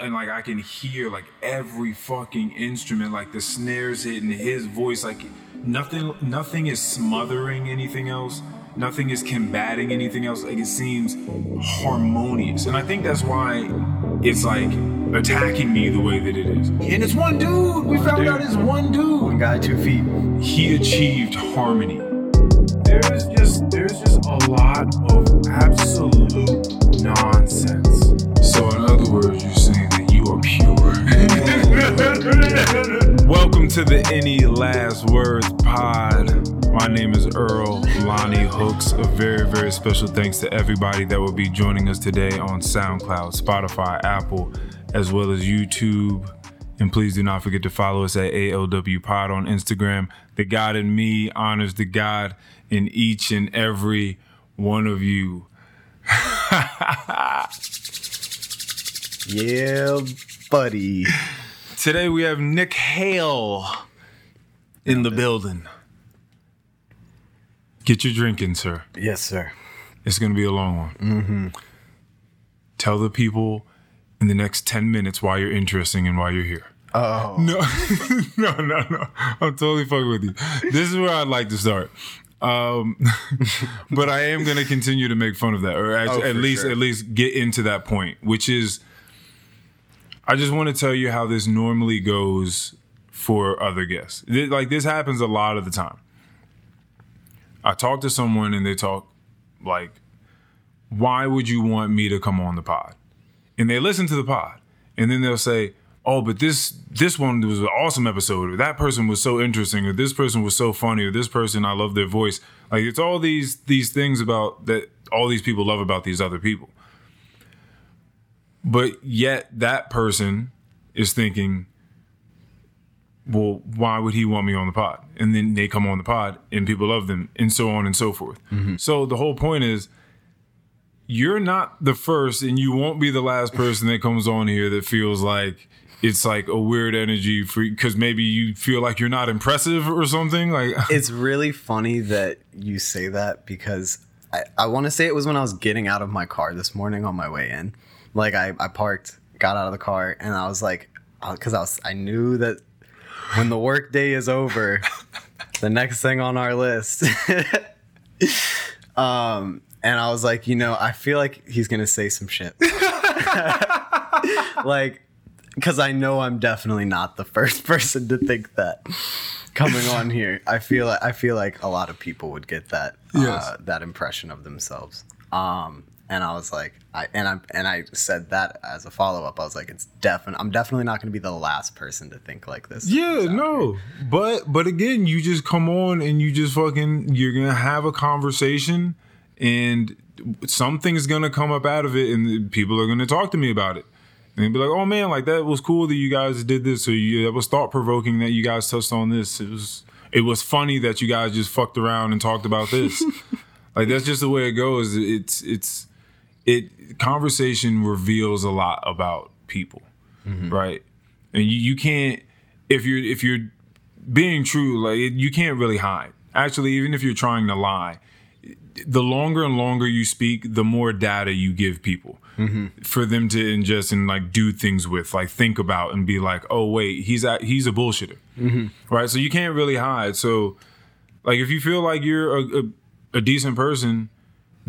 and like I can hear like every fucking instrument, like the snares hitting his voice, like nothing, nothing is smothering anything else. Nothing is combating anything else. Like it seems harmonious, and I think that's why it's like attacking me the way that it is. And it's one dude. We found dude. out it's one dude. One guy, two feet. He achieved harmony. There's just there's just a lot of absolute nonsense. Welcome to the Any Last Words Pod. My name is Earl Lonnie Hooks. A very, very special thanks to everybody that will be joining us today on SoundCloud, Spotify, Apple, as well as YouTube. And please do not forget to follow us at ALW Pod on Instagram. The God in me honors the God in each and every one of you. Yeah, buddy. Today we have Nick Hale in the building. Get your drinking, sir. Yes, sir. It's going to be a long one. Mm-hmm. Tell the people in the next 10 minutes why you're interesting and why you're here. Oh. No, no, no, no. I'm totally fucking with you. This is where I'd like to start. Um, but I am going to continue to make fun of that, or actually, Oh, at least, sure. at least get into that point, which is, I just want to tell you how this normally goes for other guests. Like this happens a lot of the time. I talk to someone and they talk like, "Why would you want me to come on the pod?" And they listen to the pod, and then they'll say, "Oh, but this this one was an awesome episode. Or that person was so interesting. Or this person was so funny. Or this person, I love their voice." Like it's all these these things about that all these people love about these other people. But yet that person is thinking, well, why would he want me on the pod? And then they come on the pod and people love them and so on and so forth. Mm-hmm. So the whole point is you're not the first and you won't be the last person that comes on here that feels like it's like a weird energy for because maybe you feel like you're not impressive or something like It's really funny that you say that because I, I want to say it was when I was getting out of my car this morning on my way in. Like I, I parked, got out of the car, and I was like, because I was I knew that when the work day is over, the next thing on our list. um, and I was like, you know, I feel like he's gonna say some shit. like, because I know I'm definitely not the first person to think that coming on here. I feel like I feel like a lot of people would get that Yes. uh, that impression of themselves. Um, and I was like, I and I and I said that as a follow up. I was like, it's definitely I'm definitely not going to be the last person to think like this. Yeah, no. But but again, you just come on and you just fucking you're gonna have a conversation and something's gonna come up out of it and people are gonna talk to me about it. And be like, oh man, like that was cool that you guys did this, or you that was thought provoking that you guys touched on this. It was it was funny that you guys just fucked around and talked about this. like that's just the way it goes. It's it's it conversation reveals a lot about people mm-hmm. right? And you, you can't if you're if you're being true like it, you can't really hide. Actually even if you're trying to lie the longer and longer you speak the more data you give people mm-hmm. for them to ingest and like do things with like think about and be like oh wait he's a, he's a bullshitter. Mm-hmm. Right? So you can't really hide. So like if you feel like you're a, a, a decent person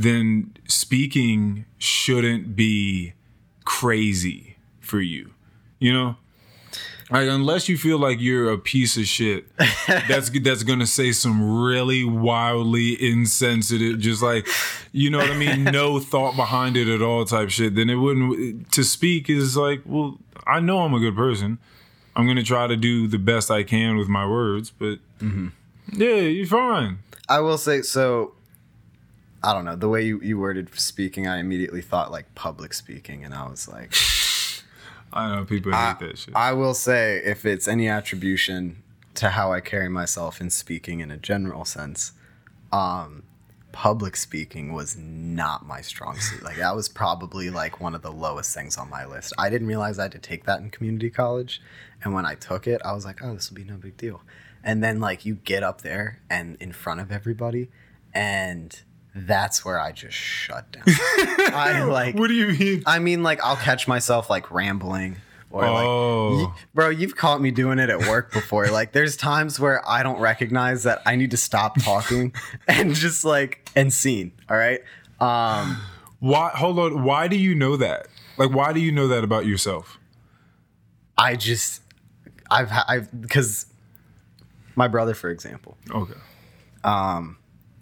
then speaking shouldn't be crazy for you. You know? Like unless you feel like you're a piece of shit that's that's gonna say some really wildly insensitive just like you know what i mean? No thought behind it at all type shit then it wouldn't to speak is like well i know i'm a good person. I'm gonna try to do the best i can with my words but mm-hmm. yeah you're fine. I will say so. I don't know the way you, you worded speaking. I immediately thought like public speaking, and I was like, i don't know people hate that shit I will say if it's any attribution to how I carry myself in speaking in a general sense, um, public speaking was not my strong suit. Like that was probably like one of the lowest things on my list. I didn't realize I had to take that in community college, and when I took it, I was like, oh, this will be no big deal. And then like you get up there and in front of everybody, and that's where I just shut down. I like What do you mean? I mean like I'll catch myself like rambling or like Oh. y- bro, you've caught me doing it at work before. like there's times where I don't recognize that I need to stop talking and just like and scene, all right? Um Why? Hold on. Why do you know that? Like, why do you know that about yourself? I just I've I've because my brother for example, Okay.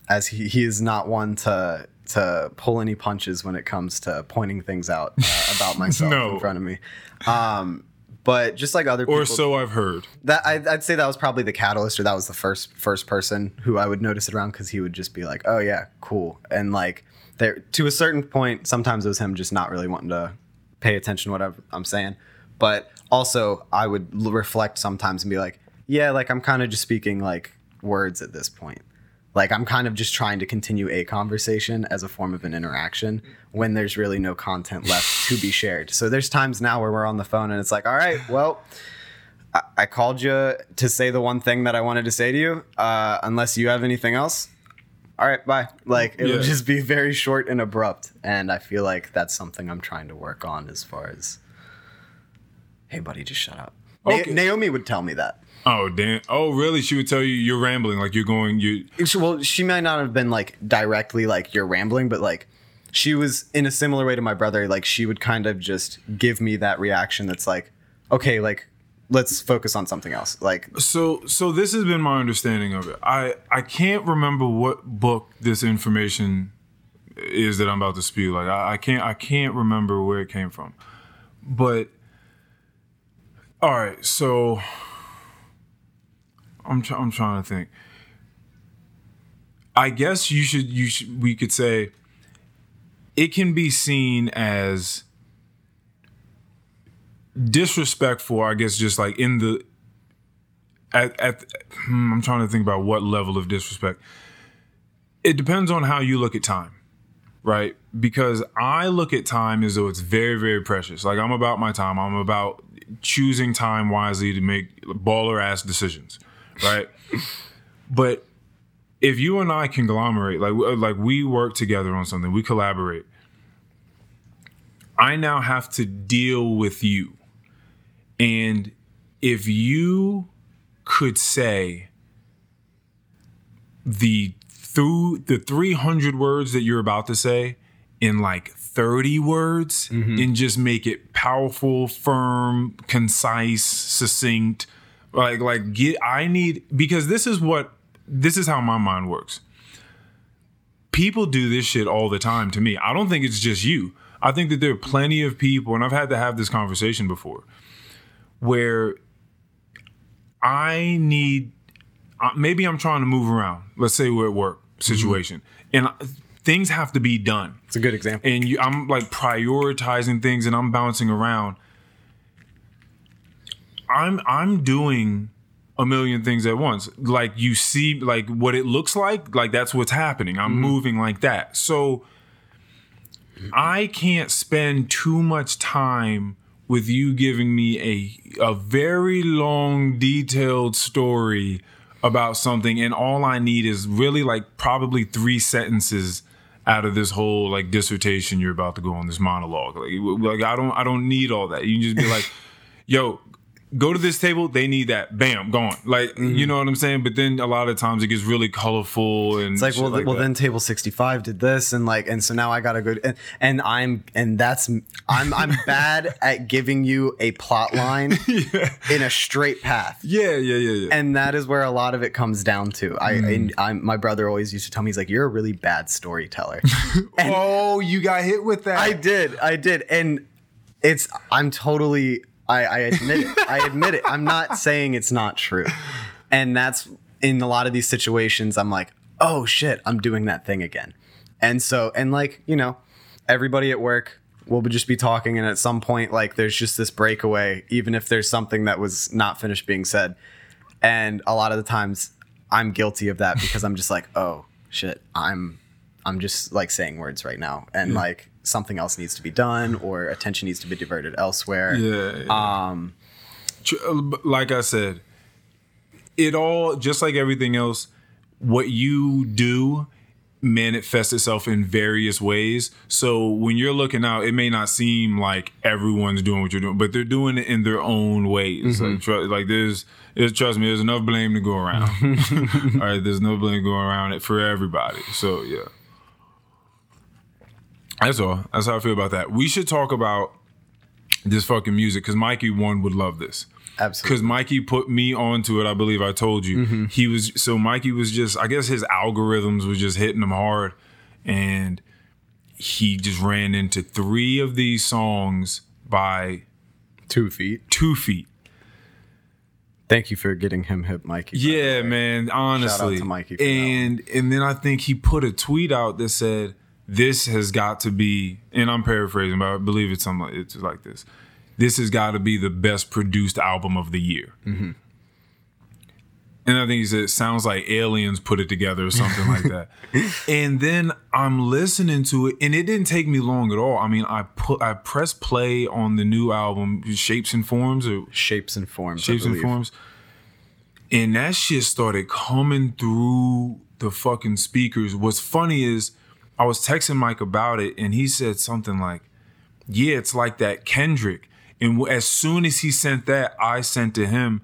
As he, he is not one to to pull any punches when it comes to pointing things out uh, about myself No. in front of me. Um, but just like other people, Or so I've heard. that I'd, I'd say that was probably the catalyst, or that was the first first person who I would notice it around because he would just be like, "Oh yeah, cool," and like there to a certain point, sometimes it was him just not really wanting to pay attention to what I'm- I'm saying, but also I would l- reflect sometimes and be like, "Yeah, like I'm kind of just speaking like words at this point." Like I'm kind of just trying to continue a conversation as a form of an interaction when there's really no content left to be shared. So there's times now where we're on the phone and it's like, all right, well, I, I called you to say the one thing that I wanted to say to you. Uh, unless you have anything else, all right, bye. Like it Yeah. would just be very short and abrupt, and I feel like that's something I'm trying to work on as far as, hey, buddy, just shut up. Na- Naomi would tell me that. Oh damn. Oh really? She would tell you you're rambling. Like you're going. You. Well, she might not have been like directly like you're rambling, but like she was in a similar way to my brother. Like she would kind of just give me that reaction that's like, okay, like let's focus on something else. Like So so this has been my understanding of it. I I can't remember what book this information is that I'm about to spew. Like I, I can't I can't remember where it came from. But all right, so I'm try, I'm trying to think. I guess you should you should we could say it can be seen as disrespectful, I guess just like in the at, at hmm, I'm trying to think about what level of disrespect. It depends on how you look at time, right? Because I look at time as though it's very, very precious. Like I'm about my time. I'm about choosing time wisely to make baller ass decisions, right? but if you and I conglomerate, like like we work together on something, we collaborate. I now have to deal with you. And if you could say the through the 300 words that you're about to say in like 30 words mm-hmm. and just make it powerful, firm, concise, succinct, like like get I need because this is what this is how my mind works. People do this shit all the time to me. I don't think it's just you. I think that there are plenty of people and I've had to have this conversation before where I need uh, maybe I'm trying to move around. Let's say we're at work situation, and things have to be done, it's a good example. and you, I'm like prioritizing things, and I'm bouncing around. I'm I'm doing a million things at once. Like you see, like what it looks like, like that's what's happening. I'm mm-hmm. moving like that. So I can't spend too much time with you giving me a a very long, detailed story about something, and all I need is really like probably three sentences out of this whole like dissertation you're about to go on this monologue. Like, like I don't I don't need all that. You can just be like, yo. Go to this table. They need that. Bam, gone. Like mm-hmm. you know what I'm saying. But then a lot of times it gets really colorful and It's like, well, well, that. then table sixty five did this, and like, and so now I gotta go, and, and I'm, and that's, I'm, I'm bad at giving you a plot line in a straight path, yeah, yeah, yeah, yeah. and that is where a lot of it comes down to. I, and mm. I'm, my brother always used to tell me, he's like, you're a really bad storyteller. oh, you got hit with that. I did, I did, and it's, I'm totally, I, I admit it, I admit it. I'm not saying it's not true, and that's in a lot of these situations. I'm like, oh shit, I'm doing that thing again, and so, and like, you know, everybody at work will just be talking, and at some point, like, there's just this breakaway, even if there's something that was not finished being said, and a lot of the times, I'm guilty of that because I'm just like, oh shit, I'm I'm just like saying words right now, and like something else needs to be done, or attention needs to be diverted elsewhere. Yeah. yeah. Um, uh, like I said, it all just like everything else. What you do manifests itself in various ways. So when you're looking out, it may not seem like everyone's doing what you're doing, but they're doing it in their own ways. Like, tr- like there's, there's, trust me, there's enough blame to go around. All right, there's no blame going around it for everybody. So yeah, that's all. That's how I feel about that. We should talk about this fucking music because Mikey one would love this Absolutely. because Mikey put me onto it. I believe I told you mm-hmm. he was so Mikey was just I guess his algorithms was just hitting him hard, and he just ran into three of these songs by Two feet. two feet. Thank you for getting him hip, Mikey. Yeah, man. Honestly, to Mikey for that and and then I think he put a tweet out that said, "This has got to be," and I'm paraphrasing, but I believe it's something. Like, it's like this. This has got to be the best produced album of the year. Mm-hmm. And I think he said, "Sounds like aliens put it together" or something like that. And then I'm listening to it, and it didn't take me long at all. I mean, I put I pressed play on the new album, Shapes and Forms, or Shapes and forms. Shapes and forms. And that shit started coming through the fucking speakers. What's funny is I was texting Mike about it and he said something like, Yeah, it's like that Kendrick. And as soon as he sent that, I sent to him,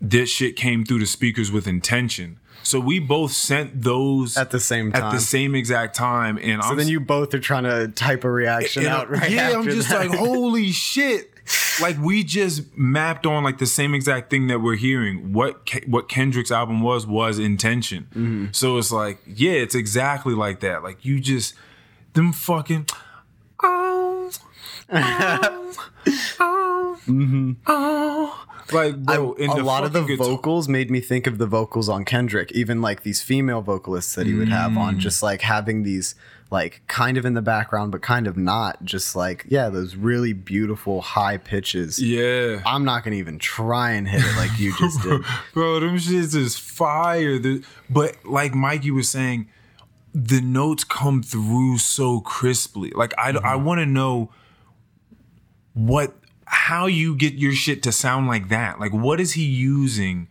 this shit came through the speakers with intention. So we both sent those At the same at the same exact time. And So I'm then you both are trying to type a reaction out right yeah, I'm just that. like, holy shit! Like we just mapped on like the same exact thing that we're hearing. What Ke- what Kendrick's album was was intention. Mm-hmm. So it's like, yeah, it's exactly like that. Like you just them fucking. Oh, oh, oh, oh. Like bro, a lot of the guitar- vocals made me think of the vocals on Kendrick, even like these female vocalists that he would have Mm. on, just like having these like kind of in the background, but kind of not. Just like, yeah, those really beautiful high pitches. Yeah. I'm not gonna even try and hit it like you just did. Bro, them shits is fire. But like Mikey was saying, the notes come through so crisply. Like I, I mm-hmm. want to know what, how you get your shit to sound like that. Like what is he using?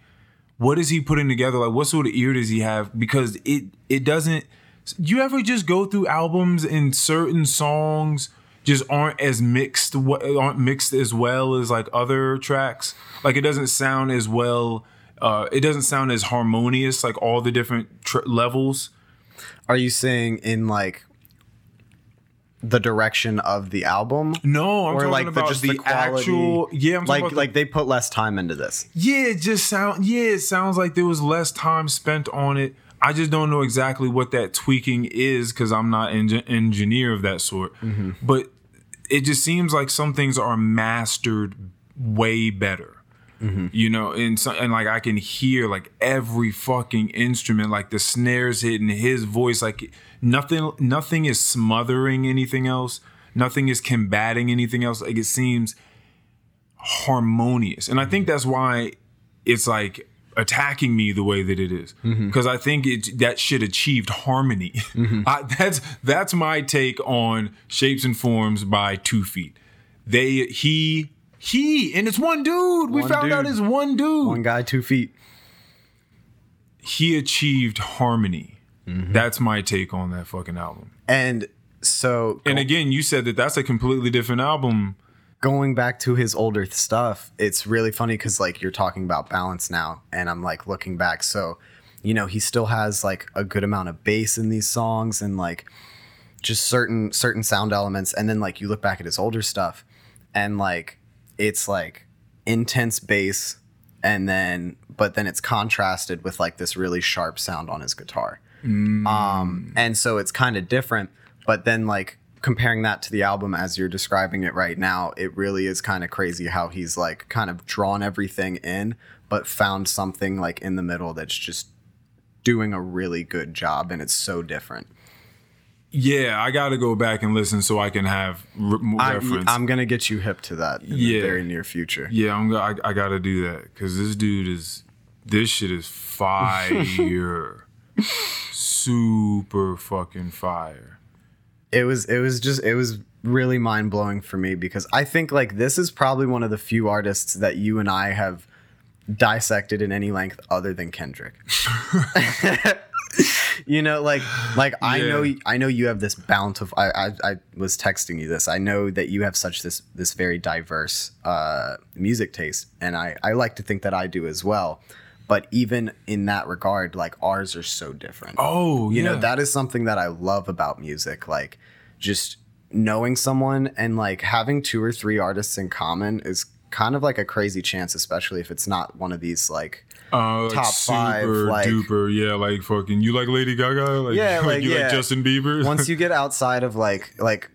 What is he putting together? Like what sort of ear does he have? Because it, it doesn't. Do you ever just go through albums and certain songs just aren't as mixed, aren't mixed as well as like other tracks. Like it doesn't sound as well. Uh, it doesn't sound as harmonious. Like all the different tr- levels. Are you saying in like the direction of the album? No, I'm or talking like about the, just the, the quality, actual. Yeah, I'm talking like the- like they put less time into this. Yeah, it just sound yeah, it sounds like there was less time spent on it. I just don't know exactly what that tweaking is because I'm not an engi- engineer of that sort. Mm-hmm. But it just seems like some things are mastered way better. Mm-hmm. You know, and so, and like I can hear like every fucking instrument, like the snares hitting his voice, like nothing nothing is smothering anything else. Nothing is combating anything else. Like it seems harmonious. And I think mm-hmm. that's why it's like attacking me the way that it is mm-hmm. because I think it that shit achieved harmony. Mm-hmm. I, that's that's my take on Shapes and Forms by Two Feet. They he he and it's one dude. we One found out dude. it's one dude. One guy, two feet. he achieved harmony. Mm-hmm. That's my take on that fucking album. And so And again, you said that that's a completely different album. Going back to his older stuff, it's really funny because like you're talking about balance now, and I'm like looking back. So, you know, he still has like a good amount of bass in these songs, and like just certain certain sound elements. And then like you look back at his older stuff, and like it's like intense bass, and then but then it's contrasted with like this really sharp sound on his guitar. Um, and so it's kind of different. But then, like, comparing that to the album as you're describing it right now, it really is kind of crazy how he's like kind of drawn everything in, but found something like in the middle that's just doing a really good job. And it's so different. Yeah, I got to go back and listen so I can have re- I, reference. I'm going to get you hip to that in Yeah. the very near future. Yeah, I'm. I, I got to do that because this dude is. This shit is fire. Super fucking fire. It was it was just it was really mind blowing for me because I think like this is probably one of the few artists that you and I have dissected in any length other than Kendrick. you know, like like I know I know you have this bountiful. I, I I was texting you this. I know that you have such this this very diverse uh, music taste, and I I like to think that I do as well. But even in that regard, like ours are so different. Oh, you know that is something that I love about music. Like just knowing someone and like having two or three artists in common is kind of like a crazy chance, especially if it's not one of these like uh, top five, super like- duper, yeah, like fucking. You like Lady Gaga? Like, Yeah, like, you yeah. like Justin Bieber? once you get outside of like like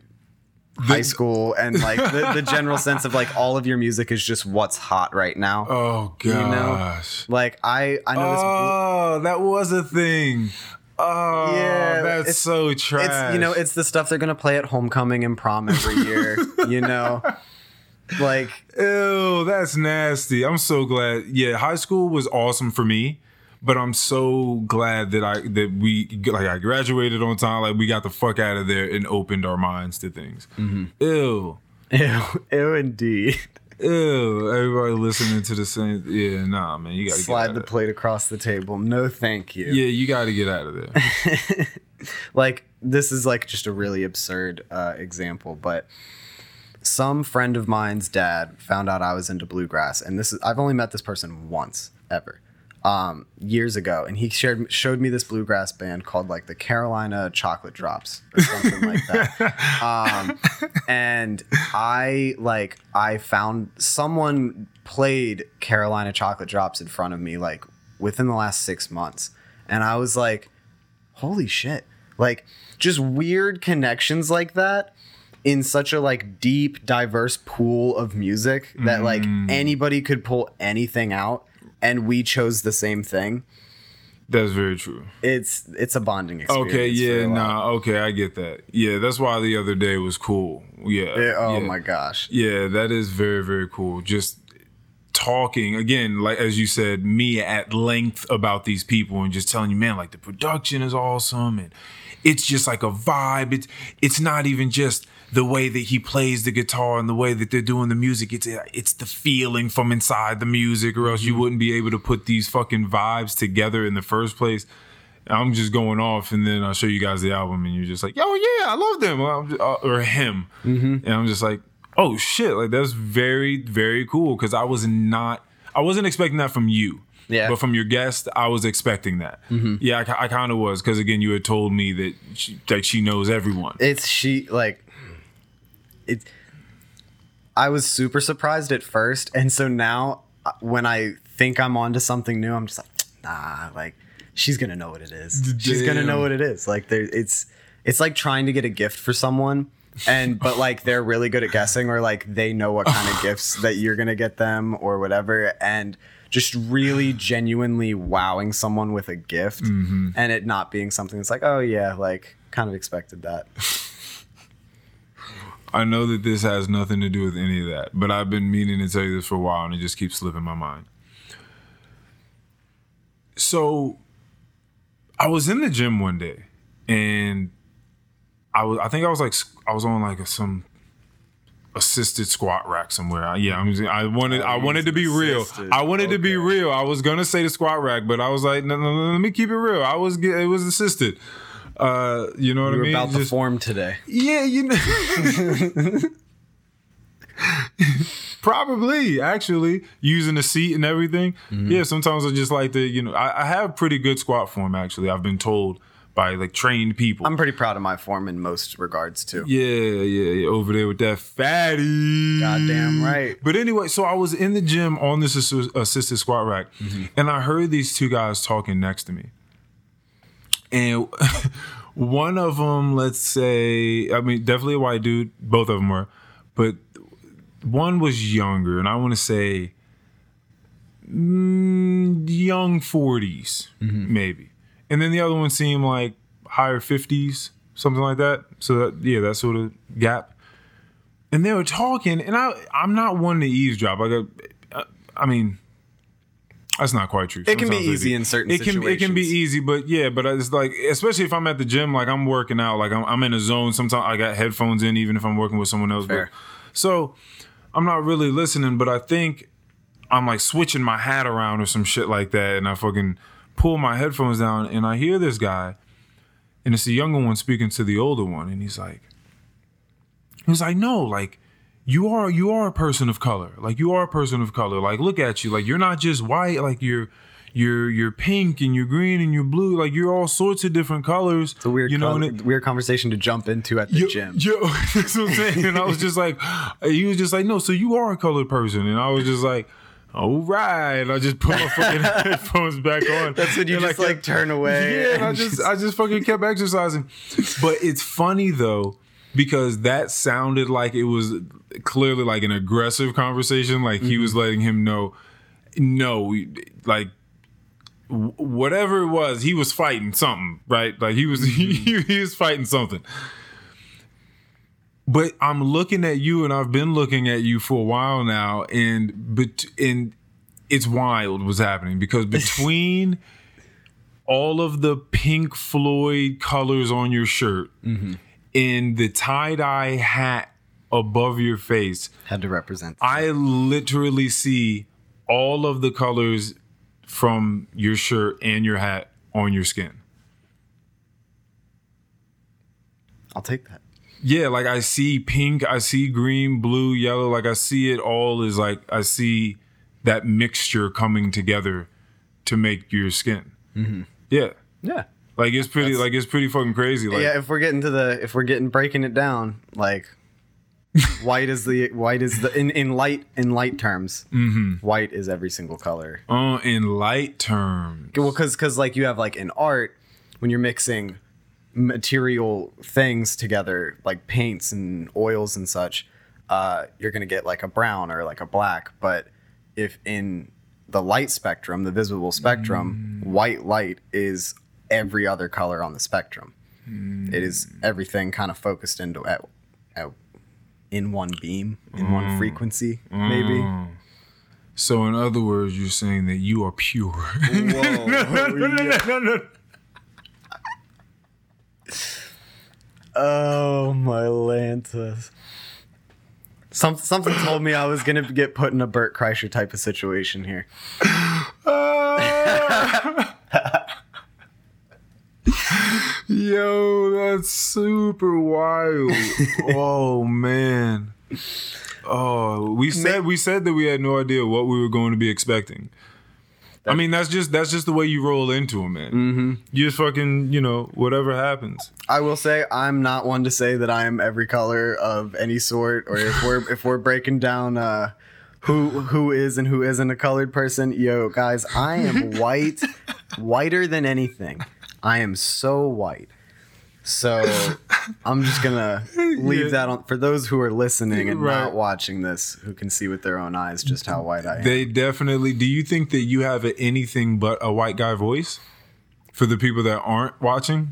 high school and like the, the general sense of like all of your music is just what's hot right now. oh know, gosh. Like I I know this. Oh, that was a thing. Oh, Yeah, that's so trash. It's you know it's the stuff they're gonna play at homecoming and prom every year. you know, like Ew, that's nasty. I'm so glad. Yeah, high school was awesome for me, but I'm so glad that I that we like I graduated on time. Like we got the fuck out of there and opened our minds to things. Mm-hmm. Ew, ew, ew indeed. ew. Everybody listening to the same. Yeah, nah, man, you gotta Slide the plate across the table. No, thank you. Yeah, you got to get out of there. like this is like just a really absurd uh, example but some friend of mine's dad found out i was into bluegrass and this is i've only met this person once ever um, years ago and he shared showed me this bluegrass band called like the carolina chocolate drops or something like that. Um, and i like i found someone played carolina chocolate drops in front of me like within the last six months. And i was like holy shit. Like just weird connections like that in such a like deep diverse pool of music that like anybody could pull anything out and we chose the same thing That's very true. it's it's a bonding experience Okay, yeah, nah, okay, I get that. Yeah, that's why the other day was cool. Yeah. Yeah, oh yeah. my gosh Yeah, that is very, very cool. Just talking again, like as you said, me at length about these people and just telling you, man, like the production is awesome and it's just like a vibe. It's it's not even just the way that he plays the guitar and the way that they're doing the music. It's it's the feeling from inside the music, or else you mm-hmm. wouldn't be able to put these fucking vibes together in the first place. I'm just going off, and then I'll show you guys the album, and you're just like, "Oh yeah, I love them," just- uh, or him, mm-hmm. and I'm just like, "Oh shit!" Like that's very, very cool because I was not, I wasn't expecting that from you. Yeah. But from your guest, I was expecting that. Mm-hmm. Yeah, I, I kind of was because again, you had told me that she, that she knows everyone. it's she like it i was super surprised at first and so now uh, when i think i'm onto something new i'm just like nah like she's gonna know what it is. She's gonna know what it is. Like there it's it's like trying to get a gift for someone and but like they're really good at guessing or like they know what kind of gifts that you're gonna get them or whatever and just really genuinely wowing someone with a gift and it not being something that's like oh yeah like kind of expected that I know that this has nothing to do with any of that, but I've been meaning to tell you this for a while, and it just keeps slipping my mind. So, I was in the gym one day, and I was I think I was like I was on like a, some assisted squat rack somewhere. I, yeah, I'm I wanted oh, I wanted to be real. I wanted to be real. I was gonna say the squat rack, but I was like, no, no, no, let me keep it real. I was it was assisted. Uh, you know what We're I mean? about the form today. yeah, you know. Probably, actually, using the seat and everything. Mm-hmm. Yeah, sometimes I just like to, you know, I, I have pretty good squat form, actually. I've been told by like trained people. I'm pretty proud of my form in most regards too. yeah, yeah, yeah, over there with that fatty. Goddamn right. But anyway, so I was in the gym on this assisted squat rack, Mm-hmm. and I heard these two guys talking next to me. And one of them, let's say, I mean, definitely a white dude. Both of them were, but one was younger, and I want to say mm, young 40s, maybe. And then the other one seemed like higher 50s, something like that. So that yeah, that sort of gap. And they were talking, and I I'm not one to eavesdrop. Like I, I mean, that's not quite true. It can be Sometimes easy in certain it can it can be easy, but yeah, but it's like especially if I'm at the gym, like I'm working out, like I'm, I'm in a zone. Sometimes I got headphones in, even if I'm working with someone else. But, so I'm not really listening, but I think I'm like switching my hat around or some shit like that, and I fucking pull my headphones down, and I hear this guy, and it's the younger one speaking to the older one, and he's like, he was like, no, like you are you are a person of color, like you are a person of color, like look at you, like you're not just white, like you're. You're you're pink and you're green and you're blue, like you're all sorts of different colors. It's a weird, you know, con- it- weird conversation to jump into at the Yo, gym. Yo, that's what I'm saying. And I was just like, he was just like, no, so you are a colored person. And I was just like, all right. And I just put my fucking headphones back on. That's when you And just like kept- turn away. Yeah, and I and just, I just fucking kept exercising. But it's funny though, because that sounded like it was clearly like an aggressive conversation. Like he Mm-hmm. was letting him know, no, like whatever it was, he was fighting something, right? Like he was he, he was fighting something. But I'm looking at you, and I've been looking at you for a while now, and but and it's wild what's happening because between all of the Pink Floyd colors on your shirt and the tie dye hat above your face, had to represent. I literally see all of the colors from your shirt and your hat on your skin. I'll take that. Yeah, like I see pink, I see green, blue, yellow. Like I see it all is like I see that mixture coming together to make your skin. Mm-hmm. Yeah, Yeah. Like it's pretty, like it's pretty fucking crazy. Like yeah, if we're getting to the if we're getting breaking it down, like white is the white is the in, in light in light terms, white is every single color. uh, in light terms. Well, because because like you have like in art when you're mixing material things together like paints and oils and such, uh, you're gonna get like a brown or like a black. But if in the light spectrum, the visible spectrum, white light is every other color on the spectrum. It is hmm. everything kind of focused into at, at in one beam, in one hmm. frequency, hmm. maybe. So in other words, you're saying that you are pure. Whoa. no, no. Oh my lantas. Some, something told me I was gonna get put in a Bert Kreischer type of situation here. Ah. Yo, that's super wild. oh man. Oh, we said we said that we had no idea what we were going to be expecting. I mean, that's just that's just the way you roll into them, man. Mm-hmm. You just fucking, you know, whatever happens. I will say I'm not one to say that I am every color of any sort, or if we're if we're breaking down uh, who who is and who isn't a colored person. Yo, guys, I am white, whiter than anything. I am so white. So I'm just gonna leave Yeah. that on for those who are listening and Right. not watching this, who can see with their own eyes just how white I am. They definitely. Do you think that you have anything but a white guy voice for the people that aren't watching?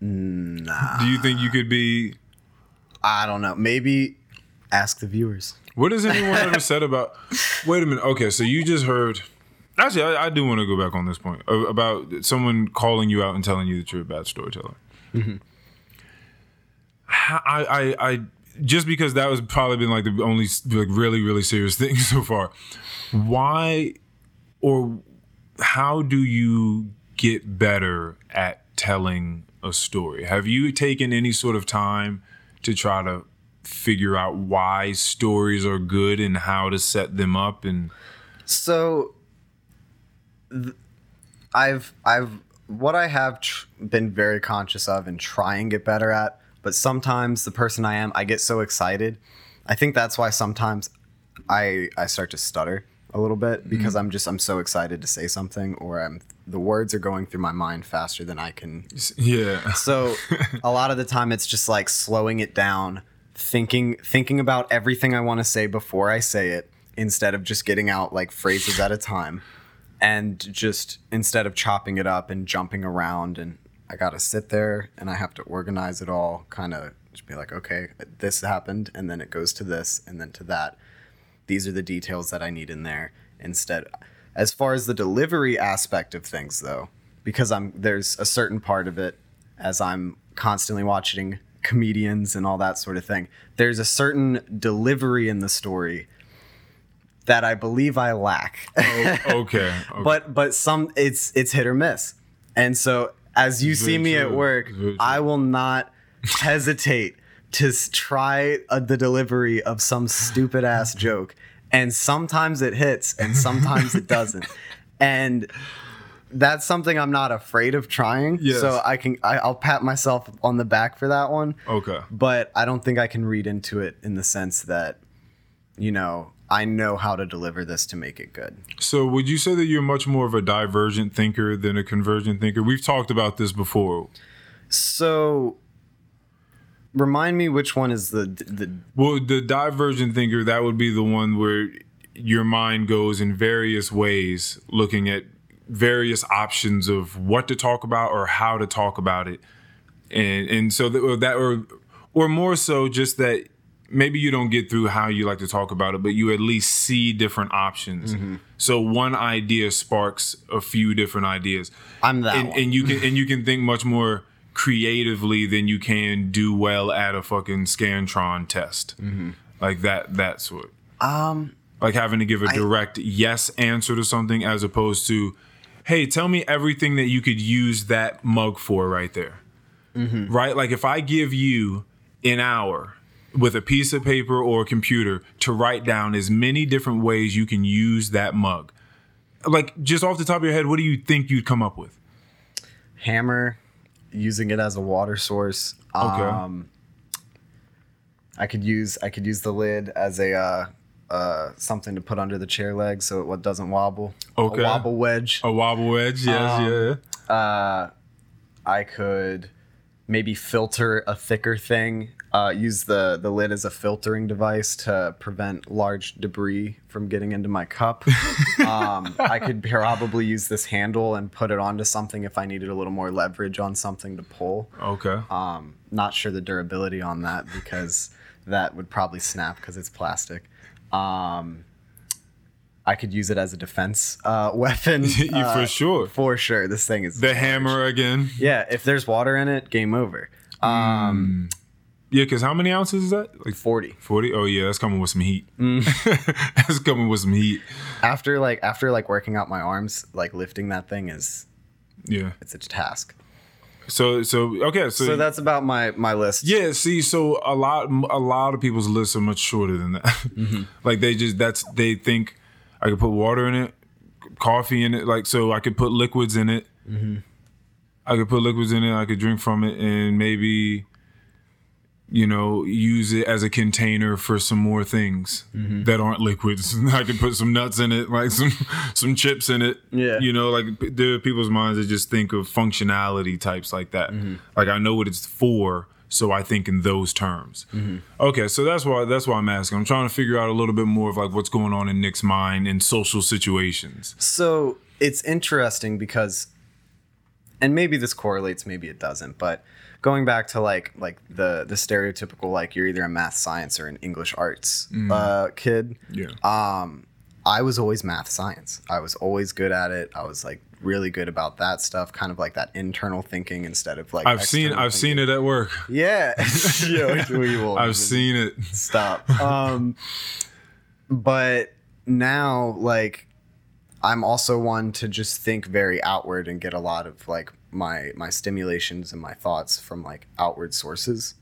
nah, Do you think you could be? I don't know. Maybe ask the viewers. What has anyone ever said about? Wait a minute. Okay, so you just heard. Actually, I, I do want to go back on this point about someone calling you out and telling you that you're a bad storyteller. Mm-hmm. I, I, I, just because that was probably been like the only like really, really serious thing so far. Why, or how do you get better at telling a story? Have you taken any sort of time to try to figure out why stories are good and how to set them up and So, th- I've I've what I have tr- been very conscious of and try and get better at, but sometimes the person I am, I get so excited. I think that's why sometimes I I start to stutter a little bit mm-hmm. because I'm just I'm so excited to say something or I'm the words are going through my mind faster than I can yeah. So a lot of the time it's just like slowing it down, thinking thinking about everything I want to say before I say it instead of just getting out like phrases at a time and just instead of chopping it up and jumping around and I got to sit there and I have to organize it all kind of just be like okay, this happened and then it goes to this and then to that. These are the details that I need in there instead as far as the delivery aspect of things though because i'm there's a certain part of it as i'm constantly watching comedians and all that sort of thing there's a certain delivery in the story that I believe I lack. Oh, okay. okay. but but some it's it's hit or miss. And so as you see me at work, I will not hesitate to try uh, the delivery of some stupid ass joke. And sometimes it hits and sometimes it doesn't. And that's something I'm not afraid of trying. Yes. So I can I, I'll pat myself on the back for that one. okay. But I don't think I can read into it in the sense that, you know, I know how to deliver this to make it good. So would you say that you're much more of a divergent thinker than a convergent thinker? We've talked about this before. So, remind me which one is the the Well, the divergent thinker, that would be the one where your mind goes in various ways, looking at various options of what to talk about or how to talk about it. And and so that, or that or or more so just that maybe you don't get through how you like to talk about it, but you at least see different options. Mm-hmm. So one idea sparks a few different ideas. I'm that and, one. and you can and you can think much more creatively than you can do well at a fucking scantron test. Mm-hmm. Like that that sort. Um like having to give a direct yes answer to something as opposed to hey tell me everything that you could use that mug for right there. Mm-hmm. Right? Like if i give you an hour with a piece of paper or a computer to write down as many different ways you can use that mug like just off the top of your head what do you think you'd come up with hammer, using it as a water source. Okay. Um, I could use I could use the lid as a uh, uh, something to put under the chair leg so it doesn't wobble. Okay. A wobble wedge. A wobble wedge, yes, Um, yeah. Uh, I could maybe filter a thicker thing. Uh, use the the lid as a filtering device to prevent large debris from getting into my cup. um, I could probably use this handle and put it onto something if I needed a little more leverage on something to pull. Okay. Um, not sure the durability on that because that would probably snap because it's plastic. Um, I could use it as a defense uh, weapon. Uh, for sure. For sure. This thing is The hammer again. Yeah, if there's water in it, game over. Um, Yeah, because how many ounces is that? Like 40. 40? Oh, yeah, that's coming with some heat. that's coming with some heat. After like after like working out my arms, like lifting that thing is Yeah. it's a task. So, so okay. So, So that's about my my list. yeah, see, so a lot, a lot of people's lists are much shorter than that. Mm-hmm. like they just, that's, they think I could put water in it, coffee in it. Like, so I could put liquids in it. Mm-hmm. I could put liquids in it. I could drink from it and maybe, you know, use it as a container for some more things Mm-hmm. that aren't liquids. I can put some nuts in it, like some some chips in it. Yeah. You know, like there are people's minds that just think of functionality types like that. Mm-hmm. Like I know what it's for, so I think in those terms. Mm-hmm. Okay, so that's why that's why I'm asking. I'm trying to figure out a little bit more of like what's going on in Nick's mind in social situations. So it's interesting because, and maybe this correlates, maybe it doesn't. But going back to like like the the stereotypical like you're either a math science or an English arts uh, kid. Yeah. Um, I was always math science. I was always good at it. I was like really good about that stuff, kind of like that internal thinking instead of like. I've seen I've seen it at work. Yeah, yeah, we will. I've seen it. stop. Um, but now, like, I'm also one to just think very outward and get a lot of like my my stimulations and my thoughts from like outward sources.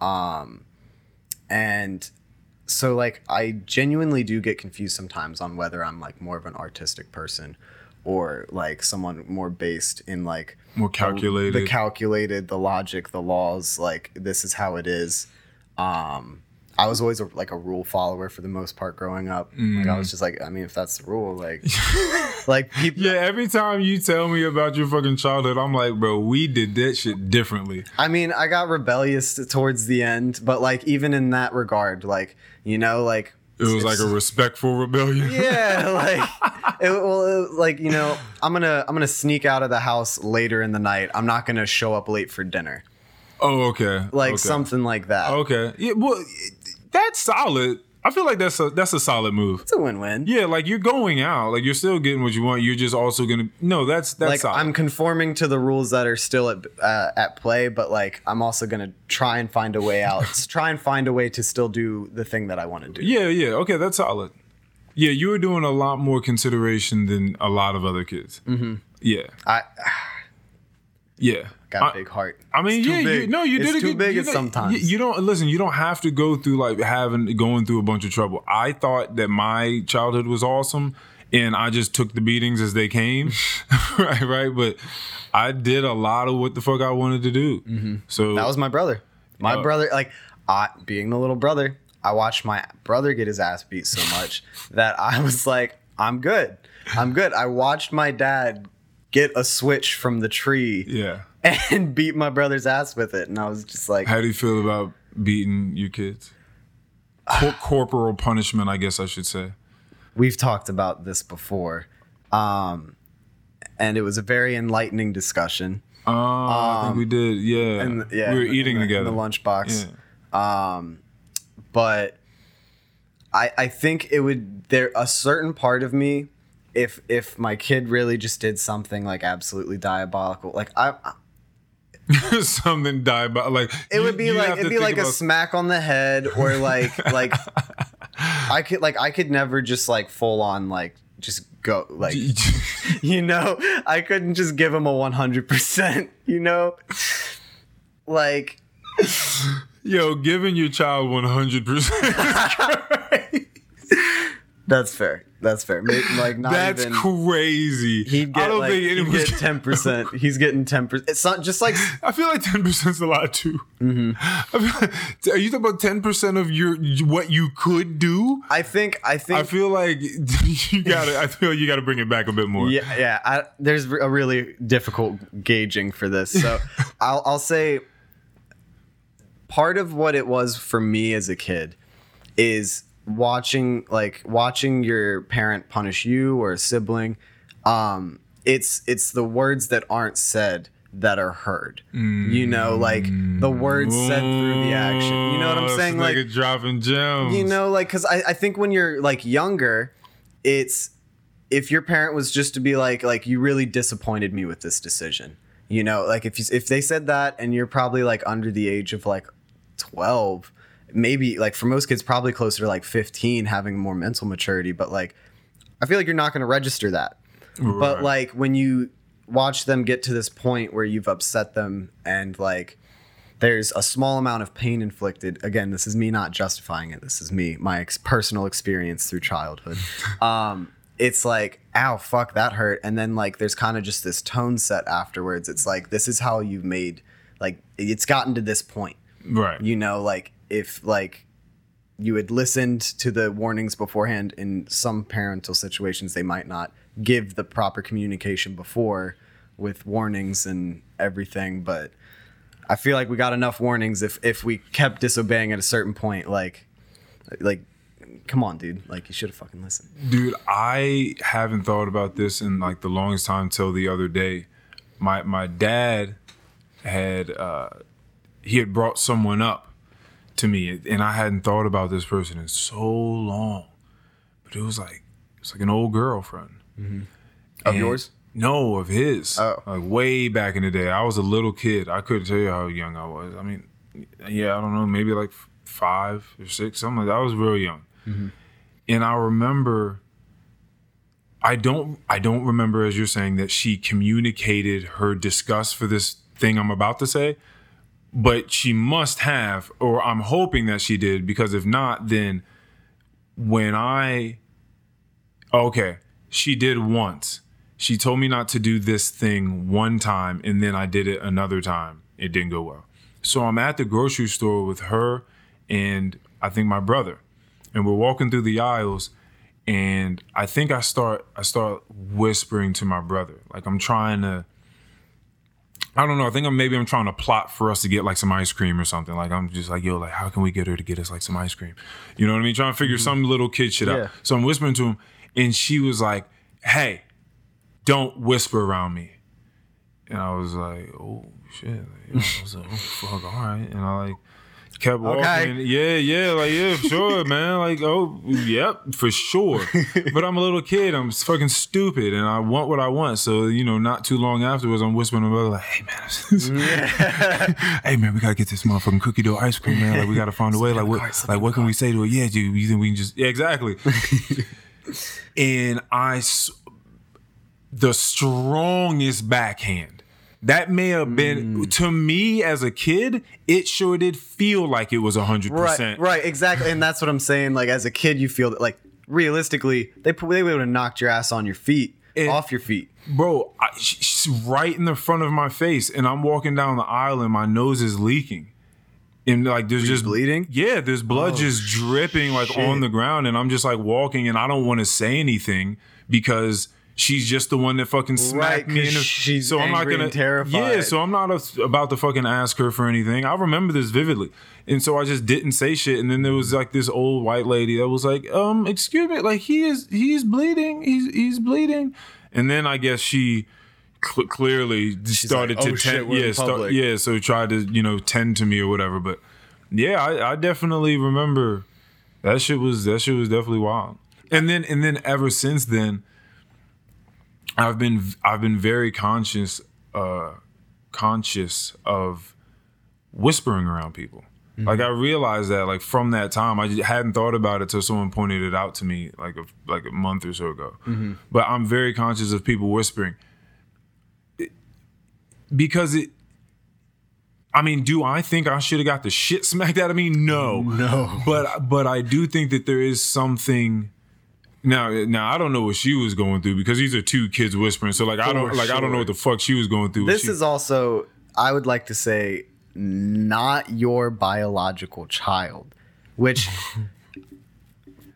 Um, and so like I genuinely do get confused sometimes on whether I'm like more of an artistic person or like someone more based in like More calculated. the calculated, the logic, the laws, like this is how it is. Um, I was always a, like a rule follower for the most part growing up. Like Mm. I was just like, I mean, if that's the rule, like, like people. Yeah, every time you tell me about your fucking childhood, I'm like, bro, we did that shit differently. I mean, I got rebellious towards the end, but like even in that regard, like you know, like It was like a respectful rebellion. yeah, like it, well, it- like you know, I'm gonna I'm gonna sneak out of the house later in the night. I'm not gonna show up late for dinner, Oh, okay. like okay. something like that. Okay. Yeah, well, that's solid. I feel like that's a that's a solid move. It's a win-win. Yeah, like you're going out, like you're still getting what you want. You're just also gonna no, that's that's like solid. I'm conforming to the rules that are still at uh, at play, but like I'm also gonna try and find a way out. try and find a way to still do the thing that I want to do. yeah, yeah. Okay, that's solid. Yeah, you were doing a lot more consideration than a lot of other kids. Mm-hmm. Yeah, I yeah. Got I- a big heart. I mean, It's yeah, you, no, you It's did a too good. big you know, sometimes. You, don't listen. You don't have to go through like having going through a bunch of trouble. I thought that my childhood was awesome, and I just took the beatings as they came, right, right. But I did a lot of what the fuck I wanted to do. So Mm-hmm. That was my brother. My Oh. brother, like, I being the little brother, I watched my brother get his ass beat so much that I was like, I'm good. I'm good. I watched my dad get a switch from the tree yeah. And beat my brother's ass with it. And I was just like, How do you feel about beating your kids? Cor- corporal punishment, I guess I should say. we've talked about this before. Um, and it was a very enlightening discussion. Oh, I think we did. Yeah, Um, And yeah, we were in eating in the, together. in the lunchbox. Yeah. Um, but I I think it would there a certain part of me if if my kid really just did something like absolutely diabolical like I- Something die by like it would be like it'd be like a smack on the head or like like I could like I could never just like full on like just go like you know I couldn't just give him a 100% you know like Yo, giving your child one hundred percent. That's fair. That's fair. Maybe, like not That's even. crazy. He'd I get don't like think get ten percent. He's getting ten percent. It's not just like I feel like ten percent is a lot too. Mm-hmm. I feel like- are you talking about ten percent of your what you could do? I think I think I feel like you got to I feel you got to bring it back a bit more. yeah yeah. I, there's a really difficult gauging for this. So I'll I'll say part of what it was for me as a kid is watching like watching your parent punish you or a sibling um it's it's the words that aren't said that are heard. You know like the words said through the action. You know what i'm saying? like nigga dropping gems. you know like because I, I think when you're like younger it's if your parent was just to be like like you really disappointed me with this decision. You know like if you, if they said that and you're probably like under the age of like 12 maybe like for most kids probably closer to like 15 having more mental maturity but like i feel like you're not going to register that. But like when you watch them get to this point where you've upset them and like there's a small amount of pain inflicted again this is me not justifying it this is me my ex- personal experience through childhood um it's like ow fuck that hurt. And then like there's kind of just this tone set afterwards. It's like this is how you've made like it's gotten to this point. Right. you know like if like you had listened to the warnings beforehand in some parental situations they might not give the proper communication before with warnings and everything but i feel like we got enough warnings if if we kept disobeying at a certain point like like come on dude like you should have fucking listened Dude, I haven't thought about this in like the longest time till the other day. My my dad had uh he had brought someone up to me and I hadn't thought about this person in so long. But it was like it's like an old girlfriend. Mm-hmm. of And- yours No, of his. Oh. Like way back in the day. I was a little kid. I couldn't tell you how young I was. I mean, yeah, I don't know, maybe like five or six, something like that. I was real young. Mm-hmm. And I remember I don't I don't remember as you're saying that she communicated her disgust for this thing I'm about to say, but she must have, or I'm hoping that she did, because if not, then when I okay, she did once. She told me not to do this thing one time, and then I did it another time. It didn't go well. So I'm at the grocery store with her and I think my brother, and we're walking through the aisles, and I think I start I start whispering to my brother, like I'm trying to. I don't know. I think I'm maybe I'm trying to plot for us to get like some ice cream or something. Like I'm just like, yo, like how can we get her to get us like some ice cream? You know what I mean? Trying to figure mm-hmm. some little kid shit Yeah. out. So I'm whispering to him, and she was like, "Hey, don't whisper around me." And I was like, "Oh shit!" Like, I was like, "Oh fuck, all right." And I like kept walking. Okay. Yeah, yeah, like yeah, for sure, man. Like, oh, yep, for sure. but I'm a little kid. I'm fucking stupid, and I want what I want. So you know, not too long afterwards, I'm whispering to my brother, like, "Hey man, hey man, we gotta get this motherfucking cookie dough ice cream, man. Like, we gotta find a way. Like, what, like, what can we say to it? Yeah, dude, you think we can just? Yeah, exactly. and I, the strongest backhand. That may have been Mm. to me as a kid. It sure did feel like it was 100%. right, exactly, and that's what I'm saying. Like as a kid, you feel that like realistically, they they would have knocked your ass on your feet, And- off your feet. bro. I, she's right in the front of my face, and I'm walking down the aisle, and my nose is leaking, and like there's just bleeding? Yeah, there's blood Oh, just dripping like shit. on the ground, and I'm just like walking, and I don't want to say anything because. She's just the one that fucking smacked Right, me In the. she's so I'm not angry gonna and terrified. Yeah, so I'm not a, about to fucking ask her for anything. I remember this vividly, and so I just didn't say shit. And then there was like this old white lady that was like, "Um, excuse me, like he is he's bleeding, he's he's bleeding," and then I guess she cl- clearly started like, to "Oh, shit, tend, yeah, start, yeah, so tried to you know tend to me or whatever. But yeah, I, I definitely remember that shit was that shit was definitely wild. And then and then ever since then, I've been I've been very conscious uh conscious of whispering around people. Like I realized that like from that time I hadn't thought about it till someone pointed it out to me like a like a month or so ago. But I'm very conscious of people whispering It- because it I mean, do I think I should have got the shit smacked out of me? No. No. But but I do think that there is something now, now I don't know what she was going through because these are two kids whispering. So like I don't For like I don't know sure. what the fuck she was going through. This She- is also, I would like to say, not your biological child, which.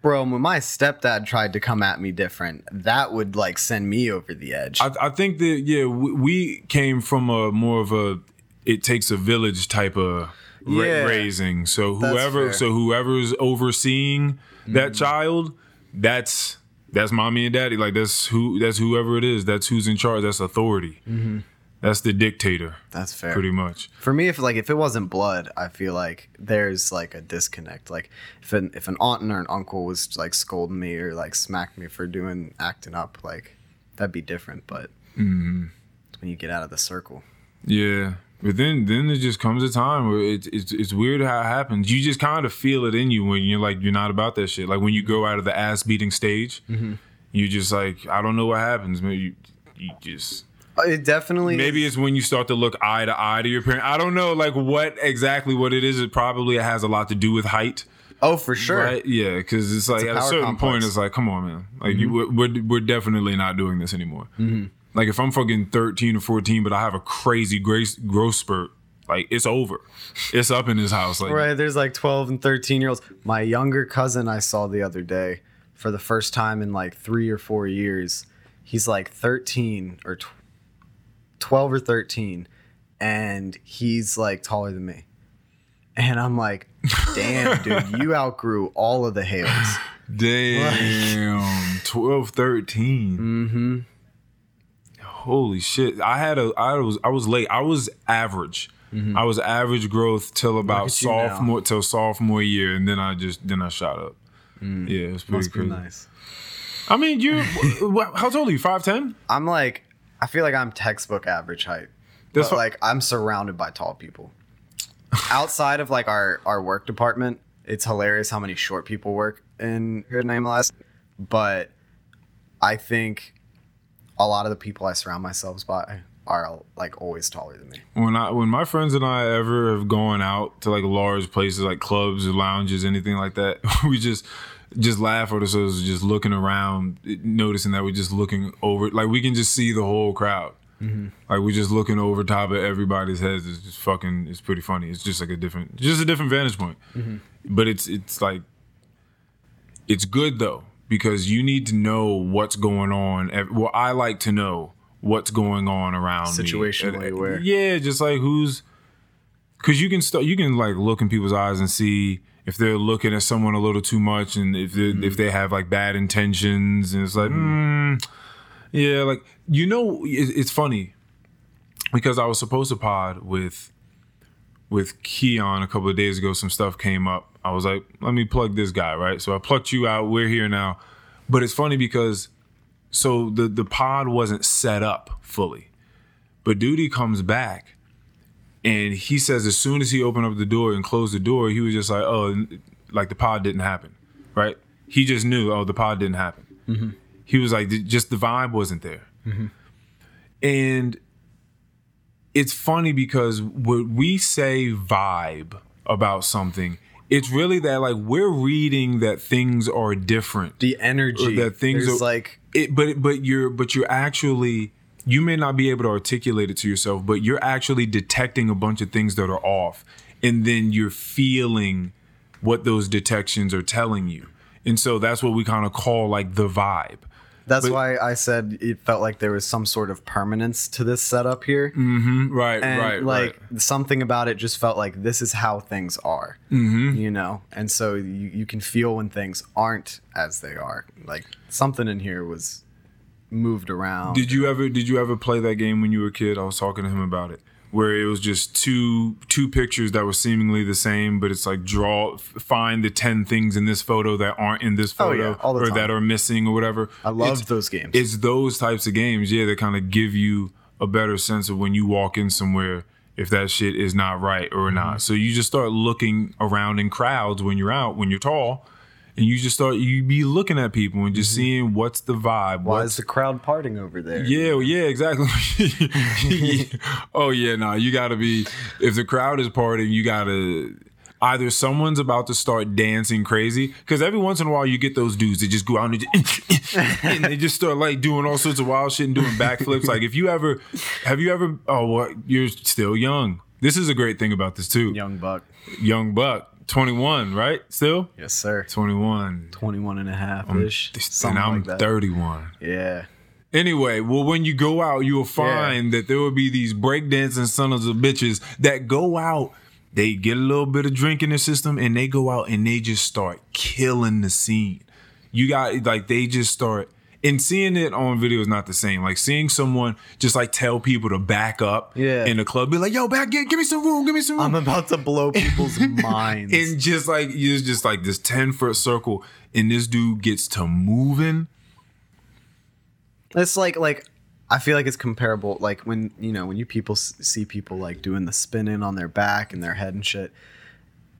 Bro, when my stepdad tried to come at me different, that would like send me over the edge. I, I think that yeah, we, we came from a more of a it takes a village type of ra- Yeah. raising. So That's whoever fair. so whoever's overseeing that Mm-hmm. child, that's that's mommy and daddy. Like that's who that's whoever it is. That's who's in charge. That's authority. Mm-hmm. That's the dictator, That's fair. pretty much. For me, if like if it wasn't blood, I feel like there's like a disconnect. Like if an if an aunt or an uncle was like scolding me or like smacked me for doing acting up, like that'd be different. But Mm-hmm. when you get out of the circle, Yeah. But then then it just comes a time where it's it's it's weird how it happens. You just kind of feel it in you when you're like you're not about that shit. Like when you go out of the ass beating stage, Mm-hmm. you just like I don't know what happens. Maybe you, you just Uh, it definitely maybe it's when you start to look eye to eye to your parent. I don't know like what exactly what it is. It probably has a lot to do with height. Oh, for sure. Right? Yeah, because it's like a at a certain point, it's like, come on, man. Like you, we're, we're we're definitely not doing this anymore. Like if I'm fucking 13 or 14, but I have a crazy grace growth spurt, like it's over. It's up in this house. Like Right. There's like 12 and 13 year olds. My younger cousin I saw the other day for the first time in like three or four years. He's like 13 or tw- 12 or 13, and he's like taller than me. And I'm like, damn, dude, you outgrew all of the Hales. damn, 12, 13. Mm-hmm. Holy shit! I had a I was I was late. I was average. Mm-hmm. I was average growth till about at now. sophomore till sophomore year, and then I just then I shot up. Mm. Yeah, it's pretty Must be crazy. nice. I mean, you how tall are you? Five ten? I'm like, I feel like I'm textbook average height. That's but fi- like I'm surrounded by tall people. Outside of like our our work department, it's hilarious how many short people work in Good Name Last. But I think a lot of the people I surround myself by are like always taller than me. When I when my friends and I ever have gone out to like large places like clubs or lounges, anything like that, we just just laugh at ourselves, just looking around, noticing that we're just looking over, like we can just see the whole crowd. Mm-hmm. Like we're just looking over top of everybody's heads. It's just fucking. It's pretty funny. It's just like a different, just a different vantage point. Mm-hmm. But it's it's like it's good though because you need to know what's going on. Well, I like to know what's going on around me. Situationally And- aware. Yeah, just like who's because you can start you can like look in people's eyes and see if they're looking at someone a little too much and if they Mm-hmm. if they have like bad intentions and it's like mm, yeah like you know it, it's funny because I was supposed to pod with with Keon a couple of days ago some stuff came up I was like let me plug this guy right so I plucked you out we're here now but it's funny because so the the pod wasn't set up fully but duty comes back and he says as soon as he opened up the door and closed the door, he was just like, "Oh, like the pod didn't happen," right? He just knew, "Oh, the pod didn't happen." Mm-hmm. He was like, just the vibe wasn't there. Mm-hmm. And it's funny because when we say vibe about something, it's really that like we're reading that things are different. The energy that things There's are- like It, but but you're but you're actually you may not be able to articulate it to yourself, but you're actually detecting a bunch of things that are off, and then you're feeling what those detections are telling you, and so that's what we kind of call like the vibe. That's but- why I said it felt like there was some sort of permanence to this setup here. Mm, Right, and right, like right. something about it just felt like this is how things are mm-hmm. you know and so you, you can feel when things aren't as they are like something in here was moved around Did you ever did you ever play that game when you were a kid? I was talking to him about it. Where it was just two two pictures that were seemingly the same, but it's like draw find the ten things in this photo that aren't in this Oh, photo yeah, all the or time. that are missing or whatever. i love those games It's those types of games, yeah, that kind of give you a better sense of when you walk in somewhere if that shit is not right or Mm-hmm. not. So you just start looking around in crowds when you're out, when you're tall, and you just start you be looking at people and just seeing what's the vibe. Mm-hmm. why is the crowd parting over there yeah, well, yeah, exactly. oh yeah, no, you gotta be. If the crowd is partying, you gotta. Either someone's about to start dancing crazy, because every once in a while you get those dudes that just go out and, just, and they just start like doing all sorts of wild shit and doing backflips. like if you ever, have you ever? Oh, what? You're still young. This is a great thing about this too. young buck Young buck, twenty one, right? Still yes sir twenty one. 21 and a half ish And I'm like thirty one. yeah Anyway, well, when you go out, you will find that there will be these breakdancing sons of bitches that go out. They get a little bit of drink in their system, and they go out and they just start killing the scene. You got like they just start. And seeing it on video is not the same. Like seeing someone just like tell people to back up Yeah. in the club, be like, "Yo, back, give, give me some room, give me some room." i'm about to blow people's minds and just like it's just like this 10 foot circle and this dude gets to moving It's like like I feel like it's comparable. Like when you know when you people see people like doing the spinning on their back and their head and shit.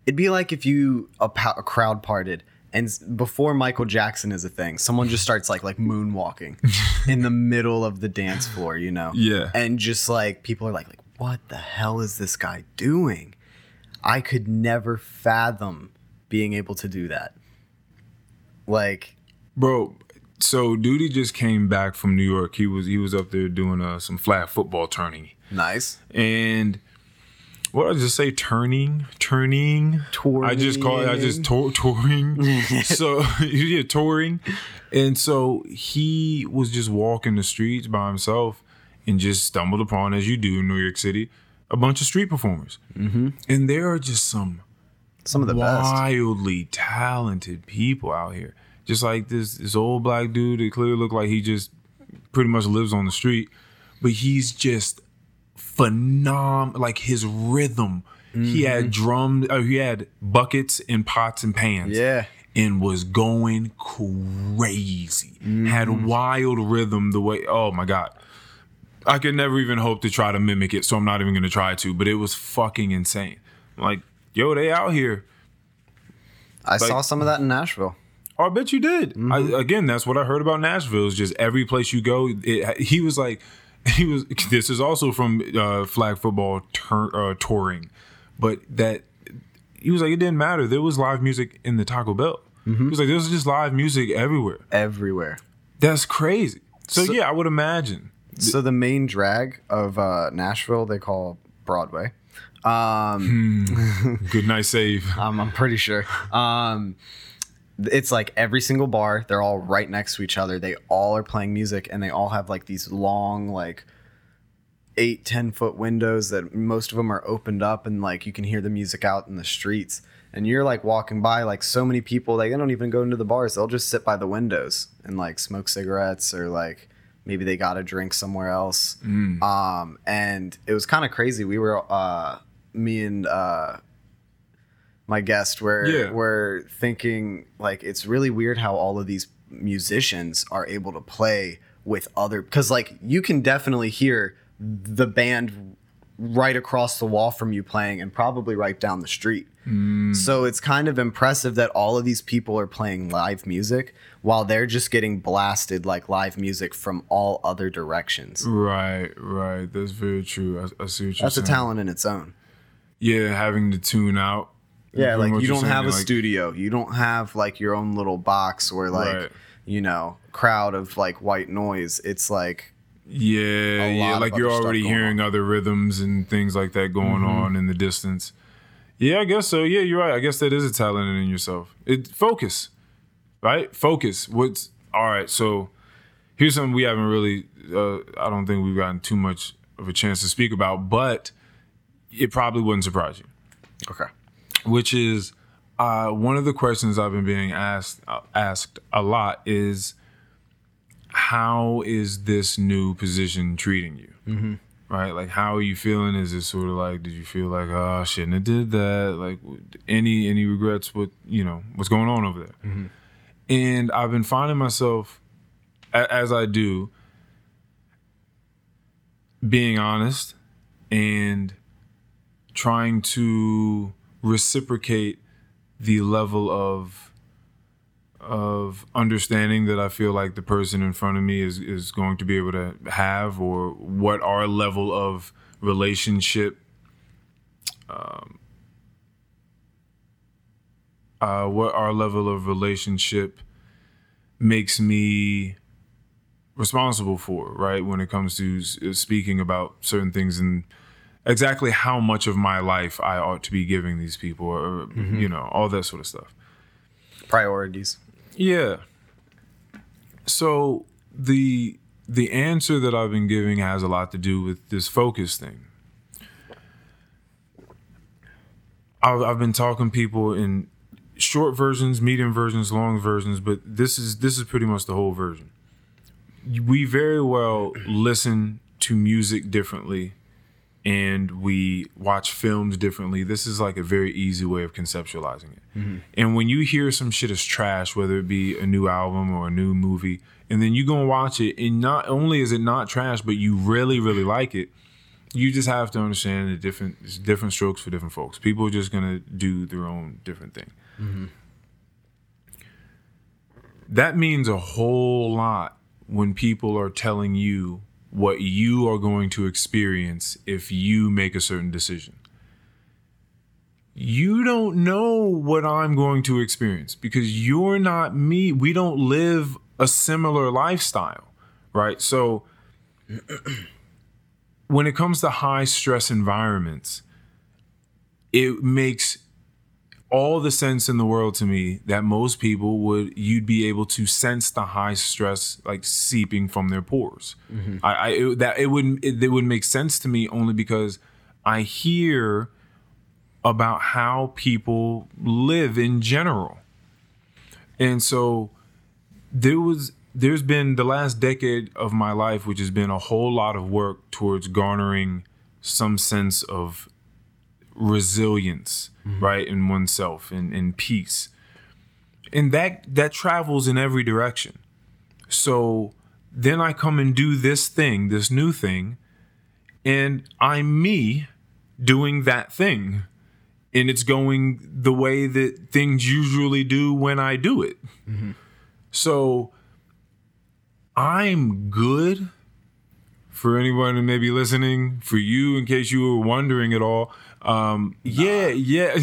It'd be like if you a, a crowd parted and before Michael Jackson is a thing, someone just starts like like moonwalking in the middle of the dance floor. You know. Yeah. And just like people are like like what the hell is this guy doing? I could never fathom being able to do that. Like Bro, so Duty just came back from New York. He was he was up there doing uh, some flag football turning. nice. And what did I just say? Turning, turning. I just call it. I just tour, touring. so yeah, touring. And so he was just walking the streets by himself and just stumbled upon, as you do in New York City, a bunch of street performers. Mm-hmm. And there are just some Some of the best. wildly talented people out here. Just like this this old black dude that clearly looked like he just pretty much lives on the street, but he's just phenom like his rhythm. He had drums, uh, he had buckets and pots and pans. Yeah. And was going crazy. Mm-hmm. Had wild rhythm the way oh my god. I could never even hope to try to mimic it, so I'm not even gonna try to, but it was fucking insane. Like, yo, they out here. I saw some of that in Nashville. Oh, I bet you did. I, again, that's what I heard about Nashville. Is just every place you go. It, he was like, he was. This is also from uh, flag football tur- uh, touring, but that he was like, it didn't matter. There was live music in the Taco Bell. He was like, there was just live music everywhere. Everywhere. That's crazy. So, So- yeah, I would imagine. So the main drag of uh, Nashville they call Broadway. Um, Good night save. I'm, I'm pretty sure. Um, it's like every single bar. They're all right next to each other. They all are playing music, and they all have like these long, like eight, ten foot windows that most of them are opened up, and like you can hear the music out in the streets. And you're like walking by, like so many people, like, they don't even go into the bars. They'll just sit by the windows and like smoke cigarettes or like maybe they got a drink somewhere else. Um, and it was kind of crazy. We were, uh, me and uh, my guest were Yeah. were thinking like it's really weird how all of these musicians are able to play with other because like you can definitely hear the band right across the wall from you playing and probably right down the street. Mm. So it's kind of impressive that all of these people are playing live music while they're just getting blasted like live music from all other directions. Right, right. That's very true. I, I see what you're That's a talent in its own. Yeah, having to tune out. Yeah, like you don't have a like- studio. You don't have like your own little box or like, Right. you know, crowd of like white noise. It's like Yeah, yeah. Like you're already Mm-hmm. hearing other rhythms and things like that going on in the distance. Yeah, I guess so. Yeah, you're right. I guess that is a talent in yourself. It focus, right? Focus. What's all right? So here's something we haven't really. Uh, I don't think we've gotten too much of a chance to speak about, but it probably wouldn't surprise you. okay. Which is uh, one of the questions I've been being asked uh, asked a lot is how is this new position treating you? Mm-hmm. Right, like how are you feeling? Is it sort of like did you feel like oh I shouldn't have did that? Like any any regrets? What you know what's going on over there? And I've been finding myself a- as I do being honest and trying to reciprocate the level of of understanding that I feel like the person in front of me is is going to be able to have or what our level of relationship um, uh, what our level of relationship makes me responsible for right when it comes to speaking about certain things and exactly how much of my life I ought to be giving these people, or mm-hmm. you know, all that sort of stuff. Priorities. Yeah. So the the answer that I've been giving has a lot to do with this focus thing. I've, I've been talking people in short versions, medium versions, long versions, but this is this is pretty much the whole version. We very well listen to music differently and we watch films differently. This is like a very easy way of conceptualizing it. Mm-hmm. And when you hear some shit is trash, whether it be a new album or a new movie, and then you go and watch it, and not only is it not trash, but you really, really like it, you just have to understand the different different strokes for different folks. People are just gonna do their own different thing. Mm-hmm. That means a whole lot when people are telling you what you are going to experience if you make a certain decision. You don't know what I'm going to experience because you're not me. We don't live a similar lifestyle, right? So when it comes to high stress environments, it makes all the sense in the world to me that most people would you'd be able to sense the high stress like seeping from their pores. Mm-hmm. I, I it, that it would it, it would make sense to me only because I hear about how people live in general, and so there was there's been the last decade of my life which has been a whole lot of work towards garnering some sense of resilience mm-hmm. right in oneself and in peace. And that that travels in every direction. So then i come and do this thing this new thing and i'm me doing that thing. And it's going the way that things usually do when i do it. Mm-hmm. So i'm good for anyone who may be listening, for you, in case you were wondering at all. Um, yeah, yeah,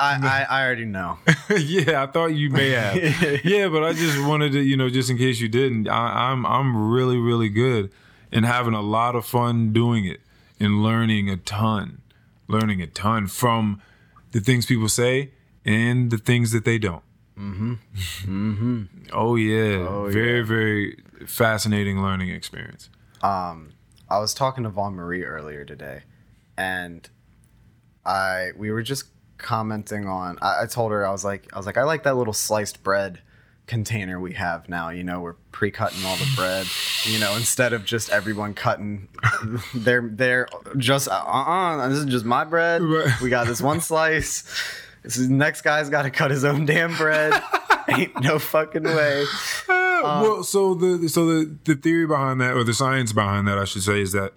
I, I, I already know. yeah. I thought you may have. yeah, but I just wanted to, you know, just in case you didn't. I, I'm I'm really really good and having a lot of fun doing it and learning a ton, learning a ton from the things people say and the things that they don't. Mm-hmm. Mm-hmm. Oh yeah, Oh, very yeah. very fascinating learning experience. Um, I was talking to Vaughn Marie earlier today, and I we were just commenting on. I, I told her I was like I was like I like that little sliced bread container we have now. You know, we're pre-cutting all the bread. You know, instead of just everyone cutting their their just uh uh this is just my bread. Right. We got this one slice. This is, next guy's got to cut his own damn bread. Ain't no fucking way. well, so the so the the theory behind that, or the science behind that, I should say, is that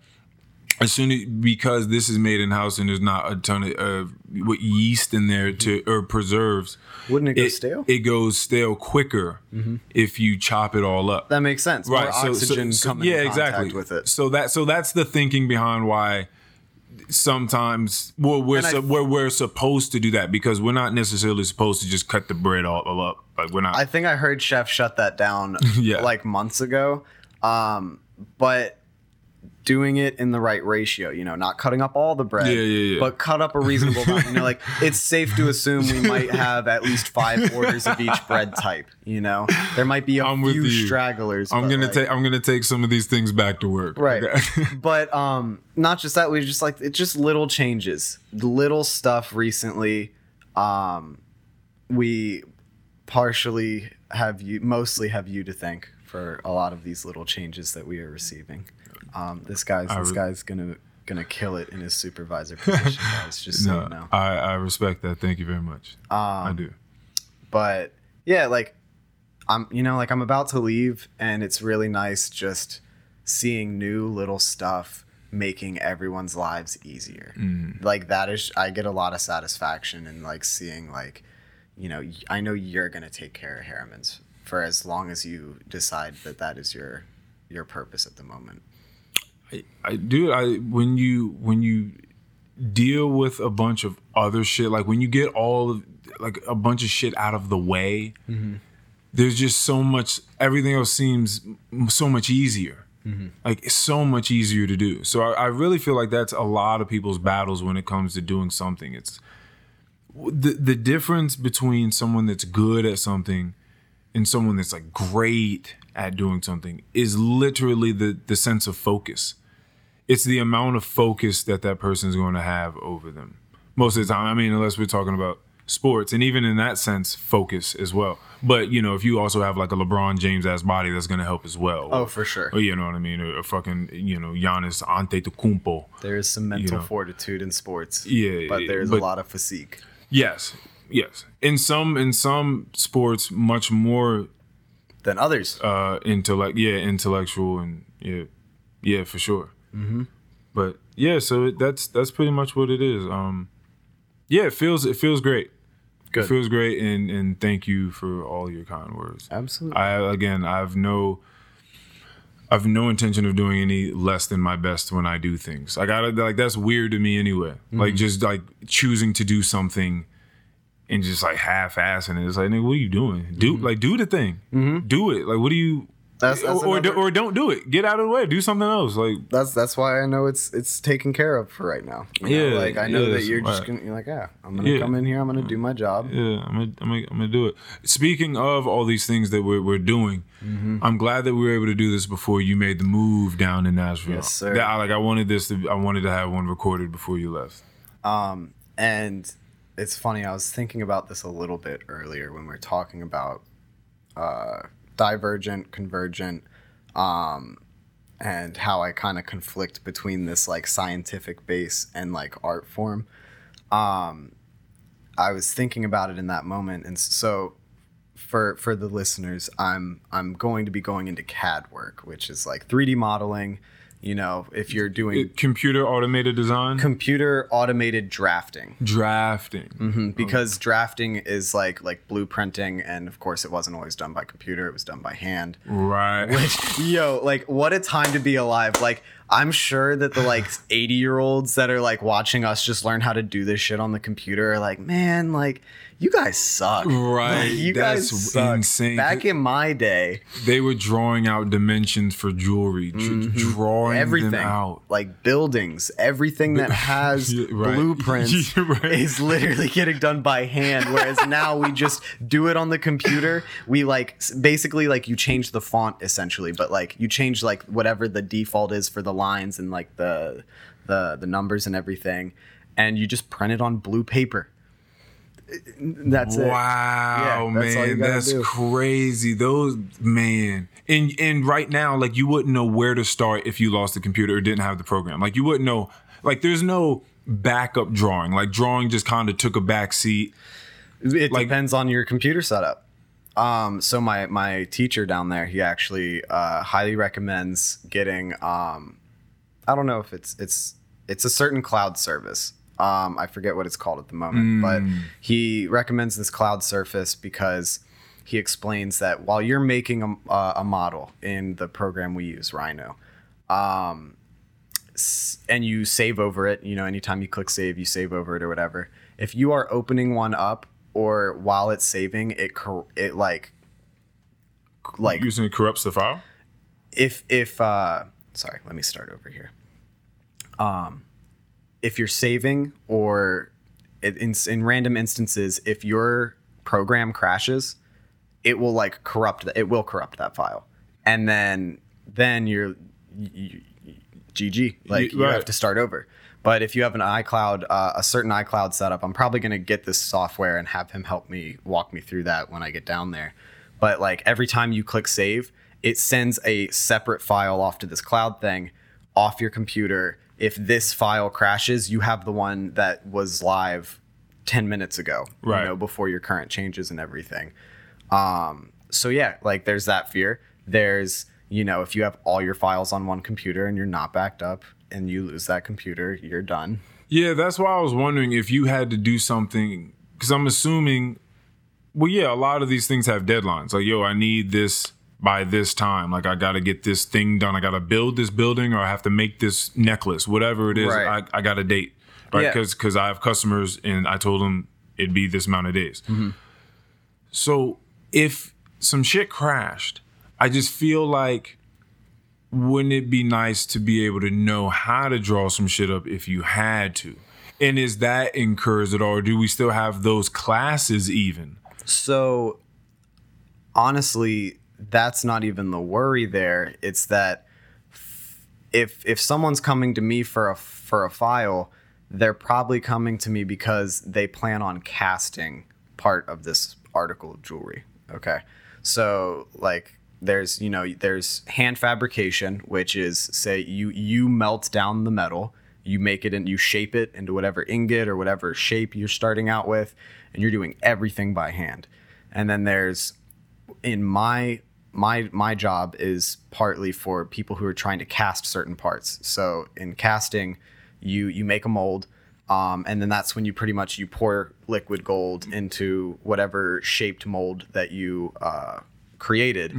as soon as because this is made in house and there's not a ton of uh, what yeast in there to or preserves. Wouldn't it go It, stale? it goes stale quicker if you chop it all up. that makes sense. More so- oxygen so- so- coming in contact with it. So that so that's the thinking behind why sometimes well, we're I- su- we're we're supposed to do that because we're not necessarily supposed to just cut the bread all, all up. Like we're not. I think I heard Chef shut that down Yeah. like months ago. Um, but doing it in the right ratio, you know, not cutting up all the bread, Yeah, yeah, yeah. but cut up a reasonable amount. You know, like it's safe to assume we might have at least five orders of each bread type. You know, there might be a I'm few stragglers. I'm gonna like- take I'm gonna take some of these things back to work. Right. Okay? but um not just that, we just like it's just little changes. Little stuff recently. Um we partially have you mostly have you to thank for a lot of these little changes that we are receiving. Um this guy's I this re- guy's gonna gonna kill it in his supervisor position, guys. Just so no, you know. I, I respect that. Thank you very much. I Um, do. but yeah, like I'm you know, like I'm about to leave and it's really nice just seeing new little stuff making everyone's lives easier. Like that is I get a lot of satisfaction in like seeing like you know, I know you're going to take care of Harriman's for as long as you decide that that is your your purpose at the moment. I, I do. I when you when you deal with a bunch of other shit, like when you get all of like a bunch of shit out of the way, mm-hmm. there's just so much. Everything else seems so much easier. Mm-hmm. Like it's so much easier to do. So I, I really feel like that's a lot of people's battles when it comes to doing something. It's the the difference between someone that's good at something and someone that's like great at doing something is literally the the sense of focus. It's the amount of focus that that person is going to have over them. Most of the time, I mean, unless we're talking about sports, and even in that sense, focus as well. But you know, if you also have like a LeBron James ass body, that's going to help as well. Oh, for sure. Or, you know what I mean? Or, or fucking, you know, Giannis Antetokounmpo. There is some mental know. fortitude in sports. Yeah, But there's but- a lot of physique. Yes, yes. In some in some sports, much more Than others. uh intellect yeah intellectual and yeah yeah for sure mm-hmm. but yeah so it, that's that's pretty much what it is um yeah it feels it feels great Good. it feels great and and thank you for all your kind words Absolutely. i again i've no i've no intention of doing any less than my best when i do things i gotta like that's weird to me anyway like just like choosing to do something and just like half-assing it. It's like, nigga, what are you doing? Do like do the thing. Do it. Like, what do you? That's- that's or, another- or or don't do it. Get out of the way. Do something else. Like, that's that's why I know it's it's taken care of for right now. You know, Yeah, like I know yeah, that you're just right. gonna you're like, yeah, I'm gonna Yeah. come in here, I'm gonna do my job. yeah, I'm gonna, I'm gonna, I'm gonna do it. Speaking of all these things that we're, we're doing, Mm-hmm. I'm glad that we were able to do this before you made the move down in Nashville. Yes, sir. That, I- like I wanted this to. I wanted to have one recorded before you left. Um, and it's funny, I was thinking about this a little bit earlier when we are talking about uh, divergent, convergent, um, and how I kind of conflict between this like scientific base and like art form. Um, I was thinking about it in that moment, and so for for the listeners, I'm I'm going to be going into CAD work, which is like 3D modeling. You know, if you're doing Computer automated design, computer automated drafting. Drafting. Mhm, because drafting is like like blueprinting and of course it wasn't always done by computer it was done by hand. Right. Which, yo like what a time to be alive. Like i'm sure that the like 80 year olds that are like watching us just learn how to do this shit on the computer are like man like you guys suck Right, Like, you that's guys suck insane. back in my day they were drawing out dimensions for jewelry, dr- drawing Mm-hmm. everything them out. like buildings everything that has Yeah, right. blueprints Yeah, right. is literally getting done by hand whereas now we just do it on the computer we like basically like you change the font essentially but like you change like whatever the default is for the lines and like the the the numbers and everything and you just print it on blue paper that's it Wow, Yeah, that's man, that's do. crazy. Those man, and and right now, like you wouldn't know where to start if you lost the computer or didn't have the program. Like you wouldn't know. Like there's no backup drawing. Like drawing just kind of took a back seat. It Like- depends on your computer setup. Um, so my my teacher down there, he actually uh, highly recommends getting. Um, I don't know if it's it's it's a certain cloud service. Um, I forget what it's called at the moment, but he recommends this cloud surface because he explains that while you're making a, uh, a model in the program we use, Rhino, um, and you save over it, you know, anytime you click save, you save over it or whatever. If you are opening one up or while it's saving, it cor- it like like Using it corrupts the file. if if uh sorry let me start over here um if you're saving or in, in random instances if your program crashes it will like corrupt that it will corrupt that file. And then then you're you, gg like you have to start over. But if you have an icloud uh, a certain icloud setup i'm probably going to get this software and have him help me walk me through that when i get down there. But like every time you click save it sends a separate file off to this cloud thing off your computer if this file crashes you have the one that was live 10 minutes ago Right. you know before your current changes and everything um so yeah like there's that fear there's you know if you have all your files on one computer and you're not backed up and you lose that computer you're done Yeah, that's why I was wondering if you had to do something because I'm assuming. Well, yeah, a lot of these things have deadlines. Like, yo, I need this by this time. Like, I got to get this thing done. I got to build this building, or I have to make this necklace. Whatever it is, Right. I, I got a date, right? Yeah. Because I have customers, and I told them it'd be this amount of days. Mm-hmm. So if some shit crashed, I just feel like wouldn't it be nice to be able to know how to draw some shit up if you had to? And is that encouraged at all? Or do we still have those classes even? So honestly, that's not even the worry there. It's that if if someone's coming to me for a for a file, they're probably coming to me because they plan on casting part of this article of jewelry. Okay. So like there's you know there's hand fabrication which is say you you melt down the metal you make it and you shape it into whatever ingot or whatever shape you're starting out with and you're doing everything by hand and then there's in my my my job is partly for people who are trying to cast certain parts. So in casting you you make a mold um, and then that's when you pretty much you pour liquid gold into whatever shaped mold that you uh, created.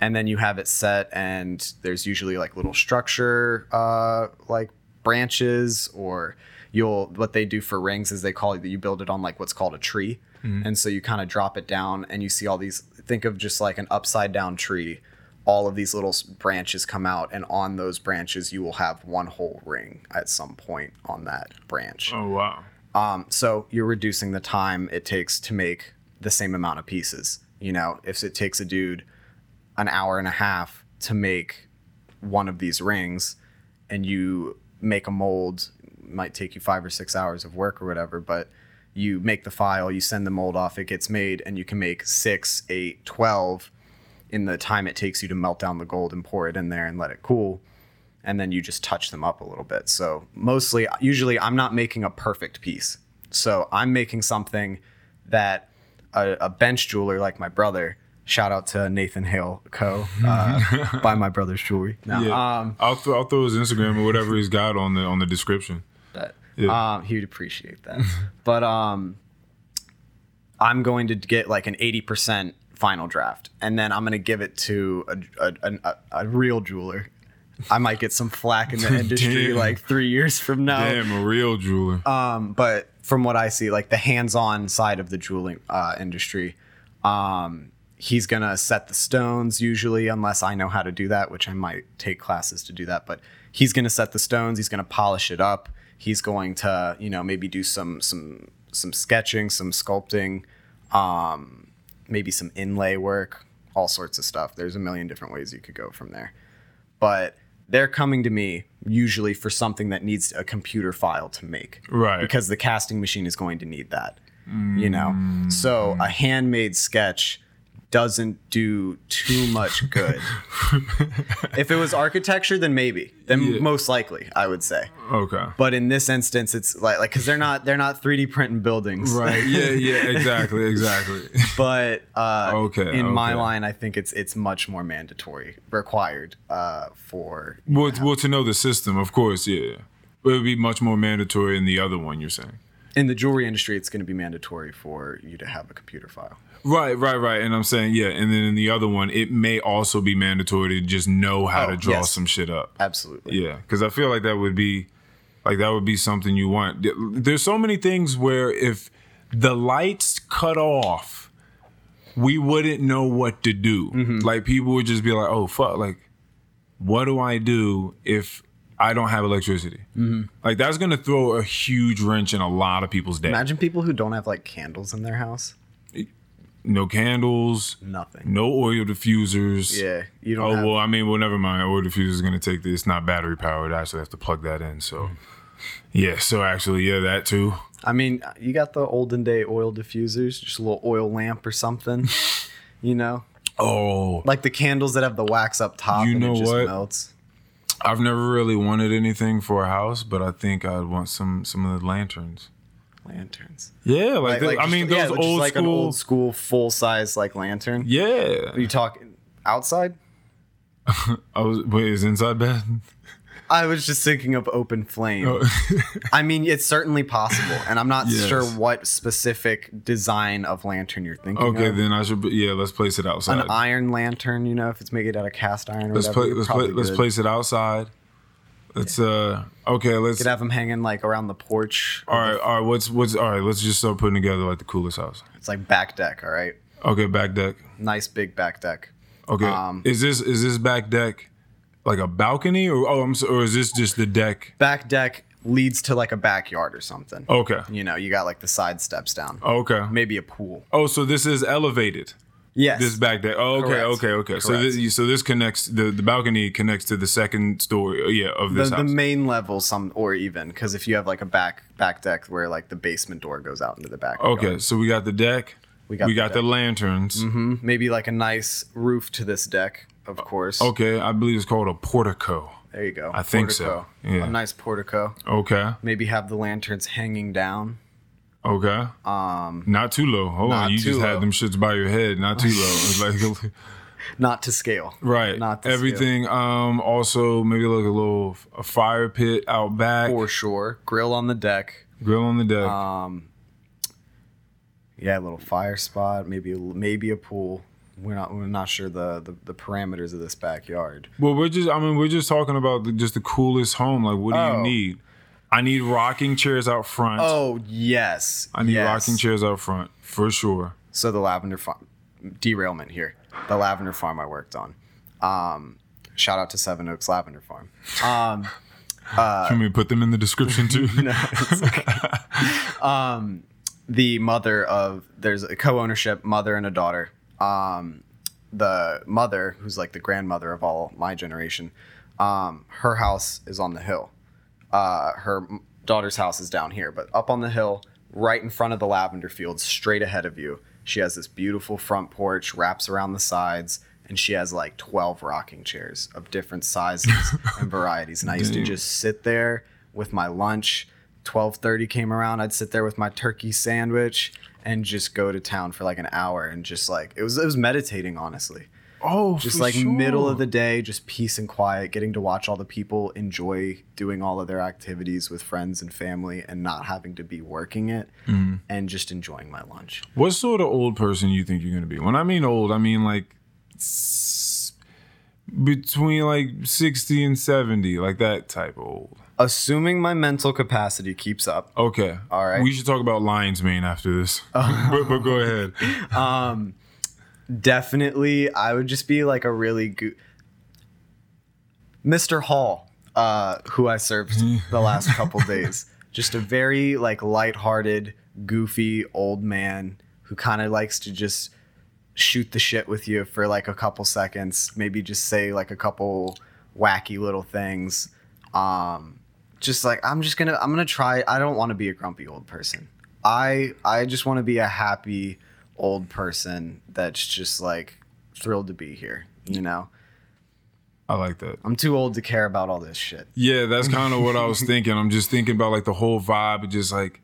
And then you have it set and there's usually like little structure uh, like branches or you'll what they do for rings is they call it that you build it on like what's called a tree. And so you kind of drop it down and you see all these think of just like an upside down tree all of these little branches come out and on those branches you will have one whole ring at some point on that branch Oh wow. um, so you're reducing the time it takes to make the same amount of pieces. You know, if it takes a dude an hour and a half to make one of these rings, and you make a mold, might take you five or six hours of work or whatever, but you make the file, you send the mold off, it gets made, and you can make six, eight, twelve in the time it takes you to melt down the gold and pour it in there and let it cool and then you just touch them up a little bit. So mostly, usually, I'm not making a perfect piece. So I'm making something that a, a bench jeweler like my brother. Shout out to Nathan Hale Co. Uh, buy my brother's jewelry. No, Yeah. um, I'll, throw, I'll throw his Instagram or whatever he's got on the on the description. that Yeah. um, he would appreciate that. but um, I'm going to get like an 80% final draft, and then I'm going to give it to a, a, a, a real jeweler. I might get some flack in the industry like three years from now. Damn, a real jeweler. Um, but from what I see, like the hands-on side of the jewelry uh, industry, um, he's gonna set the stones usually, unless I know how to do that, which I might take classes to do that. But he's gonna set the stones. He's gonna polish it up. He's going to, you know, maybe do some some some sketching, some sculpting, um, maybe some inlay work, all sorts of stuff. There's a million different ways you could go from there. But they're coming to me usually for something that needs a computer file to make Right. because the casting machine is going to need that you know so a handmade sketch doesn't do too much good. if it was architecture, then maybe, then Yeah. most likely, I would say. Okay. But in this instance, it's like like because they're not they're not 3D printing buildings, Right. Yeah. Yeah. Exactly. Exactly. but uh, Okay, in my okay. line, I think it's it's much more mandatory, required uh, for well, t- well, to know the system, of course. Yeah. It would be much more mandatory in the other one. You're saying. In the jewelry industry. It's going to be mandatory for you to have a computer file. Right, right, right. And I'm saying, yeah. And then in the other one, it may also be mandatory to just know how Oh, to draw yes. some shit up. Absolutely. Yeah, because I feel like that would be, like that would be something you want. There's so many things where if the lights cut off, we wouldn't know what to do. Mm-hmm. Like people would just be like, "Oh fuck!" Like, what do I do if I don't have electricity? Mm-hmm. Like that's gonna throw a huge wrench in a lot of people's day. Imagine people who don't have like candles in their house. No candles, Nothing. no oil diffusers. Yeah, you don't. Oh have, well, I mean, well, never mind. Oil diffuser is gonna take this. It's not battery powered. I actually have to plug that in. So, yeah. So actually, yeah, that too. I mean, you got the olden day oil diffusers, just a little oil lamp or something. you know, Oh, like the candles that have the wax up top You and know it just what? melts. I've never really wanted anything for a house, but I think I'd want some some of the lanterns. Lanterns. Yeah, like, the- I just- mean, yeah, those just old like school. an old school full size like lantern. yeah, Are you talking outside? I was. Wait, is inside bad? I was just thinking of open flame. Oh. I mean, it's certainly possible, and I'm not Yes. sure what specific design of lantern you're thinking okay, of. then I should. Yeah, let's place it outside. An iron lantern, you know, if it's made out of cast iron or let's whatever. Let's let's place it outside. Let's. uh Okay, let's. Could have them hanging like around the porch. All right, all right. What's what's all right? Let's just start putting together like the coolest house. It's like back deck, all right? Okay, back deck. Nice big back deck. Okay, Um, is this is this back deck like a balcony or oh I'm so, or is this just the deck? Back deck leads to like a backyard or something. Okay, You know, you got like the side steps down. okay. Maybe a pool. Oh, so this is elevated. Yes. This back deck. Oh, okay, Correct. okay, okay. So Correct. this so this connects the the balcony connects to the second story. uh, Yeah, of the, this the house. main level some or even because if you have like a back back deck where like the basement door goes out into the back okay, so we got the deck. We got we the got the lanterns. Mhm. maybe like a nice roof to this deck of course Okay, I believe it's called a portico. there you go I think so. Yeah. a nice portico Okay, maybe have the lanterns hanging down okay. um Not too low. Hold on, you just low. had them shits by your head. Not too low. It's like not to scale right. Not to scale. Everything. Um. Also, maybe like a little a fire pit out back. for sure grill on the deck Grill on the deck. um yeah a little fire spot maybe maybe a pool we're not we're not sure the, the the parameters of this backyard Well, we're just, I mean, we're just talking about the, just the coolest home. Like, what do Oh. you need? I need rocking chairs out front. oh yes I need yes. rocking chairs out front for sure. So the lavender farm derailment here. The lavender farm I worked on. Um, shout out to Seven Oaks Lavender Farm. Um, Can we put them in the description too? the mother of there's a co-ownership mother and a daughter. Um, the mother, who's like the grandmother of all my generation, um, her house is on the hill. Uh, her daughter's house is down here, but up on the hill, right in front of the lavender fields, straight ahead of you, she has this beautiful front porch, wraps around the sides, and she has like 12 rocking chairs of different sizes and varieties. And I used to just sit there with my lunch. 12:30 came around, I'd sit there with my turkey sandwich and just go to town for like an hour and just like it was it was meditating honestly oh, just like sure. middle of the day just peace and quiet getting to watch all the people enjoy doing all of their activities with friends and family and not having to be working it Mm-hmm. and just enjoying my lunch What sort of old person you think you're gonna be? When I mean old, I mean like between like sixty and seventy, like that type of old. Assuming my mental capacity keeps up Okay. All right. We should talk about Lion's Mane after this. but, but go ahead. um definitely i would just be like a really good mr hall uh who i served the last couple days just a very like lighthearted goofy old man who kind of likes to just shoot the shit with you for like a couple seconds maybe just say like a couple wacky little things um just like i'm just gonna i'm gonna try i don't want to be a grumpy old person i i just want to be a happy old person that's just like thrilled to be here. You know, I like that. I'm too old to care about all this shit. Yeah, that's kind of what I was thinking. I'm just thinking about like the whole vibe of just like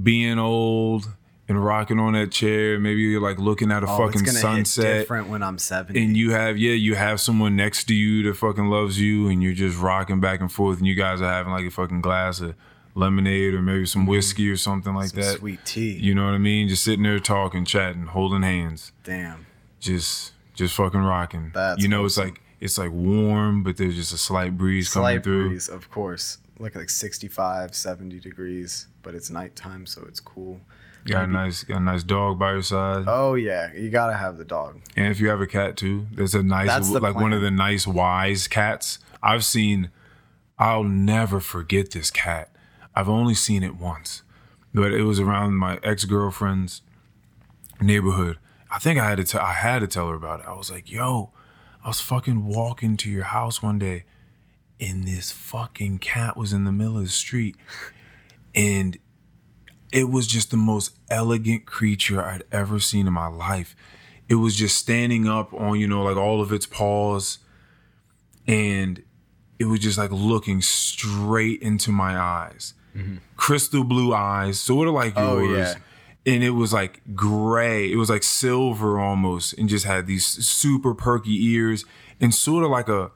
being old and rocking on that chair. Maybe you're like looking at a Oh, fucking it's sunset. different when I'm 70. and you have yeah you have someone next to you that fucking loves you and you're just rocking back and forth and you guys are having like a fucking glass of lemonade or maybe some whiskey or something like Mm-hmm. Some that sweet tea. you know what i mean just sitting there talking chatting holding hands Damn. just just fucking rocking That's you know it's like it's like warm but there's just a slight breeze coming Slight through breeze, of course. Like like 65, 70 degrees, but it's nighttime, so it's cool. Got a nice got a nice dog by your side Oh yeah, you gotta have the dog. And if you have a cat too, there's a nice, That's the like one of the nice wise cats. I've seen, I'll never forget this cat. I've only seen it once, but it was around my ex girlfriend's neighborhood. I think I had to, tell I had to tell her about it. I was like, yo, I was fucking walking to your house one day and this fucking cat was in the middle of the street. And it was just the most elegant creature I'd ever seen in my life. It was just standing up on, you know, like all of its paws. And it was just like looking straight into my eyes. Mm-hmm. Crystal blue eyes, sort of like Oh, yours. yeah. And it was like gray. It was like silver almost, and just had these super perky ears and sort of like a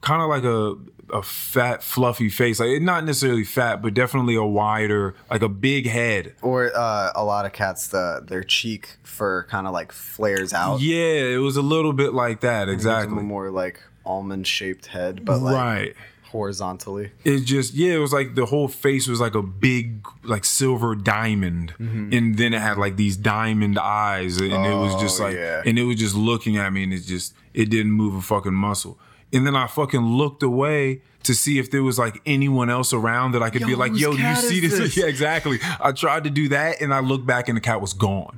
kind of like a a fat, fluffy face. Like not necessarily fat, but definitely a wider, like a big head. Or uh, a lot of cats, the their cheek fur kind of like flares out. Yeah, it was a little bit like that. Exactly. more like almond shaped head, but like right. horizontally. It just yeah, it was like the whole face was like a big like silver diamond, Mm-hmm. and then it had like these diamond eyes, and it was just Oh, like, yeah. and it was just looking at me, and it just it didn't move a fucking muscle. And then I fucking looked away to see if there was like anyone else around that I could be like, yo, do you see this? this? Yeah, exactly. I tried to do that, and I looked back, and the cat was gone,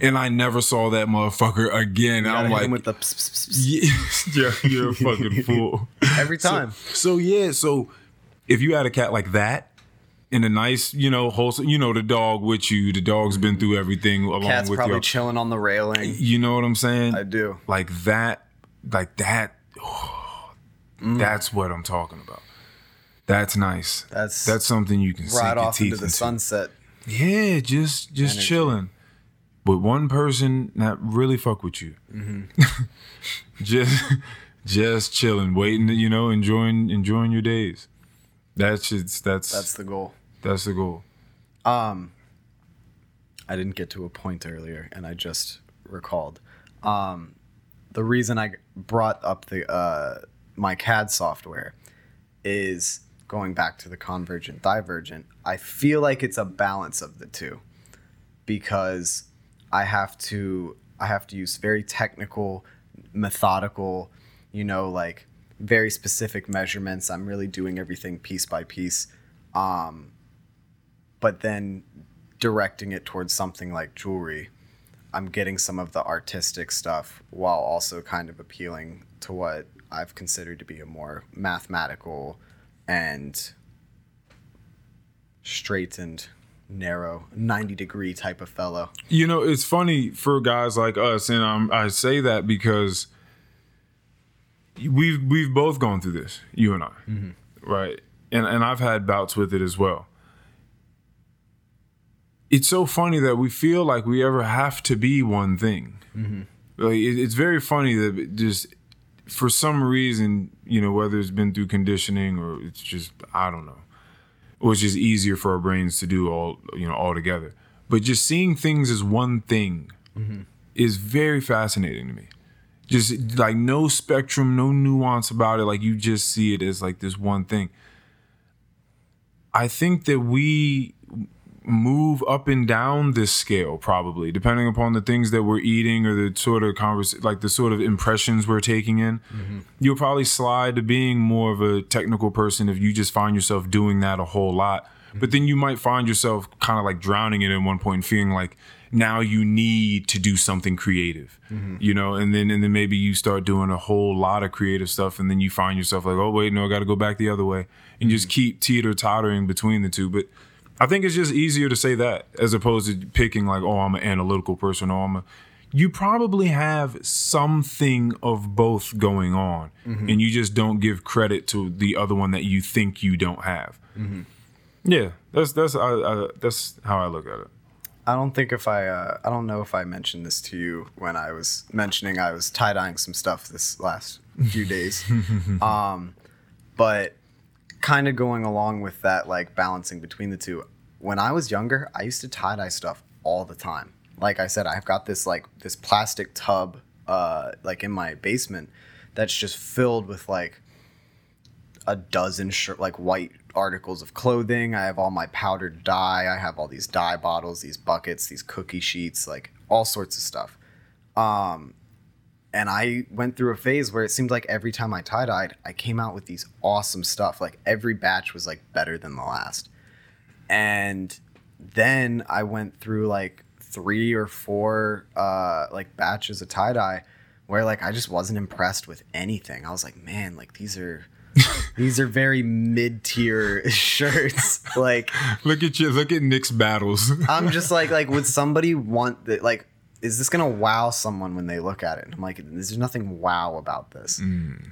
Mm. and I never saw that motherfucker again. I'm like, with the pss, pss, pss, yeah, you're, a fucking fool. every time. So yeah, so if you had a cat like that in a nice, you know, wholesome, you know, the dog with you, the dog's been through everything along Cat's with probably you. chilling on the railing. you know what I'm saying? I do. Like that, like that. Mm. That's what I'm talking about. That's nice. That's That's something you can right off teeth into the into. sunset. Yeah, just just Energy. chilling with one person that really fuck with you. Mm-hmm. just just chilling, waiting, you know, enjoying enjoying your days. That's just That's that's the goal. that's the goal. Um, I didn't get to a point earlier, and I just recalled. Um, the reason I brought up the uh, my CAD software is going back to the convergent divergent. I feel like it's a balance of the two because I have to I have to use very technical, methodical, you know, like very specific measurements. I'm really doing everything piece by piece. Um, but then directing it towards something like jewelry, I'm getting some of the artistic stuff while also kind of appealing to what I've considered to be a more mathematical and straight and narrow 90 degree type of fellow. You know, it's funny for guys like us, and um, I say that because we've we've both gone through this, you and I, right? And and I've had bouts with it as well. It's so funny that we feel like we ever have to be one thing. Like it, it's very funny that just for some reason, you know, whether it's been through conditioning or it's just I don't know or it's just easier for our brains to do all you know all together. But just seeing things as one thing mm-hmm. is very fascinating to me. Just like no spectrum, no nuance about it. Like you just see it as like this one thing. I think that we move up and down this scale probably depending upon the things that we're eating or the sort of convers like the sort of impressions we're taking in. Mm-hmm. You'll probably slide to being more of a technical person if you just find yourself doing that a whole lot. But mm-hmm. then you might find yourself kind of like drowning in it at one point and feeling like now you need to do something creative mm-hmm. you know? And then and then maybe you start doing a whole lot of creative stuff and then you find yourself like oh wait no i gotta go back the other way and just keep teeter tottering between the two. But I think it's just easier to say that as opposed to picking like, oh, I'm an analytical person or I'm a. You probably have something of both going on, and you just don't give credit to the other one that you think you don't have. Yeah, that's that's I, I, that's how I look at it. I don't think if I, uh, I don't know if I mentioned this to you when I was mentioning I was tie dyeing some stuff this last few days. um, but kind of going along with that, like balancing between the two. When I was younger, I used to tie dye stuff all the time. Like I said, I've got this like this plastic tub, uh, like in my basement, that's just filled with like a dozen shirt like white articles of clothing. I have all my powdered dye. I have all these dye bottles, these buckets, these cookie sheets, like all sorts of stuff. Um, and I went through a phase where it seemed like every time I tie dyed, I came out with these awesome stuff. Like every batch was like better than the last. And then I went through like three or four uh, like batches of tie dye where like I just wasn't impressed with anything. I was like, man, like these are these are very mid tier shirts. like Look at you. Look at Nick's battles. I'm just like like would somebody want that like is this gonna wow someone when they look at it? And I'm like, there's nothing wow about this.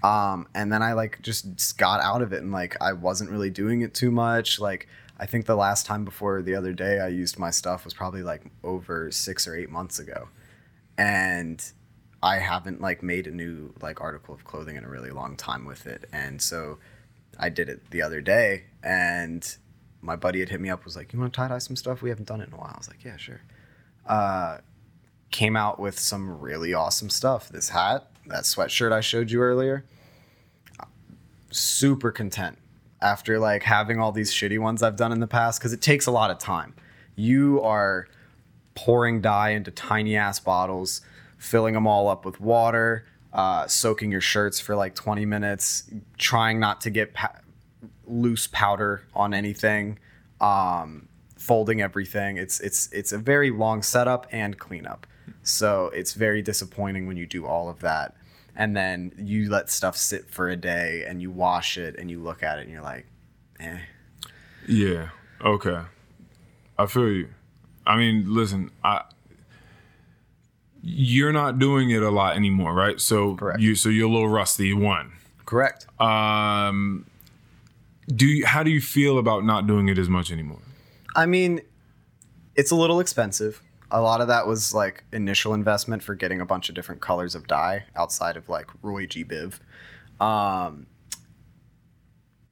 Um, and then I like just got out of it and like I wasn't really doing it too much. Like I think the last time before the other day I used my stuff was probably like over six or eight months ago. And I haven't like made a new like article of clothing in a really long time with it. And so I did it the other day and my buddy had hit me up was like, "You want to tie dye some stuff? We haven't done it in a while." I was like, "Yeah, sure." Uh, came out with some really awesome stuff. This hat, that sweatshirt I showed you earlier. Super content after like having all these shitty ones I've done in the past because it takes a lot of time. You are pouring dye into tiny ass bottles, filling them all up with water, uh, soaking your shirts for like 20 minutes, trying not to get pa- loose powder on anything, um, folding everything. It's it's it's a very long setup and cleanup. So it's very disappointing when you do all of that and then you let stuff sit for a day and you wash it and you look at it and you're like, eh. Yeah. Okay. I feel you. I mean, listen, I you're not doing it a lot anymore, right? So Correct. you so you're a little rusty. One. Correct. Um do you, how do you feel about not doing it as much anymore? I mean, it's a little expensive. A lot of that was like initial investment for getting a bunch of different colors of dye outside of like Roy G. Biv. Um,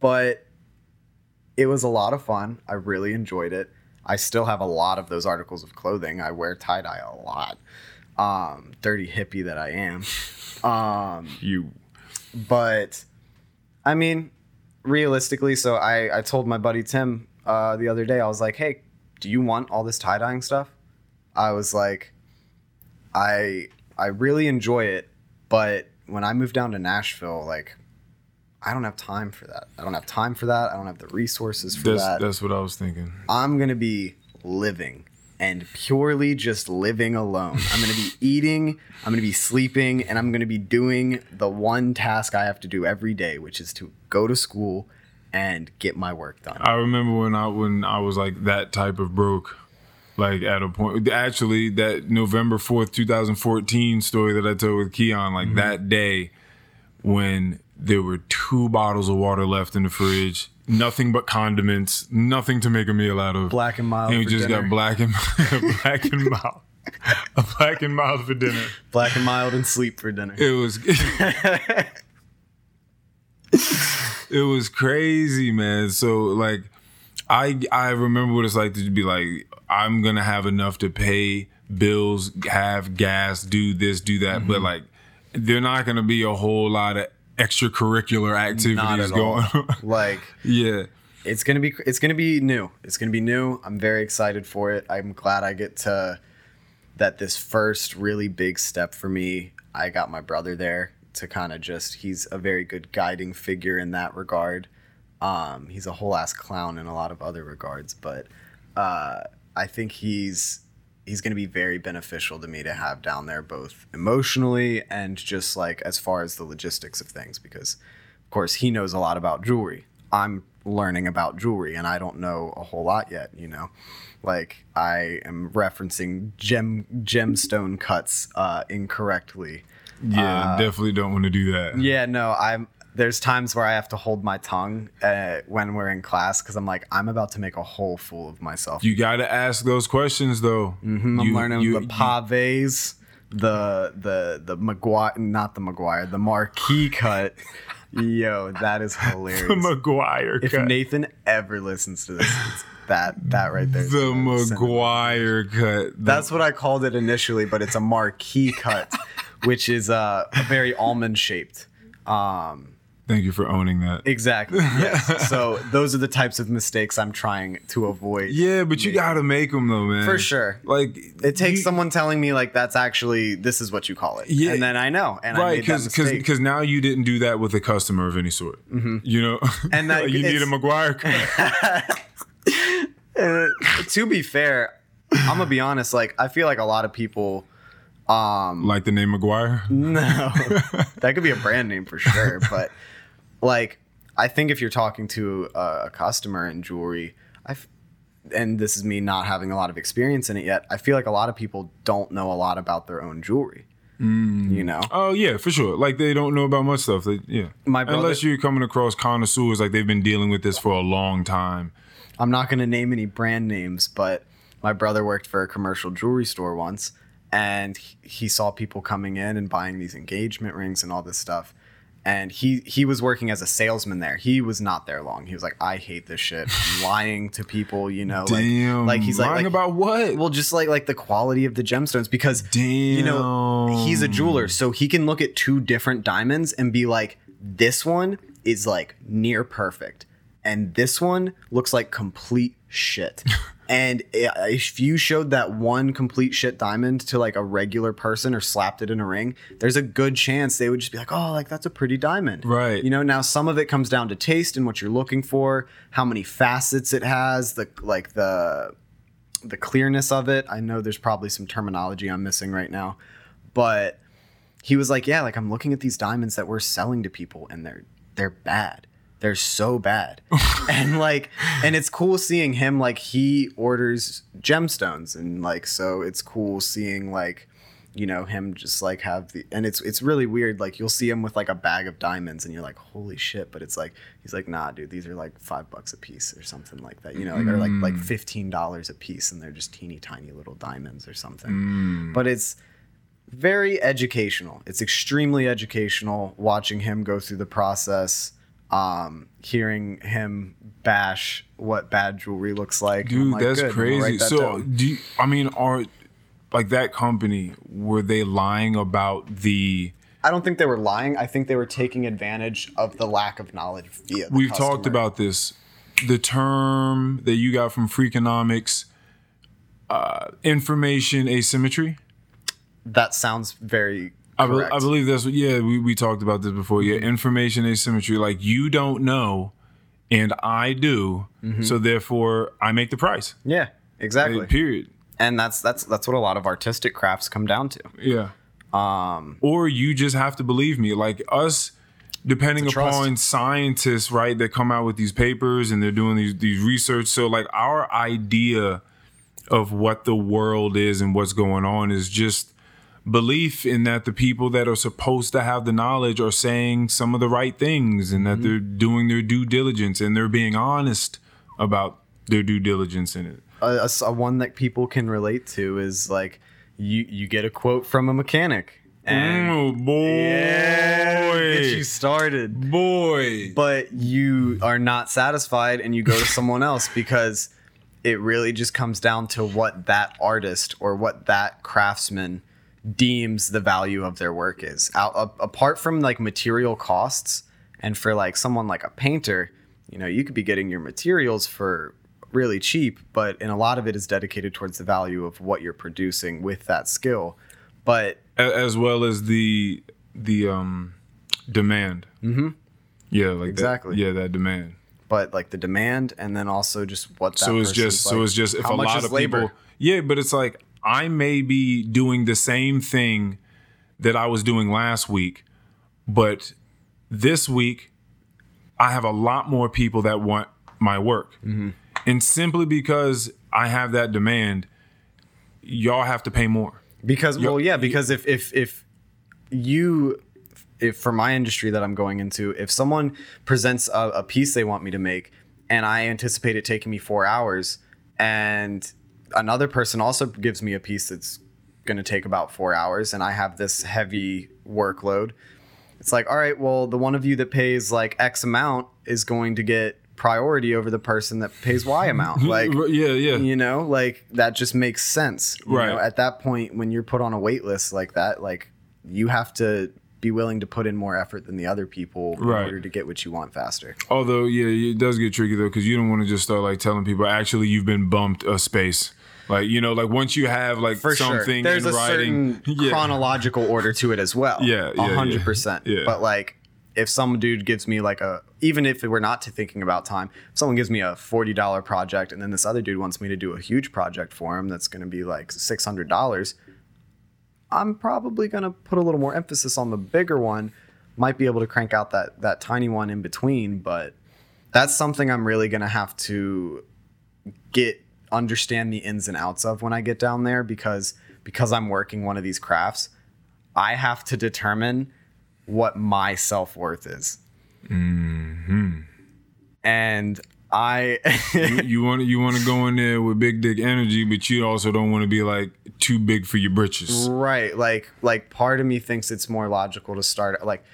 but it was a lot of fun. I really enjoyed it. I still have a lot of those articles of clothing. I wear tie dye a lot. Um, dirty hippie that I am. Um, You but I mean, realistically, so I I told my buddy Tim uh, the other day. I was like, "Hey, do you want all this tie dyeing stuff?" I was like, "I I really enjoy it, but when I moved down to Nashville, like." I don't have time for that. I don't have time for that. I don't have the resources for that's that. that's what I was thinking. I'm gonna be living and purely just living alone. I'm gonna be eating, I'm gonna be sleeping, and I'm gonna be doing the one task I have to do every day, which is to go to school and get my work done. I remember when I when I was like that type of broke. Like at a point, actually, that November fourth, two thousand fourteen story that I told with Keon, like Mm-hmm. that day when there were two bottles of water left in the fridge, nothing but condiments, nothing to make a meal out of. Black and mild and we just dinner. got black and black and mild, a black and mild for dinner. Black and mild and sleep for dinner. It was. it was crazy, man. So like, I I remember what it's like to be like, I'm gonna have enough to pay bills, have gas, do this, do that, Mm-hmm. but like, there not gonna be a whole lot of extracurricular activities going. on. like yeah, it's gonna be it's gonna be new. It's gonna be new. I'm very excited for it. I'm glad I get to that this first really big step for me. I got my brother there to kind of just he's a very good guiding figure in that regard. Um, he's a whole ass clown in a lot of other regards, but uh, I think he's he's going to be very beneficial to me to have down there both emotionally and just like as far as the logistics of things because of course he knows a lot about jewelry i'm learning about jewelry and I don't know a whole lot yet, you know. Like I am referencing gem gemstone cuts uh, incorrectly. Yeah, definitely don't want to do that. Yeah, no, I'm there's times where I have to hold my tongue uh, when we're in class because I'm like I'm about to make a whole fool of myself. You got to ask those questions though. I'm You- learning you- the paves, the the the McGuire, not the McGuire, the marquise cut. Yo, that is hilarious. The McGuire if cut. Nathan ever listens to this, it's that that right there. the gonna send him- McGuire cut. That's what I called it initially, but it's a marquise cut, which is uh, very almond shaped. Um, Thank you for owning that. exactly. Yes. so those are the types of mistakes I'm trying to avoid. Yeah, but you got to make them though, man. For sure. Like It takes you- someone telling me like that's actually this is what you call it, Yeah. and then I know, and right because because now you didn't do that with a customer of any sort. You know, And that- you need a McGuire. Uh, to be fair, I'm gonna be honest. Like I feel like a lot of people. Um, like the name McGuire. no, that could be a brand name for sure. But like, I think if you're talking to a, customer in jewelry, I, and this is me not having a lot of experience in it yet. I feel like a lot of people don't know a lot about their own jewelry. Mm. You know, Oh yeah, for sure. Like they don't know about much stuff. They, yeah, My brother- unless you're coming across connoisseurs, like they've been dealing with this for a long time. I'm not going to name any brand names, but my brother worked for a commercial jewelry store once and he- he saw people coming in and buying these engagement rings and all this stuff. And he he was working as a salesman there. He was not there long. He was like, I hate this shit. I'm lying to people, you know, like Damn. like he's like, lying like about what? well, just like like the quality of the gemstones because you know he's a jeweler, so he can look at two different diamonds and be like, this one is like near perfect, and this one looks like complete shit. and uh, if you showed that one complete shit diamond to like a regular person or slapped it in a ring, there's a good chance they would just be like, oh, like that's a pretty diamond, Right. You know, now some of it comes down to taste and what you're looking for, how many facets it has, the like the the clearness of it. I know there's probably some terminology I'm missing right now, but he was like, "Yeah, like I'm looking at these diamonds that we're selling to people, and they're they're bad. They're so bad." and like, and it's cool seeing him like he orders gemstones, and like so it's cool seeing like you know him just like have the and it's it's really weird like you'll see him with like a bag of diamonds and you're like holy shit but it's like he's like nah dude these are like five bucks a piece or something like that you know like or like like mm. fifteen dollars a piece and they're just teeny tiny little diamonds or something. Mm. But it's very educational. It's extremely educational watching him go through the process um hearing him bash what bad jewelry looks like Dude, like, that's "Good, I'm gonna crazy. that So, down." do you, I mean, are like that company were they lying about the? I don't think they were lying. I think they were taking advantage of the lack of knowledge via. The We've talked about this. The term that you got from Freakonomics, uh, information asymmetry. that. Sounds very I, be- I believe that's what. Yeah, we, we talked about this before. Yeah, information asymmetry. Like you don't know, and I do. Mm-hmm. So therefore, I make the price. yeah, exactly. Period. and that's that's that's what a lot of artistic crafts come down to. Yeah. Um, or you just have to believe me. Like us, depending upon scientists, right, that come out with these papers and they're doing these these research. So like our idea of what the world is and what's going on is just belief in that the people that are supposed to have the knowledge are saying some of the right things and Mm-hmm. that they're doing their due diligence and they're being honest about their due diligence in it. a, a a one that people can relate to is like you you get a quote from a mechanic and Oh boy. get you started. boy. but you are not satisfied and you go to someone else because it really just comes down to what that artist or what that craftsman deems the value of their work is out a- apart from like material costs and for like someone like a painter you know you could be getting your materials for really cheap but and a lot of it is dedicated towards the value of what you're producing with that skill but as well as the the um demand. Mm-hmm. Yeah, like that- Exactly. yeah, that demand. but like the demand and then also just what that so it's just so like, it's just if a lot of labor? people yeah but it's like i may be doing the same thing that i was doing last week but this week i have a lot more people that want my work. Mm-hmm. And simply because I have that demand, y'all have to pay more. Because well, yeah, because if if if you if for my industry that I'm going into, if someone presents a, a piece they want me to make and I anticipate it taking me four hours, and another person also gives me a piece that's going to take about four hours, and I have this heavy workload, it's like, all right, well, the one of you that pays like X amount is going to get priority over the person that pays Y amount. Like, yeah, yeah. you know, like that just makes sense. You Right. know, at that point, when you're put on a wait list like that, like you have to be willing to put in more effort than the other people in order to get what you want faster. Although, yeah, it does get tricky though, because you don't want to just start like telling people actually you've been bumped a space. Like you know, like once you have like For sure. something There's in a writing, certain yeah, chronological order to it as well. Yeah, hundred yeah. percent. Yeah. But like if some dude gives me like a even if we're not to thinking about time, if someone gives me a forty dollar project and then this other dude wants me to do a huge project for him that's gonna be like six hundred dollars, I'm probably gonna put a little more emphasis on the bigger one. Might be able to crank out that that tiny one in between, but that's something I'm really gonna have to get understand the ins and outs of when I get down there because because I'm working one of these crafts, I have to determine what my self worth is. And I you want you want to go in there with big dick energy, but you also don't want to be like too big for your britches. right like like part of me thinks it's more logical to start like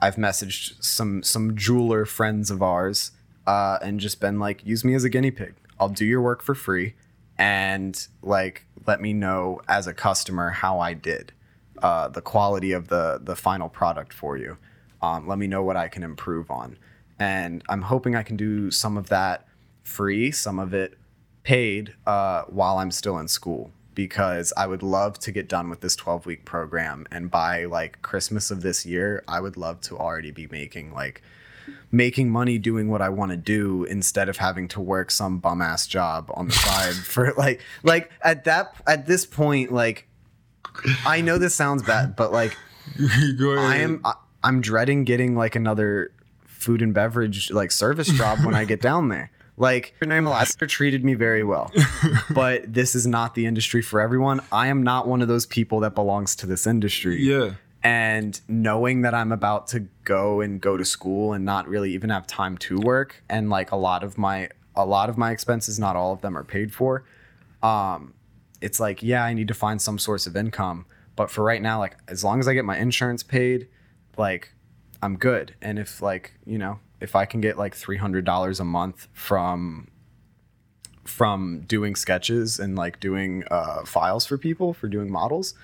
I've messaged some some jeweler friends of ours uh, and just been like, use me as a guinea pig. I'll do your work for free, and like let me know as a customer how I did, uh, the quality of the the final product for you. Um, let me know what I can improve on, and I'm hoping I can do some of that free, some of it paid uh, while I'm still in school because I would love to get done with this 12 week program and by like Christmas of this year I would love to already be making like making money doing what I want to do instead of having to work some bum ass job on the side for like like at that at this point like I know this sounds bad but like. I am I, I'm dreading getting like another food and beverage like service job when I get down there. Like Name Alaska treated me very well, but this is not the industry for everyone. I am not one of those people that belongs to this industry. Yeah. And knowing that I'm about to go and go to school and not really even have time to work, and like a lot of my a lot of my expenses, not all of them are paid for. Um, it's like yeah, I need to find some source of income. But for right now, like as long as I get my insurance paid, like I'm good. And if like you know if I can get like three hundred dollars a month from from doing sketches and like doing uh, files for people for doing models,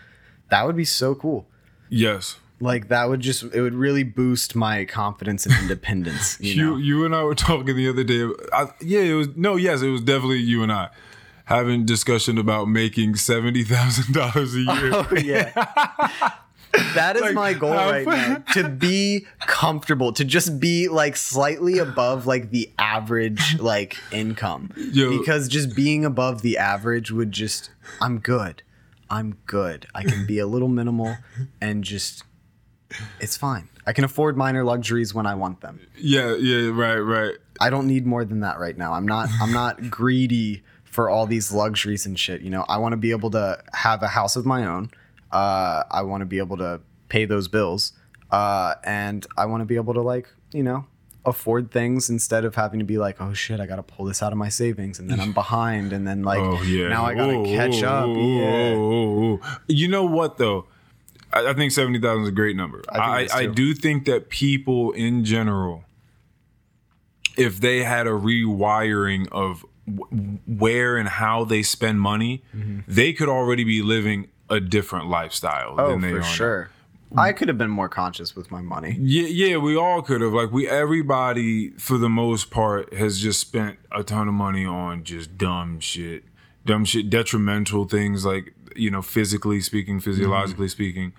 that would be so cool. Yes. Like that would just it would really boost my confidence and independence. You, You know? you and I were talking the other day. I, yeah, it was no, yes, it was definitely you and I having discussion about making seventy thousand dollars a oh, year. Oh yeah. That is Like, my goal right now. To be comfortable, to just be like slightly above like the average like income. Yo. Because just being above the average would just I'm good. I'm good. I can be a little minimal and just it's fine. I can afford minor luxuries when I want them. Yeah, yeah, right, right. I don't need more than that right now. I'm not I'm not greedy for all these luxuries and shit. You know, I want to be able to have a house of my own. Uh, I want to be able to pay those bills, uh, and I want to be able to like you know afford things instead of having to be like, oh shit, I gotta pull this out of my savings, and then I'm behind, and then like Oh yeah. now I gotta Whoa, catch whoa, up. whoa, yeah. You know what though? I, I think seventy thousand is a great number. I I, I do think that people in general, if they had a rewiring of w- where and how they spend money, mm-hmm. they could already be living a different lifestyle Oh, than they for are. now. I could have been more conscious with my money. Yeah, yeah, we all could have. Like we, everybody for the most part has just spent a ton of money on just dumb shit, dumb shit, detrimental things like you know, physically speaking, mm-hmm. physiologically speaking,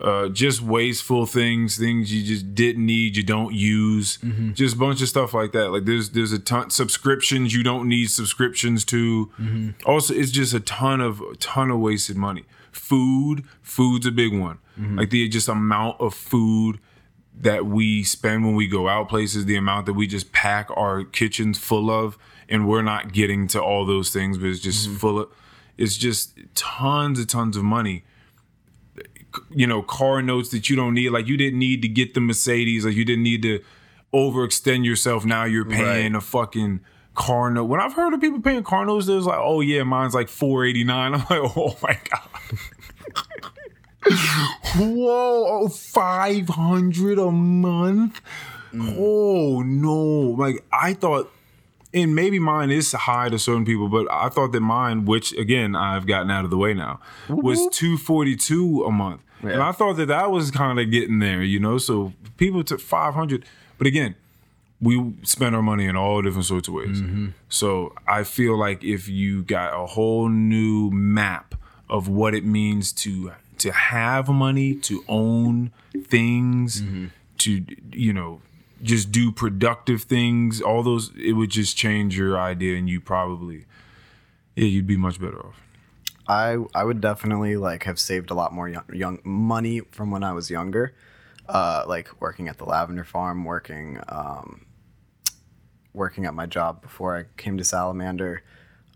uh, just wasteful things, things you just didn't need, you don't use, mm-hmm. just a bunch of stuff like that. Like there's there's a ton subscriptions you don't need subscriptions to. Mm-hmm. Also, it's just a ton of a ton of wasted money. Food, food's a big one. Mm-hmm. Like the just amount of food that we spend when we go out places, the amount that we just pack our kitchens full of, and we're not getting to all those things, but it's just mm-hmm. full of, it's just tons and tons of money. You know, car notes that you don't need. Like you didn't need to get the Mercedes. Like you didn't need to overextend yourself. Now you're paying Right. a fucking car note. When I've heard of people paying car notes, there's like, oh yeah, mine's like four eighty nine. I'm like, oh my god. Whoa, oh, 500 a month? Mm. Oh no. Like I thought and maybe mine is high to certain people, but I thought that mine, which again I've gotten out of the way now, was 242 a month. And I thought that that was kind of getting there, you know? So people took 500. But again, we spend our money in all different sorts of ways. So I feel like if you got a whole new map of what it means to to have money, to own things, to you know, just do productive things, all those it would just change your idea and you probably yeah, you'd be much better off. I I would definitely like have saved a lot more young, young money from when I was younger, uh, like working at the lavender farm, working um, working at my job before I came to Salamander,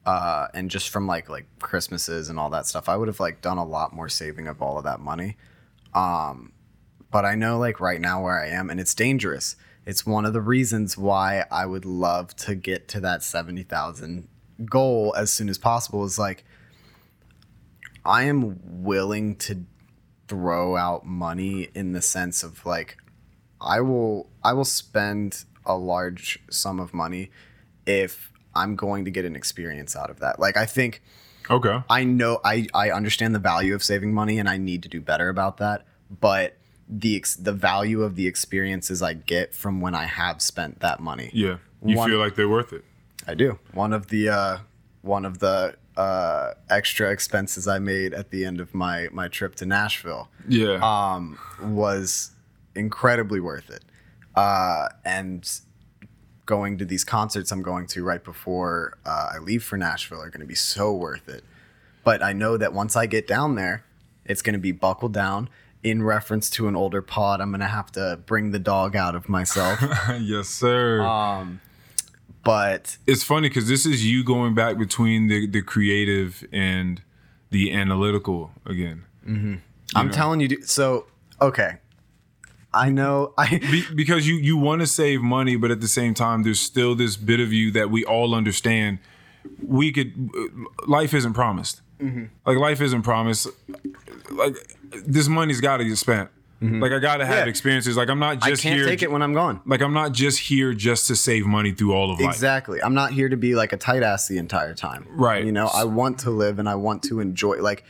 uh, and just from like like Christmases and all that stuff. I would have like done a lot more saving of all of that money. Um, but I know like right now where I am, and it's dangerous. It's one of the reasons why I would love to get to that seventy thousand goal as soon as possible. Is like I am willing to throw out money in the sense of like I will I will spend a large sum of money if I'm going to get an experience out of that. Like I think Okay. I know I I understand the value of saving money and I need to do better about that, but the ex- the value of the experiences I get from when I have spent that money. Yeah. You One- feel like they're worth it. I do. One of the uh, one of the uh, extra expenses I made at the end of my my trip to Nashville Yeah. um, was incredibly worth it. Uh, and going to these concerts I'm going to right before uh, I leave for Nashville are going to be so worth it. But I know that once I get down there, it's going to be buckled down. In reference to an older pod, I'm going to have to bring the dog out of myself. yes, sir. um, but it's funny because this is you going back between the the creative and the analytical again. Mm-hmm. I'm know? telling you, so okay. I know I Be, because you you want to save money, but at the same time, there's still this bit of you that we all understand. We could life isn't promised. Mm-hmm. Like life isn't promised. Like this money's got to get spent. Like I got to have Mm-hmm. Yeah. experiences. Like I'm not I just can't here. take it when I'm gone. like I'm not just here just to save money through all of life. Exactly. I'm not here to be like a tight ass the entire time. Right. You know, I want to live and I want to enjoy. Like,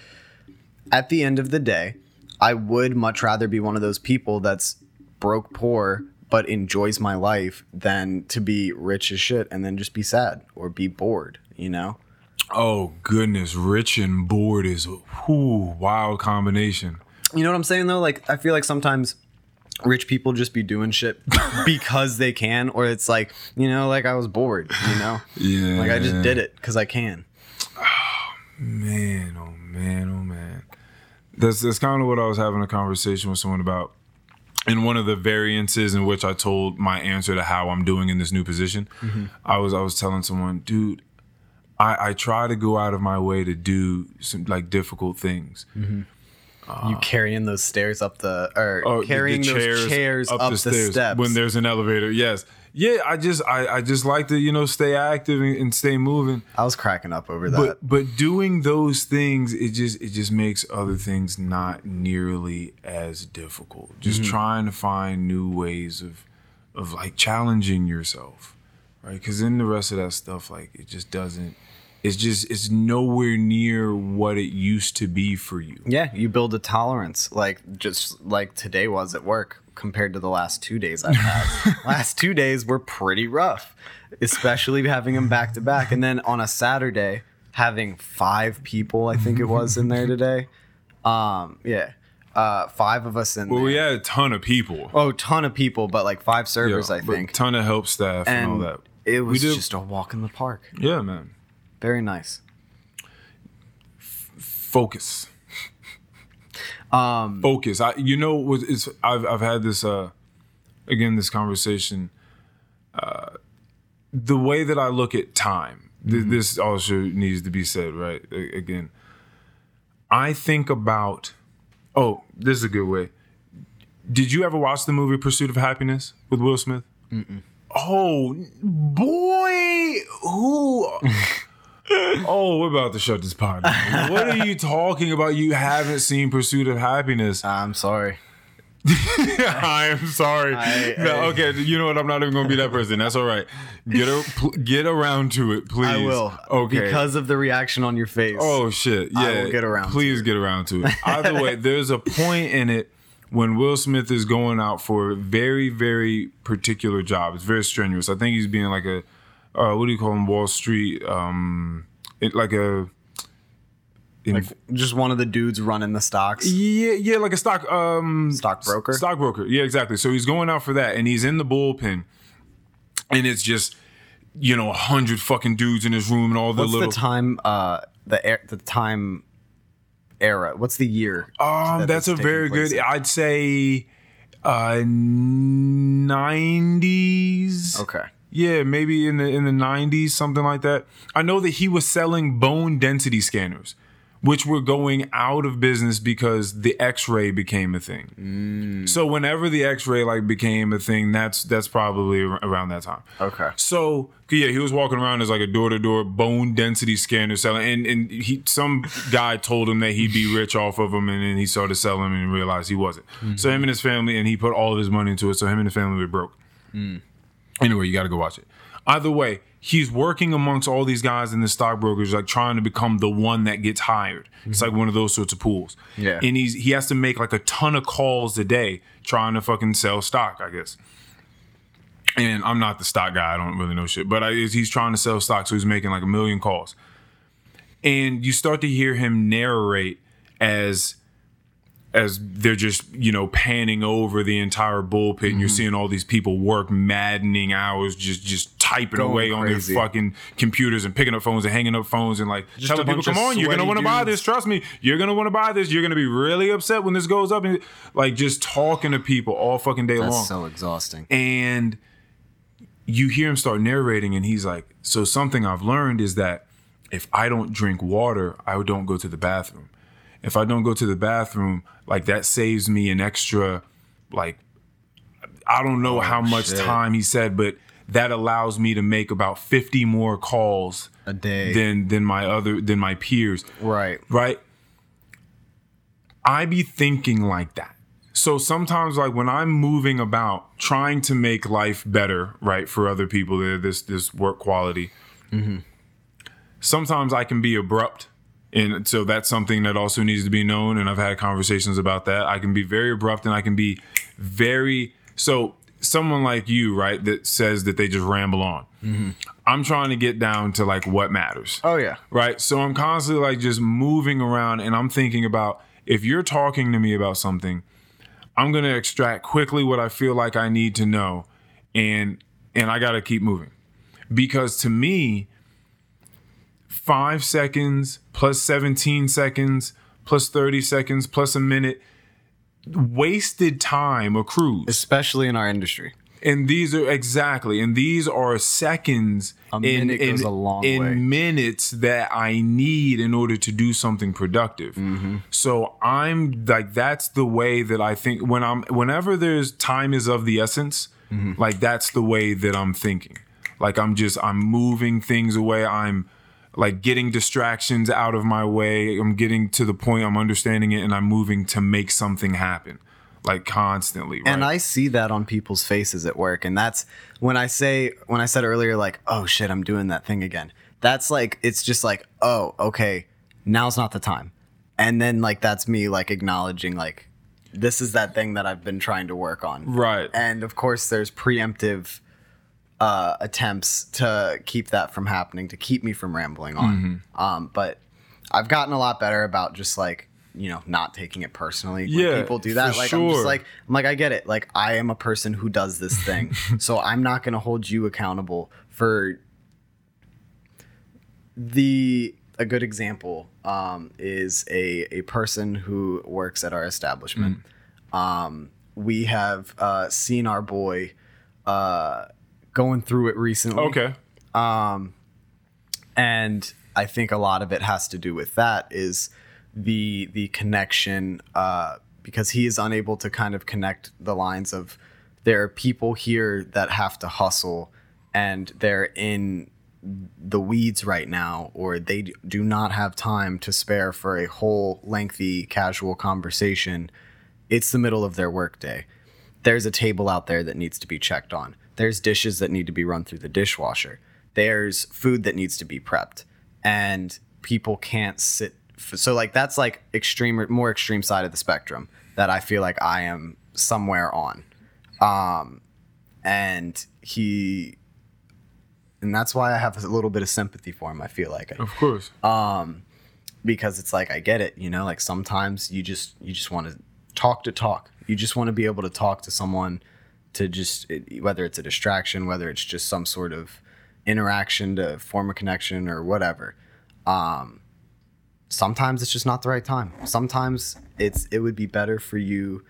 at the end of the day, I would much rather be one of those people that's broke poor but enjoys my life than to be rich as shit and then just be sad or be bored, you know? Oh goodness, rich and bored is a whoo, wild combination. You know what I'm saying though? Like, I feel like sometimes rich people just be doing shit because they can, or it's like, you know, like I was bored, you know? Yeah. Like I just did it because I can. Oh man, oh man, oh man. That's that's kind of what I was having a conversation with someone about. In one of the variances in which I told my answer to how I'm doing in this new position, mm-hmm. I was I was telling someone, dude, I, I try to go out of my way to do some like difficult things. Mm-hmm. Uh, you carrying those stairs up the or Oh, the- the carrying those chairs up, the, stairs steps when there's an elevator. Yes, yeah. I just I, I just like to you know stay active and, and stay moving. I was cracking up over that. But but doing those things, it just it just makes other things not nearly as difficult. Just Mm-hmm. trying to find new ways of of like challenging yourself, right? Because then the rest of that stuff, like it just doesn't. It's just it's nowhere near what it used to be for you. yeah, you build a tolerance, like just like today was at work compared to the last two days I've had. last two days were pretty rough, especially having them back to back, and then on a Saturday having five people, I think it was in there today. Um, yeah, uh, five of us in Well, there. we had a ton of people. Oh, ton of people, but like five servers, Yeah, I think. ton of help staff and, all that. it was did- just a walk in the park. Yeah, man. Very nice. Focus. Um, focus. I you know what is I've I've had this uh again this conversation. Uh, the way that I look at time, th- this also needs to be said, right? A- again, I think about. Oh, this is a good way. Did you ever watch the movie Pursuit of Happyness with Will Smith? Oh boy, who? Oh, we're about to shut this pod. down. What are you talking about? You haven't seen Pursuit of Happyness? I'm sorry. I am sorry. I- no, I- okay, you know what? I'm not even going to be that person. That's all right. Get a, get around to it, please. I will. Okay. Because of the reaction on your face. Oh shit! Yeah, I will get around to Please get around to it. Either way, there's a point in it when Will Smith is going out for a very, very particular job. It's very strenuous. I think he's being like a, uh, what do you call him? Wall Street, um, it, like a, in, Like just one of the dudes running the stocks. yeah, yeah, like a stock, um, Stockbroker? stockbroker. Yeah, exactly. So he's going out for that, and he's in the bullpen, and it's just, you know, a hundred fucking dudes in his room, and all the What's little. the time? Uh, the air, the time era. What's the year? Um, that that's a it's very place good. in? I'd say, uh, nineties. Okay. Yeah, maybe in the in the nineties, something like that. I know that he was selling bone density scanners, which were going out of business because the X-ray became a thing. Mm. So whenever the X-ray like became a thing, that's that's probably around that time. Okay. So yeah, he was walking around as like a door to door bone density scanner selling, and and he some guy told him that he'd be rich off of him, and then he started selling and realized he wasn't. So him and his family, and he put all of his money into it. So him and his family were broke. Anyway, you got to go watch it. Either way, he's working amongst all these guys in the stockbrokers, like trying to become the one that gets hired. It's like one of those sorts of pools. Yeah. and he's he has to make like a ton of calls a day trying to fucking sell stock. I guess and I'm not the stock guy. I don't really know shit. But I, he's trying to sell stock, so he's making like a million calls. And you start to hear him narrate as as they're just you know panning over the entire bullpen. And you're Mm-hmm. seeing all these people work maddening hours, just just typing Going away on crazy. their fucking computers and picking up phones and hanging up phones and like Just telling people, "Come on, you're gonna want to buy this. Trust me, you're gonna want to buy this. You're gonna be really upset when this goes up." And like just talking to people all fucking day long so exhausting. and you hear him start narrating and he's like so something i've learned is that if i don't drink water i don't go to the bathroom if i don't go to the bathroom like that saves me an extra like i don't know oh, how much shit. time he said but that allows me to make about 50 more calls A day. than than my other than my peers right. right? I be thinking like that. So sometimes, like when I'm moving about, trying to make life better, right, for other people, this this work quality. Mm-hmm. Sometimes I can be abrupt, and so that's something that also needs to be known. And I've had conversations about that. I can be very abrupt, and I can be very so. Someone like you, right, that says that they just ramble on. Mm-hmm. I'm trying to get down to like what matters Oh yeah. right? So I'm constantly like just moving around and I'm thinking about if you're talking to me about something, I'm gonna extract quickly what I feel like I need to know, and and I gotta keep moving because to me, five seconds plus 17 seconds plus 30 seconds plus a minute wasted time accrues Especially in our industry. and these are exactly, and these are seconds A in, minute in, goes a long in way. minutes that I need in order to do something productive. Mm-hmm. So I'm like, that's the way that I think when I'm, whenever there's time is of the essence, Mm-hmm. like that's the way that I'm thinking. Like I'm just, I'm moving things away. I'm like getting distractions out of my way. I'm getting to the point I'm understanding it and I'm moving to make something happen. Like constantly, right? And I see that on people's faces at work. And that's when I say, when I said earlier, like, oh shit, I'm doing that thing again. That's like, it's just like, oh, okay, now's not the time. And then, like, that's me, like, acknowledging, like, this is that thing that I've been trying to work on. right. And of course, there's preemptive uh, attempts to keep that from happening, to keep me from rambling on. Mm-hmm. Um, but I've gotten a lot better about just like you know not taking it personally when Yeah, people do that. Like I'm just like I'm like I get it. Like I am a person who does this thing, so I'm not going to hold you accountable for the. A good example um, is a a person who works at our establishment. Mm. Um, we have uh, seen our boy uh, going through it recently. Okay. and I think a lot of it has to do with that is the the connection uh, because he is unable to kind of connect the lines of there are people here that have to hustle and they're in the weeds right now or they do not have time to spare for a whole lengthy casual conversation it's the middle of their workday there's a table out there that needs to be checked on. There's dishes that need to be run through the dishwasher. There's food that needs to be prepped. And people can't sit. f- So, like, that's like extreme, more extreme side of the spectrum that I feel like I am somewhere on. Um, and he, and that's why I have a little bit of sympathy for him. I feel like Of course. because it's like I get it, you know, like sometimes you just you just want to talk to talk. You just want to be able to talk to someone to just whether it's a distraction, whether it's just some sort of interaction to form a connection or whatever. Um sometimes it's just not the right time. Sometimes it's it would be better for you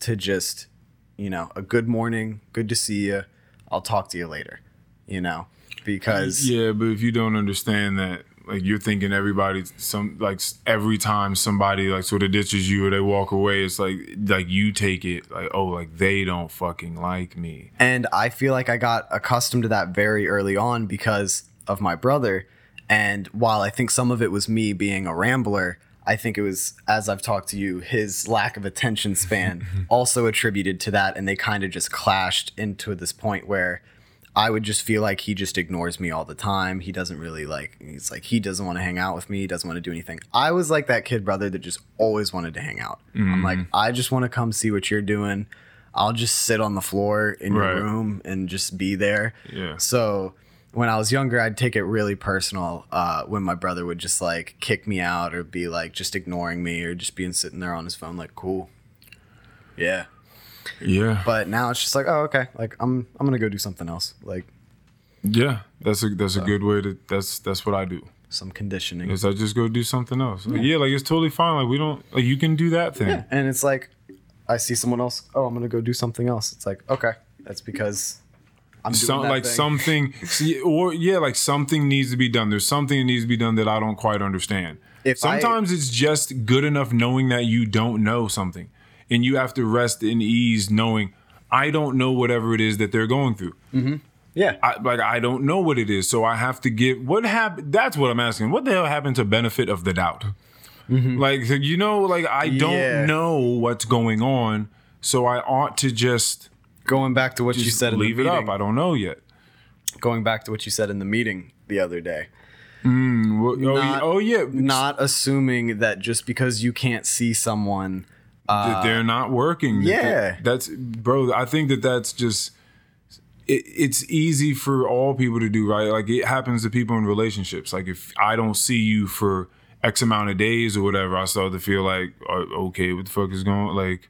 to just, you know, a good morning, good to see you. I'll talk to you later, you know, because Yeah, but if you don't understand that, like you're thinking everybody, some like every time somebody like sort of ditches you or they walk away, it's like like you take it like oh like they don't fucking like me. And I feel like I got accustomed to that very early on because of my brother. And while I think some of it was me being a rambler, I think it was, as I've talked to you, his lack of attention span also attributed to that. And they kind of just clashed into this point where I would just feel like he just ignores me all the time. He doesn't really like, he's like, he doesn't want to hang out with me. He doesn't want to do anything. I was like that kid brother that just always wanted to hang out. I'm like, I just want to come see what you're doing. I'll just sit on the floor in Right. your room and just be there. Yeah. So when I was younger, I'd take it really personal uh, when my brother would just like kick me out or be like just ignoring me or just being sitting there on his phone like cool. Yeah. Yeah, But now it's just like, oh, okay. Like I'm I'm gonna go do something else. Like yeah, that's a that's a good way to that's that's what I do. some conditioning. Is I just go do something else. Like, yeah, like it's totally fine. Like we don't like you can do that thing. Yeah. And it's like I see someone else, oh, I'm gonna go do something else. It's like, okay. That's because I'm doing Some like thing. something, see, or yeah, like something needs to be done. There's something that needs to be done that I don't quite understand. If I- Sometimes it's just good enough knowing that you don't know something, and you have to rest in ease knowing I don't know whatever it is that they're going through. Mm-hmm. Yeah. I, like I don't know what it is, so I have to give what happened. That's what I'm asking. What the hell happened to benefit of the doubt? Mm-hmm. Like you know, like I don't Yeah. know what's going on, so I ought to just, Going back to what you said in leave it up. I don't know yet. Going back to what you said in the meeting the other day. Mm, well, oh, Not- oh yeah, not assuming that just because you can't see someone that they're not working. yeah. that's bro. I think that that's just. It, it's easy for all people to do, right? Like it happens to people in relationships. Like if I don't see you for X amount of days or whatever, I start to feel like, uh, okay, what the fuck is going? Like,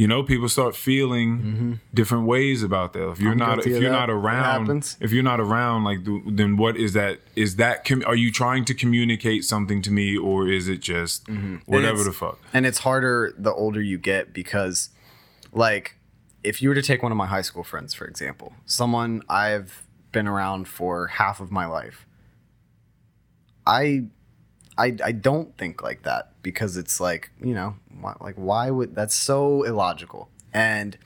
you know, people start feeling different ways about that. If you're Mm-hmm. I'm not, if you're that. not around, if you're not around, like, then what is that? Is that? Com- are you trying to communicate something to me, or is it just whatever it's- the fuck? and it's harder the older you get because like if you were to take one of my high school friends for example someone i've been around for half of my life i i, I don't think like that because it's like you know why, like why would that's so illogical. And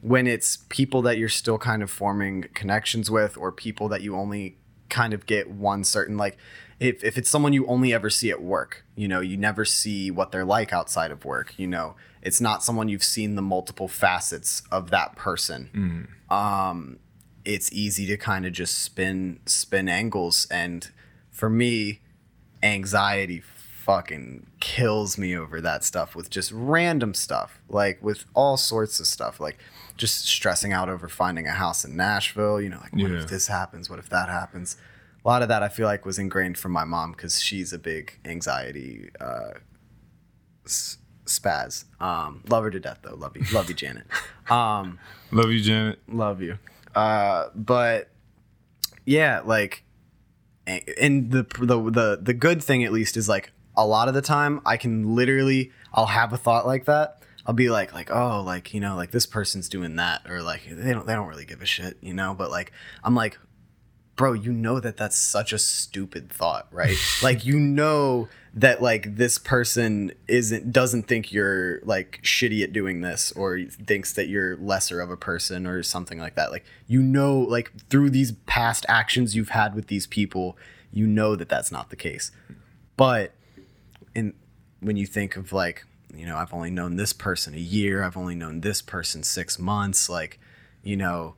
when it's people that you're still kind of forming connections with or people that you only kind of get one certain like if, if it's someone you only ever see at work you know you never see what they're like outside of work you know it's not someone you've seen the multiple facets of that person. Um it's easy to kind of just spin spin angles. And for me anxiety fucking kills me over that stuff with just random stuff like with all sorts of stuff like just stressing out over finding a house in Nashville you know like what Yeah. if this happens? What if that happens? A lot of that I feel like was ingrained from my mom because she's a big anxiety uh, spaz. Um, love her to death though. Love you. Love you Janet. Um, Love you, Janet. love you. Uh, but yeah like and the, the the the good thing at least is like a lot of the time I can literally I'll have a thought like that. I'll be like like oh like you know like this person's doing that or like they don't they don't really give a shit you know? But like I'm like bro you know that that's such a stupid thought right? Like you know that like this person isn't doesn't think you're like shitty at doing this or thinks that you're lesser of a person or something like that. Like you know like through these past actions you've had with these people you know that that's not the case. But in when you think of like you know i've only known this person a year i've only known this person six months like you know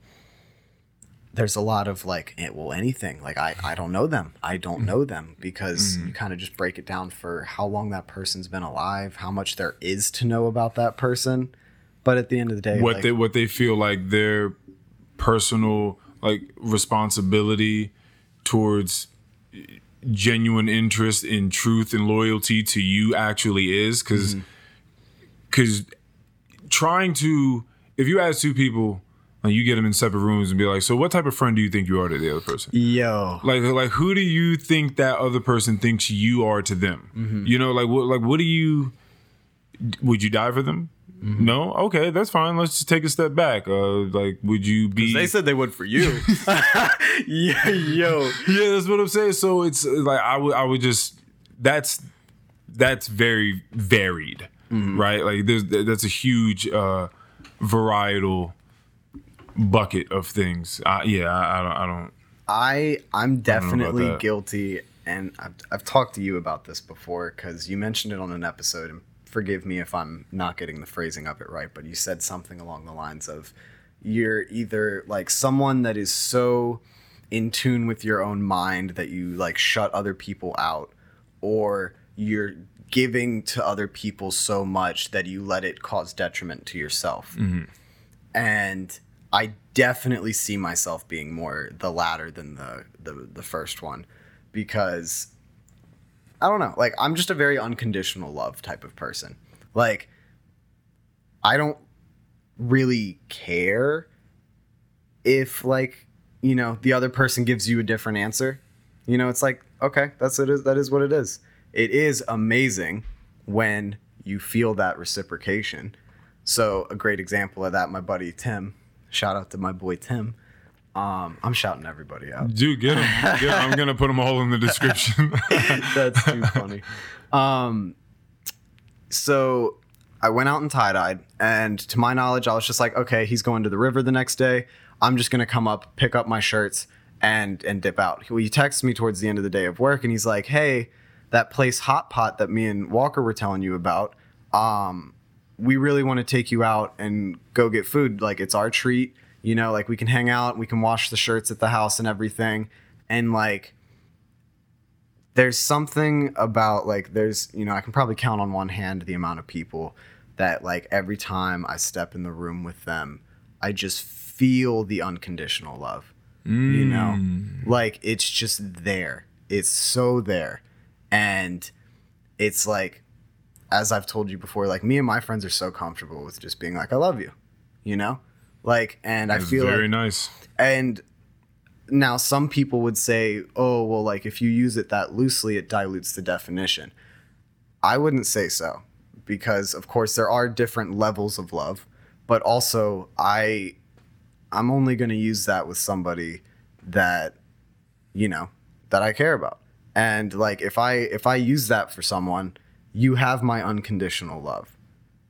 there's a lot of like eh, well anything. Like i i don't know them. I don't mm-hmm. know them because mm-hmm. you kind of just break it down for how long that person's been alive how much there is to know about that person. But at the end of the day what like, they what they feel like their personal like responsibility towards eh, genuine interest in truth and loyalty to you actually is. Because because mm-hmm. trying to if you ask two people and you get them in separate rooms and be like so what type of friend do you think you are to the other person? Yo. Like like who do you think that other person thinks you are to them? You know like what like what do you would you die for them? No? Okay that's fine. Let's just take a step back. Uh like would you be they said they would for you. Yeah yo. Yeah that's what i'm saying. So it's uh, like i would i would just that's that's very varied right? Like there's that's a huge uh varietal bucket of things uh, yeah I, I don't i don't I I'm definitely that. guilty, and I've I've talked to you about this before because you mentioned it on an episode. And forgive me if I'm not getting the phrasing of it right, but you said something along the lines of you're either like someone that is so in tune with your own mind that you like shut other people out, or you're giving to other people so much that you let it cause detriment to yourself. And I definitely see myself being more the latter than the, the the first one because I don't know, like I'm just a very unconditional love type of person. Like I don't really care if like, you know, the other person gives you a different answer. You know, it's like, okay, that's it is that is what it is. It is amazing when you feel that reciprocation. So a great example of that, my buddy Tim. Shout out to my boy Tim. Um, I'm shouting everybody out. dude get them i'm gonna put them all in the description That's too funny. Um, so I went out and tie dyed, and to my knowledge, I was just like, okay, he's going to the river the next day. I'm just gonna come up, pick up my shirts, and and dip out. Well, he texts me towards the end of the day of work, and he's like, hey, that place Hot Pot that me and Walker were telling you about. Um, we really want to take you out and go get food. Like it's our treat, you know. Like we can hang out, we can wash the shirts at the house and everything, and like there's something about like there's you know I can probably count on one hand the amount of people that like every time I step in the room with them, I just feel the unconditional love. You know, mm. like it's just there. It's so there, and it's like as I've told you before, like me and my friends are so comfortable with just being like, I love you, you know? Like, and I feel very like, nice and now some people would say, oh, well, like if you use it that loosely, it dilutes the definition. I wouldn't say so because, of course, there are different levels of love, but also I, I'm only going to use that with somebody that, you know, that I care about. And like if I if I use that for someone, you have my unconditional love.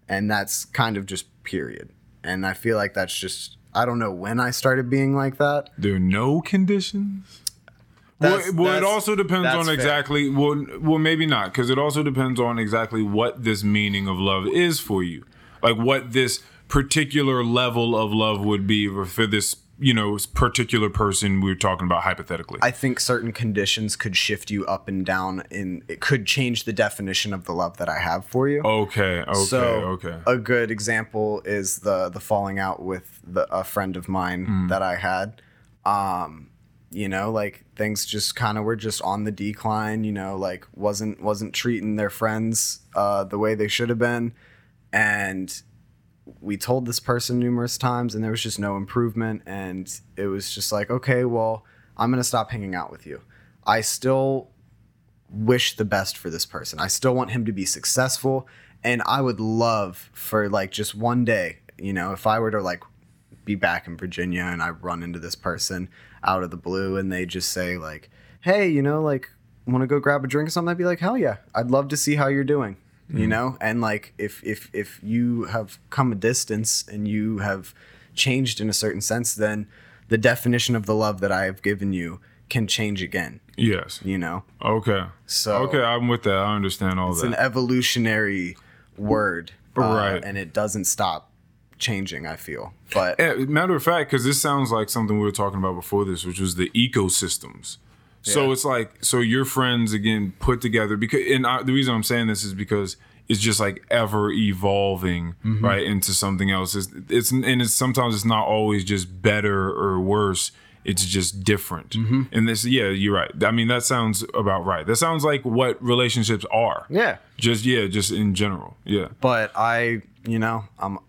And that's kind of just period. And I feel like that's just I don't know when I started being like that. there are no conditions well, That's- well it also depends that's on fair. exactly well well maybe not because it also depends on exactly what this meaning of love is for you like what this particular level of love would be for- for this you know particular person we're talking about hypothetically I think certain conditions could shift you up and down in it could change the definition of the love that I have for you. okay okay so okay a good example is the the falling out with the, a friend of mine Hmm. that I had. Um, you know, like things just kind of were just on the decline. You know, like wasn't wasn't treating their friends uh, the way they should have been, and we told this person numerous times, and there was just no improvement. And it was just like, okay, well, I'm gonna stop hanging out with you. I still wish the best for this person. I still want him to be successful And I would love for like just one day, you know, if I were to like be back in Virginia and I run into this person out of the blue and they just say like, "Hey, you know, like want to go grab a drink or something?" I'd be like, "Hell yeah. I'd love to see how you're doing." You know? And like if if if you have come a distance and you have changed in a certain sense, then the definition of the love that I have given you can change again, Yes. you know? Okay. So- okay, I'm with that. I understand all that. It's an evolutionary word. uh, Right. And it doesn't stop changing, I feel. But Eh, matter of fact, because this sounds like something we were talking about before this, which was the ecosystems. So it's like, so your friends again put together because, and I, the reason I'm saying this is because it's just like ever evolving Mm-hmm. right into something else. It's, it's and it's sometimes it's not always just better or worse. It's just different. Mm-hmm. And this, yeah, you're right. I mean, that sounds about right. That sounds like what relationships are. yeah. Just yeah, just in general. Yeah. But I, you know, I'm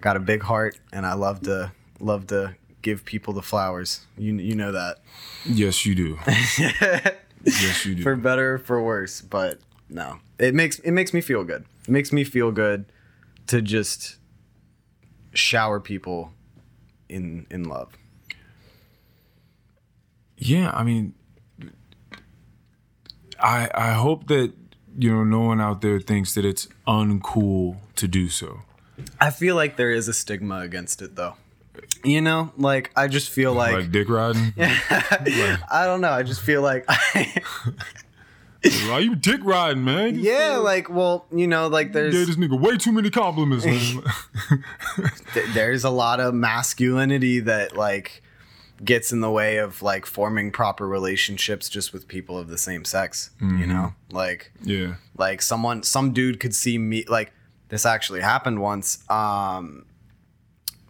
got a big heart and I love to love to give people the flowers. You you know that. Yes, you do. yes, you do. For better or for worse, but no. It makes it makes me feel good. It makes me feel good to just shower people in in love. Yeah, I mean, I I hope that you know no one out there thinks that it's uncool to do so. I feel like there is a stigma against it though. You know, like I just feel like, Like dick riding. I don't know. I just feel like Why you dick riding, man? You yeah, like well, you know, like there's this nigga way too many compliments. Man. there's a lot of masculinity that like gets in the way of like forming proper relationships just with people of the same sex. You know, like yeah. like someone some dude could see me like this actually happened once um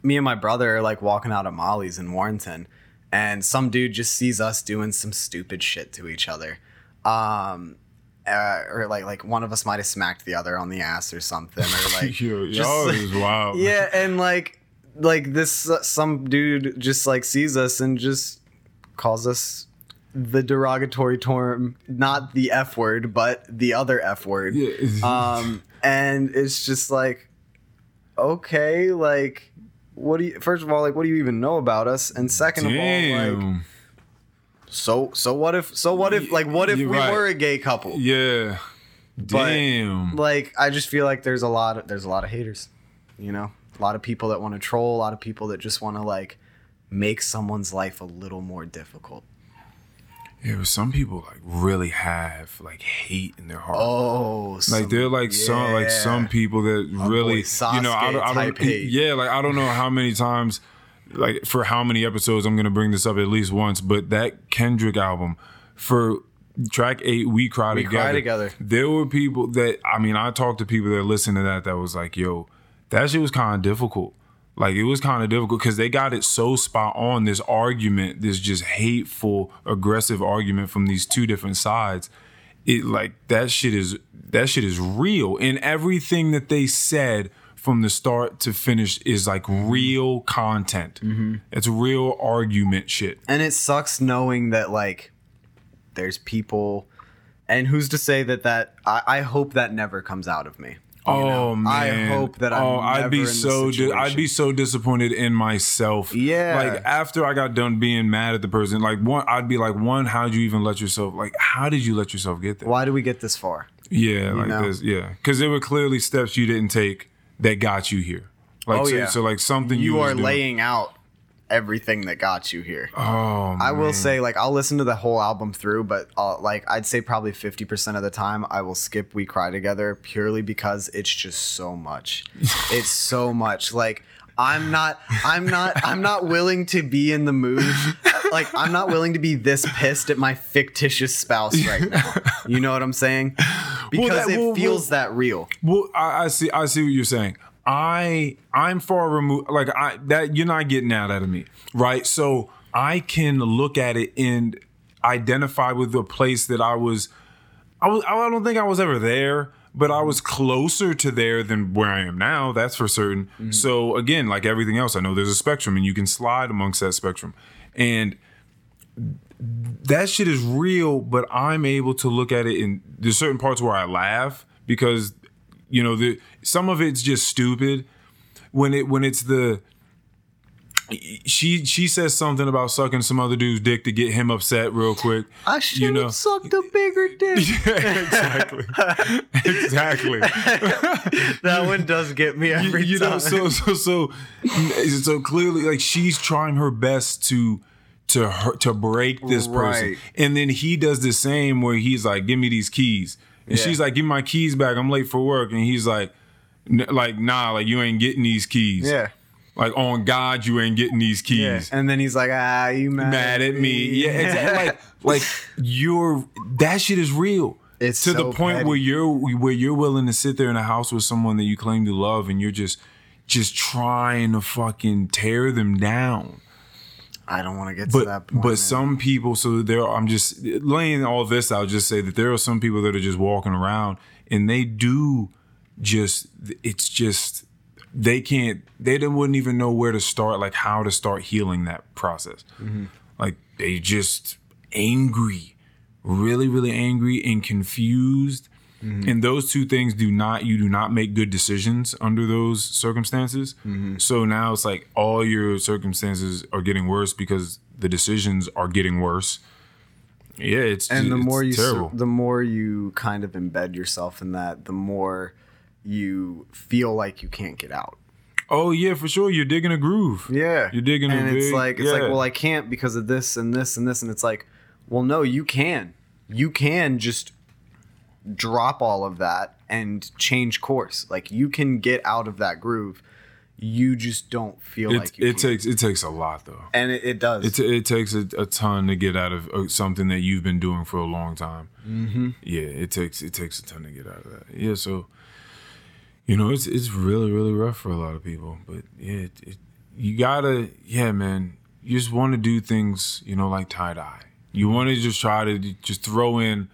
me and my brother are like walking out of molly's in warrenton and some dude just sees us doing some stupid shit to each other um uh, or like like one of us might have smacked the other on the ass or something or like Yo, just- is wild. yeah and like like this uh, some dude just like sees us and just calls us the derogatory term not the f word but the other f word Yeah. um and it's just like okay like what do you first of all like what do you even know about us and second of all like so so what if so what if like what if You're we right. were a gay couple yeah. Damn. like i just feel like there's a lot of, there's a lot of haters you know a lot of people that want to troll a lot of people that just want to like make someone's life a little more difficult yeah, but some people like really have like hate in their heart. oh like they're like some like some people that really boy you know I don't, I don't yeah like I don't know how many times like for how many episodes I'm gonna bring this up at least once but that Kendrick album for track eight we cry We together Cry Together. there were people that I mean I talked to people that listened to that that was like yo that shit was kind of difficult like it was kind of difficult because they got it so spot on this argument this just hateful aggressive argument from these two different sides. It like that shit is that shit is real. And everything that they said from the start to finish is like mm-hmm. real content. Mm-hmm. It's real argument shit. And it sucks knowing that like there's people and who's to say that that i, I hope that never comes out of me oh know? man i hope that i'm oh i'd be in so di- i'd be so disappointed in myself Yeah. like after i got done being mad at the person like one i'd be like one how'd you even let yourself like how did you let yourself get there why do we get this far yeah like know? this yeah because there were clearly steps you didn't take that got you here like Oh, so, yeah. so like something you, you was are doing- laying out everything that got you here oh I will man. say, like, I'll listen to the whole album through, but uh, like, I'd say probably fifty percent of the time, I will skip "We Cry Together" purely because it's just so much. it's so much. Like, I'm not, I'm not, I'm not willing to be in the mood. Like, I'm not willing to be this pissed at my fictitious spouse right now. You know what I'm saying? Because that- it well, feels well- that real. Well, I, I see. I see what you're saying. I I'm far removed. Like I that you're not getting that out of me, right? So I can look at it and identify with the place that I was. I was. I don't think I was ever there, but I was closer to there than where I am now. That's for certain. Mm-hmm. So again, like everything else, I know there's a spectrum, and you can slide amongst that spectrum, and that shit is real, but I'm able to look at it and there's certain parts where I laugh because you know, the some of it's just stupid when it when it's the she she says something about sucking some other dude's dick to get him upset real quick. I should you have know. sucked a bigger dick. exactly. exactly. that one does get me every you time. know, so so so so clearly, like she's trying her best to to her, to break this person, Right. and then he does the same where he's like, "Give me these keys," and Yeah. she's like, "Give my keys back. I'm late for work," and he's like, n- "Like nah, like you ain't getting these keys. yeah. Like on God, you ain't getting these keys. Yeah. keys." And then he's like, ah, you mad, Mad at me, yeah. Exactly. like, like you're that shit is real. It's to so the point petty. where you're where you're willing to sit there in a house with someone that you claim to love, and you're just just trying to fucking tear them down. I don't want to get to But that point. but man. some people, so there, I'm just laying all this out. Just say that there are some people that are just walking around, and they do just. It's just they can't. They don't- wouldn't even know where to start, like how to start healing that process. Mm-hmm. Like they just angry, really, really angry and confused. Mm-hmm. And those two things do not you do not make good decisions under those circumstances. Mm-hmm. So now it's like all your circumstances are getting worse because the decisions are getting worse. Yeah, it's and the it's more you sur- the more you kind of embed yourself in that, the more you feel like you can't get out. oh yeah, for sure. You're digging a groove. Yeah. You're digging a and it's big- like it's like, well, I can't because of this and this and this, and it's like, well, no, you can. You can just drop all of that and change course. Like you can get out of that groove. You just don't feel It, like you it can. takes it takes a lot though. and it, it does. It, it takes a, a ton to get out of uh, something that you've been doing for a long time. Mm-hmm. Yeah, it takes it takes a ton to get out of that. Yeah, so you know it's it's really really rough for a lot of people. But yeah, it, it, you gotta yeah man, you just want to do things you know like tie dye. You want to just try to just throw in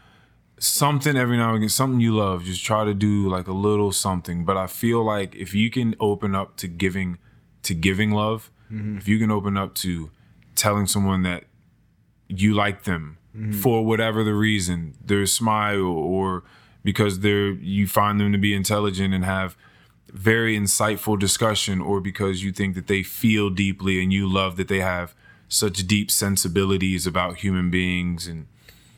something every now and again, something you love. Just try to do like a little something. But I feel like if you can open up to giving, to giving love, mm-hmm. if you can open up to telling someone that you like them mm-hmm. for whatever the reason, their smile or because they're you find them to be intelligent and have very insightful discussion or because you think that they feel deeply and you love that they have such deep sensibilities about human beings and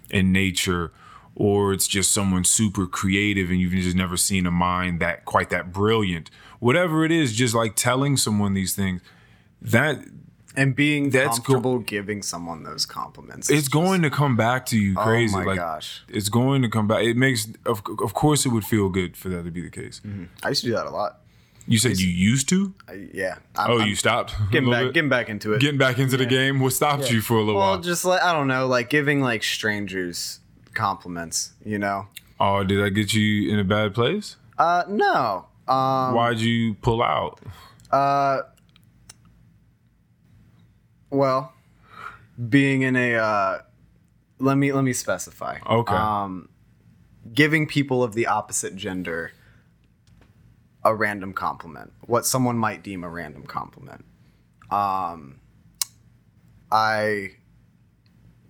and nature or it's just someone super creative and you've just never seen a mind that quite that brilliant whatever it is just like telling someone these things that and being That's go- comfortable giving someone those compliments. it's going to come back to you oh crazy Oh my like gosh. it's going to come back it makes of, of course it would feel good for that to be the case mm-hmm. I used to do that a lot. you said you used to I, yeah. I'm, oh I'm you stopped getting back bit? getting back into it. getting back into the game what stopped you for a little well, while just like I don't know, like giving like strangers compliments. You know. oh did i get you in a bad place Uh, no. Um. why'd you pull out Uh. Well, being in a uh, let me let me specify. Okay. Um, giving people of the opposite gender a random compliment, what someone might deem a random compliment. Um, I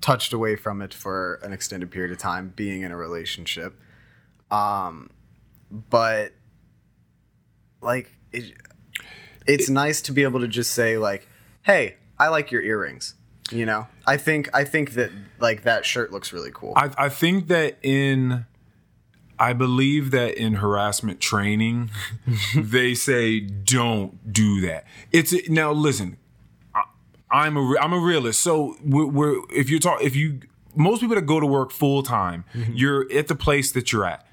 touched away from it for an extended period of time, being in a relationship. Um, but like it, it's nice to be able to just say like, "Hey, I like your earrings." You know, I think I think that like that shirt looks really cool. I, I think that in I believe that in harassment training they say don't do that. It's now listen. I'm a re- I'm a realist. So we're, we're if you talk if you most people that go to work full time, mm-hmm. you're at the place that you're at,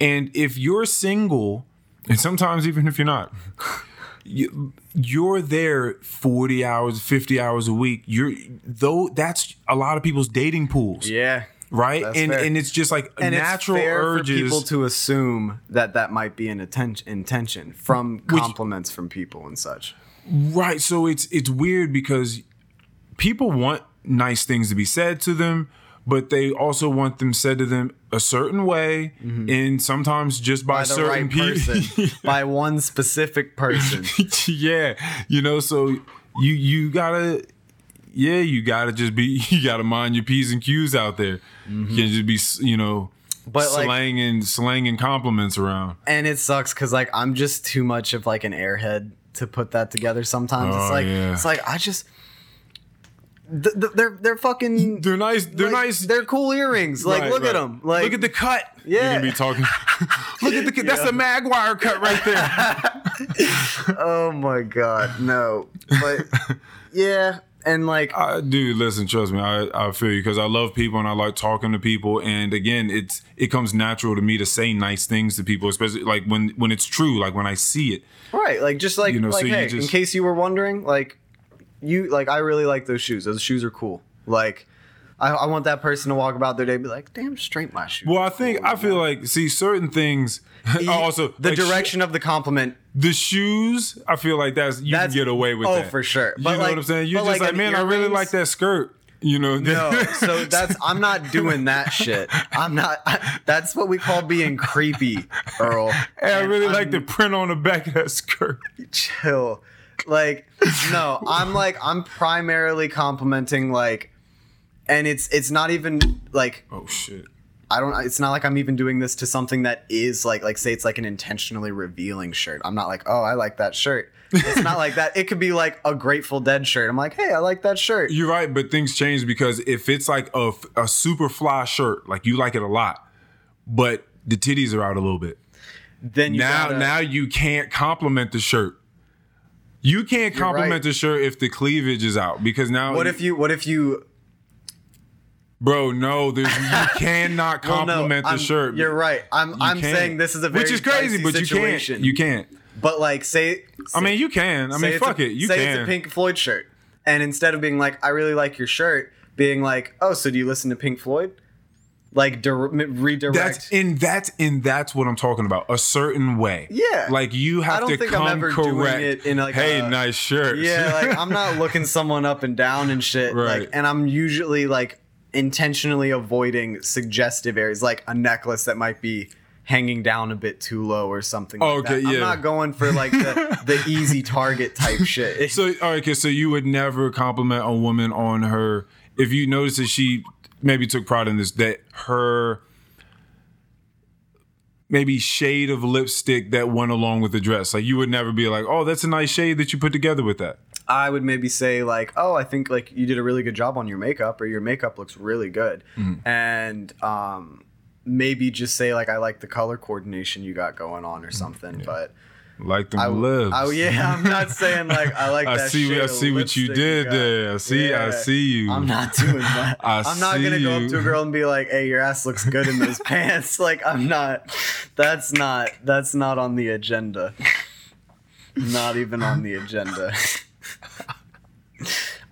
and if you're single, and sometimes even if you're not. You, you're there 40 hours 50 hours a week you're though that's a lot of people's dating pools yeah. right? And fair. and it's just like And natural urges. for people to assume that that might be an atten- intention from compliments from people and such. Right. So it's it's weird because people want nice things to be said to them, but they also want them said to them a certain way, mm-hmm. and sometimes just by, By certain right people. by one specific person. yeah, you know. So you you gotta. Yeah, you gotta just be. You gotta mind your p's and q's out there. You mm-hmm. can't just be, you know, But like, slanging slanging compliments around. and it sucks because like I'm just too much of like an airhead to put that together. Sometimes Oh, it's like yeah. it's like I just. th- th- they're they're fucking They're nice. They're like, nice. They're cool earrings. Like Right, look at them. Like look at the cut. Yeah. You're gonna be talking. look at the cut. That's Yeah. a Maguire cut right there. oh my god, no. But yeah, and like I, dude, listen, trust me, I, I feel you because I love people and I like talking to people. And again, it's it comes natural to me to say nice things to people, especially like when when it's true, like when I see it. right, like just like You know, like so hey, in case you were wondering, like you like I really like those shoes. Those shoes are cool. Like I, I want that person to walk about their day and be like, damn straight my shoes. Well, I think I feel like see certain things. also, the like, direction of the compliment the shoes. I feel like that's you That's- can get away with oh, that for sure. You But know like- what I'm saying? You're just like like, an man, I really like that skirt. You know? No, so that's I'm not doing that shit. I'm not. that's what we call being creepy, Earl. Hey, I really I'm- like the print on the back of that skirt. chill. Like, no, I'm like I'm primarily complimenting like, and it's it's not even like Oh shit. I don't. It's not like I'm even doing this to something that is like like say it's like an intentionally revealing shirt. I'm not like oh I like that shirt. It's not like that. It could be like a Grateful Dead shirt. I'm like hey I like that shirt. You're right, but things change because if it's like a, a super fly shirt, like you like it a lot, but the titties are out a little bit. Then you now, gotta- now you can't compliment the shirt. You can't compliment right. the shirt if the cleavage is out because now. What if you what if you bro? No, there's you cannot Well, no, compliment the shirt. You're right. I'm You I'm can't. saying this is a very which is crazy, but you situation. can't. You can't. But like say, I mean, you can. I mean, fuck a, it. You can. say can. it's a Pink Floyd shirt, and instead of being like I really like your shirt, being like oh so do you listen to Pink Floyd? Like dir- redirect. That's and that's and that's what I'm talking about. A certain way. Yeah. Like you have I don't to think I'm come ever doing correct. it in, like, hey, a- nice shirt. Yeah, like I'm not looking someone up and down and shit. Right. Like, and I'm usually like intentionally avoiding suggestive areas, like a necklace that might be hanging down a bit too low or something. Oh, like okay, that. I'm not going for like the, the easy target type shit. So, all right, okay, so you would never compliment a woman on her if you notice that she maybe took pride in this that her maybe shade of lipstick that went along with the dress. Like you would never be like, "Oh, that's a nice shade that you put together with that." I would maybe say like, oh, I think like you did a really good job on your makeup, or your makeup looks really good, Mm-hmm. and um, maybe just say like, I like the color coordination you got going on or Mm-hmm. something. But Like them I, lips. oh yeah, I'm not saying like I like I that. see. I see what you did got. there. I see. I see you. I'm not doing that. I I'm not gonna go up to a girl and be like, "Hey, your ass looks good in those pants." Like, I'm not. That's not. That's not on the agenda. Not even on the agenda.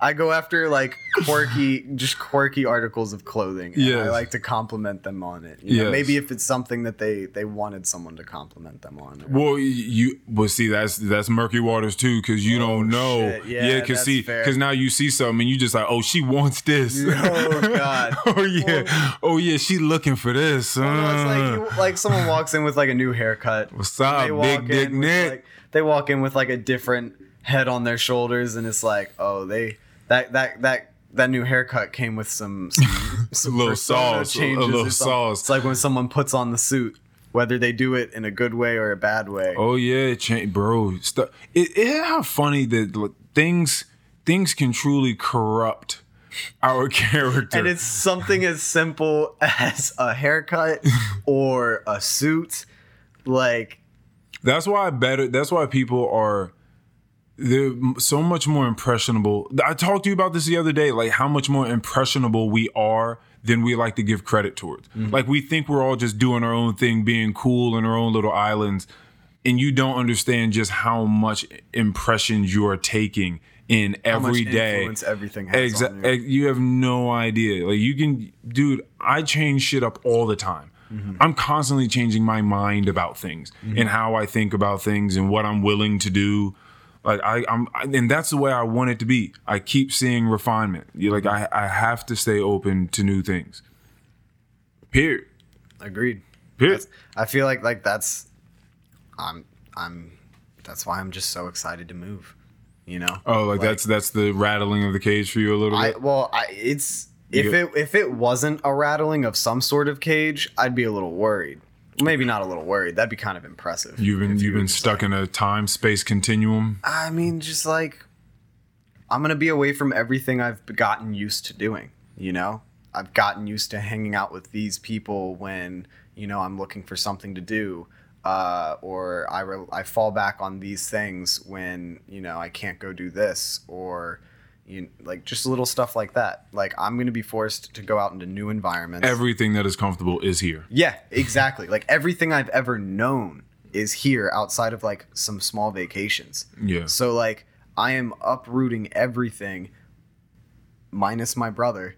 I go after like quirky, just quirky articles of clothing. And I like to compliment them on it. Yes. Maybe if it's something that they they wanted someone to compliment them on. Well, you well see that's that's murky waters too because you Oh, don't know. shit. Yeah, because that's see, because now you see something and you just like, oh, she wants this. Oh, God. oh yeah. Oh yeah. She looking for this. Well, it's Uh. like you, like someone walks in with like a new haircut. What's up, big dick Nick? like- they walk in with like a different head on their shoulders, and it's like, oh, they that that that that new haircut came with some some, some little sauce, a little sauce. It's like when someone puts on the suit, whether they do it in a good way or a bad way. Oh yeah, cha- bro. Stuff. It, it how funny that like, things things can truly corrupt our character. And it's something as simple as a haircut or a suit, like That's why better. That's why people are they're so much more impressionable. I talked to you about this the other day, like how much more impressionable we are than we like to give credit towards. Like we think we're all just doing our own thing, being cool in our own little islands, and you don't understand just how much impressions you are taking in every day. everything has on you. Exactly. You have no idea. Like you can, dude. I change shit up all the time. Mm-hmm. I'm constantly changing my mind about things and how I think about things and what I'm willing to do. Like I, I'm, I- and that's the way I want it to be. I keep seeing refinement. You like, mm-hmm. I, I have to stay open to new things. Period. Agreed. Period. That's- I feel like like that's I'm I'm that's why I'm just so excited to move. You know? Oh, like, that's that's the rattling of the cage for you a little I bit. well, I it's If it if it wasn't a rattling of some sort of cage, I'd be a little worried. Maybe not a little worried. That'd be kind of impressive. You've been you you've been stuck in a time space continuum. I mean, just like I'm gonna be away from everything I've gotten used to doing. You know, I've gotten used to hanging out with these people when you know I'm looking for something to do, uh, or I re- I fall back on these things when you know I can't go do this, or you like just little stuff like that. Like I'm gonna be forced to go out into new environments. Everything that is comfortable is here. Yeah, exactly. Like everything I've ever known is here outside of like some small vacations. Yeah. So like I am uprooting everything minus my brother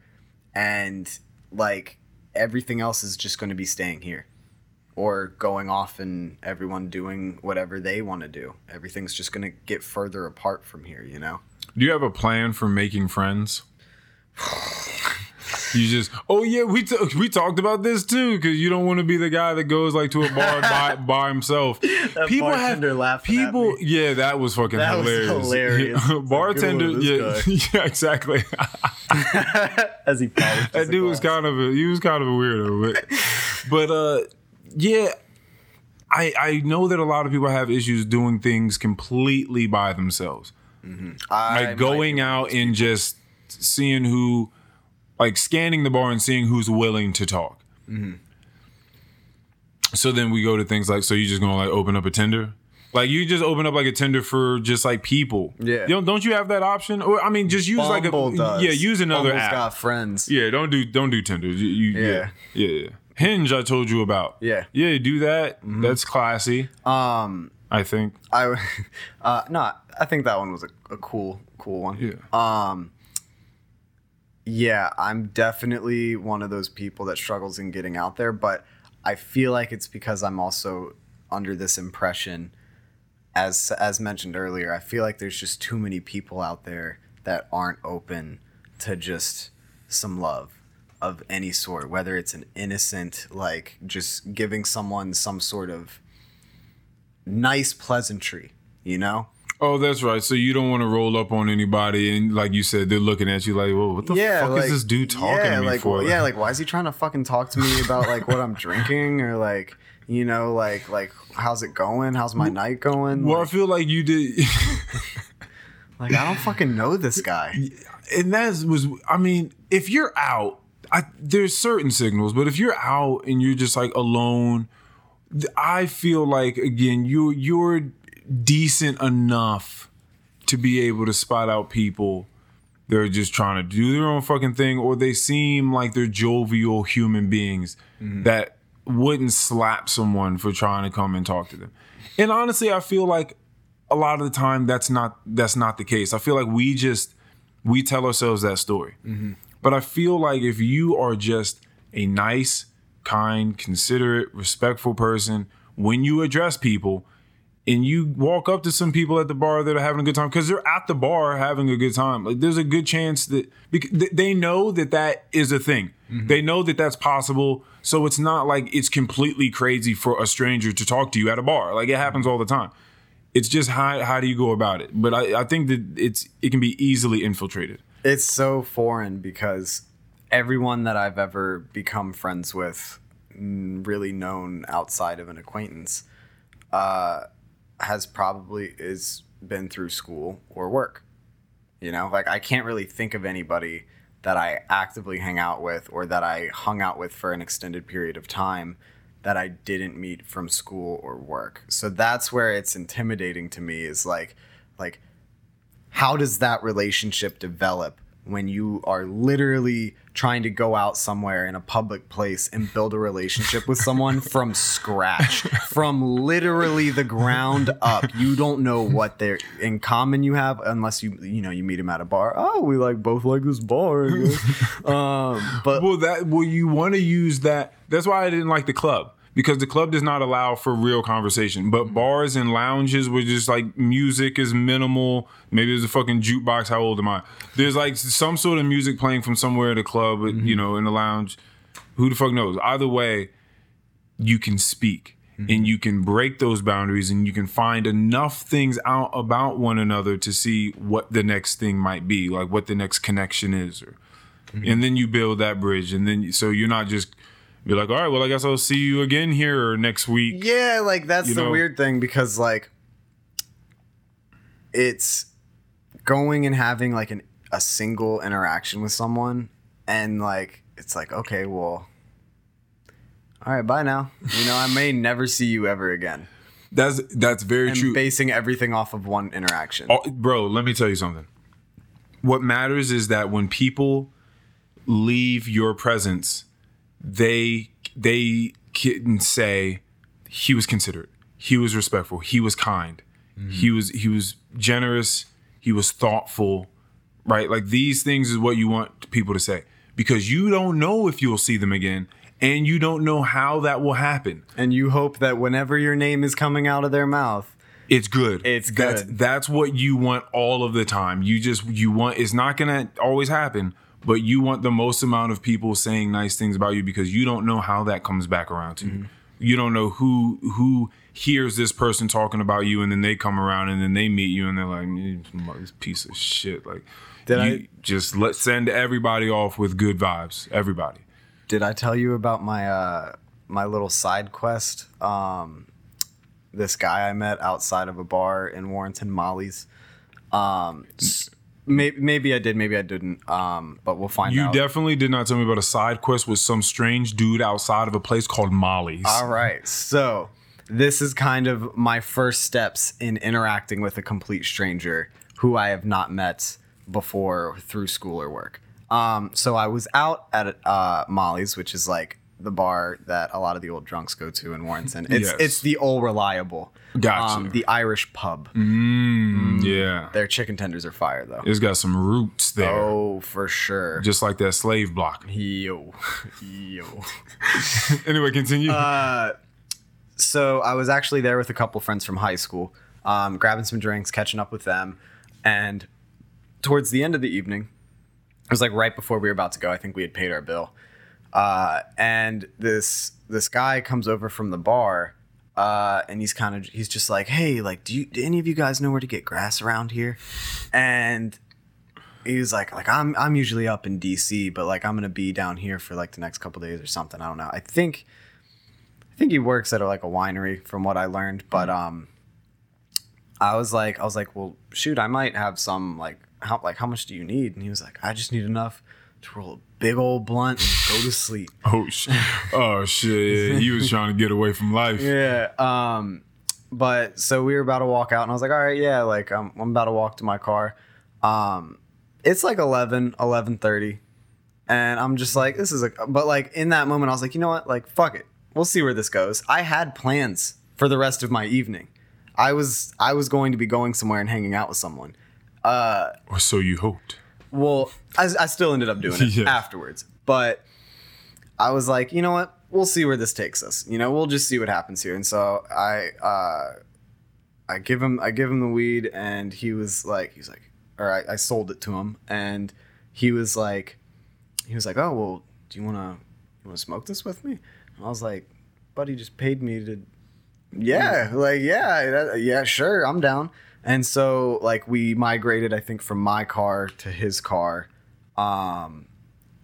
and like everything else is just going to be staying here or going off and everyone doing whatever they want to do. Everything's just going to get further apart from here, you know. Do you have a plan for making friends? You just, oh yeah, we t- we talked about this too because you don't want to be the guy that goes like to a bar by, by himself. people bartender have laughing at people, yeah, that was fucking That was hilarious. hilarious. It's like, Bartender, yeah, yeah, exactly. As he that dude was kind of a he was kind of a weirdo, but but uh, yeah. I, I know that a lot of people have issues doing things completely by themselves. Like going out and just seeing who like scanning the bar and seeing who's willing to talk Mm-hmm. so then we go to things like so you just gonna like open up a tinder like you just open up like a tinder for just like people Yeah. you don't, don't you have that option or i mean just use like a Bumble does. yeah use another Bumble's app got friends. yeah don't do don't do tinder you, you- yeah. Yeah. yeah hinge i told you about Yeah. Mm-hmm. yeah do that that's classy Um, i think I, uh, no, I think that one was a, a cool, cool one. yeah Um, yeah, I'm definitely one of those people that struggles in getting out there, but I feel like it's because I'm also under this impression, as as mentioned earlier, I feel like there's just too many people out there that aren't open to just some love of any sort, whether it's an innocent, like just giving someone some sort of nice pleasantry, you know? Oh, that's right. So you don't want to roll up on anybody, and like you said, they're looking at you like, "Whoa, what the fuck is this dude talking yeah, to me like, for?" Yeah, like why is he trying to fucking talk to me about like what I'm drinking or like you know like like how's it going? How's my night going? well, I feel like you did, like, I don't fucking know this guy. and that was. I mean, if you're out, I, there's certain signals, but if you're out and you're just like alone, I feel like again, you you're decent enough to be able to spot out people. They're just trying to do their own fucking thing, or they seem like they're jovial human beings mm-hmm. that wouldn't slap someone for trying to come and talk to them. And honestly, I feel like a lot of the time that's not that's not the case. I feel like we just we tell ourselves that story. Mm-hmm. But I feel like if you are just a nice, kind, considerate, respectful person, when you address people and you walk up to some people at the bar that are having a good time because they're at the bar having a good time, like there's a good chance that bec- th- they know that that is a thing. Mm-hmm. They know that that's possible. So it's not like it's completely crazy for a stranger to talk to you at a bar. Like it happens all the time. It's just how how do you go about it? But I, I think that it's it can be easily infiltrated. It's so foreign because everyone that I've ever become friends with, mm, really known outside of an acquaintance, uh, has probably is been through school or work. You know, like I can't really think of anybody that I actively hang out with or that I hung out with for an extended period of time that I didn't meet from school or work. So that's where it's intimidating to me is like like how does that relationship develop when you are literally trying to go out somewhere in a public place and build a relationship with someone from scratch from literally the ground up. You don't know what they're in common you have unless you you know you meet them at a bar. Oh we like both like this bar um but Well, that well, you want to use that. That's why I didn't like the club because the club does not allow for real conversation. But mm-hmm. bars and lounges where just like music is minimal. Maybe there's a fucking jukebox. How old am I? There's like some sort of music playing from somewhere at a club, uh, you mm-hmm. know, in the lounge. Who the fuck knows? Either way, you can speak mm-hmm. and you can break those boundaries and you can find enough things out about one another to see what the next thing might be, like what the next connection is or and then you build that bridge, and then so you're not just be like, all right, well, I guess I'll see you again here next week. Yeah, like that's You the know? weird thing because like it's going and having like an a single interaction with someone and like it's like okay, well all right, bye now. You know, I may never see you ever again. That's that's very And true. basing everything off of one interaction. Oh, bro, let me tell you something. What matters is that when people leave your presence, they they can say he was considerate, he was respectful, he was kind, mm-hmm. he was he was generous, he was thoughtful, right? Like these things is what you want people to say because you don't know if you'll see them again and you don't know how that will happen. and you hope that whenever your name is coming out of their mouth, It's good. It's That's good. that's what you want all of the time. You just you want it's not gonna always happen, but you want the most amount of people saying nice things about you because you don't know how that comes back around to you. Mm-hmm. You don't know who who hears this person talking about you and then they come around and then they meet you and they're like this piece of shit. Like Did you I- just let send everybody off with good vibes. Everybody. did I tell you about my uh my little side quest? Um this guy I met outside of a bar in Warrenton, Molly's. Um maybe, maybe I did, maybe I didn't. Um but we'll find You out. You definitely did not tell me about a side quest with some strange dude outside of a place called Molly's. All right. So, this is kind of my first steps in interacting with a complete stranger who I have not met before through school or work. Um, so I was out at uh, Molly's, which is like the bar that a lot of the old drunks go to in Warrenton. It's Yes. it's the old reliable. Gotcha. Um, the Irish pub. Mm, yeah. Their chicken tenders are fire though. It's got some roots there. Oh, for sure. Just like that slave block. Yo, yo. anyway, continue. Uh, so I was actually there with a couple friends from high school, um, grabbing some drinks, catching up with them, and towards the end of the evening, it was like right before we were about to go. I think we had paid our bill, uh, and this this guy comes over from the bar, uh, and he's kind of he's just like, hey, like, do you do any of you guys know where to get grass around here? And he was like, like I'm I'm usually up in DC, but like I'm gonna be down here for like the next couple days or something. I don't know. I think I think he works at like a winery from what I learned, but um I was like I was like, well shoot, I might have some like how like how much do you need? And he was like, I just need enough to roll a big old blunt and go to sleep. oh shit! Oh shit! Yeah, he was trying to get away from life. Yeah. Um, but so we were about to walk out, and I was like, all right, yeah, like I'm, I'm about to walk to my car. Um, it's like 11, 11.30. And I'm just like, this is a, but like in that moment, I was like, you know what? Like, fuck it. We'll see where this goes. I had plans for the rest of my evening. I was, I was going to be going somewhere and hanging out with someone. Uh, Or so you hoped. Well, I, I still ended up doing it Yeah. afterwards. But I was like, you know what? We'll see where this takes us. You know, we'll just see what happens here. And so I uh I give him I give him the weed and he was like he's like or I, I sold it to him and he was like he was like, Oh well, do you wanna you wanna smoke this with me? And I was like, buddy just paid me to yeah, like yeah, that, yeah, sure, I'm down. And so like we migrated, I think, from my car to his car, um,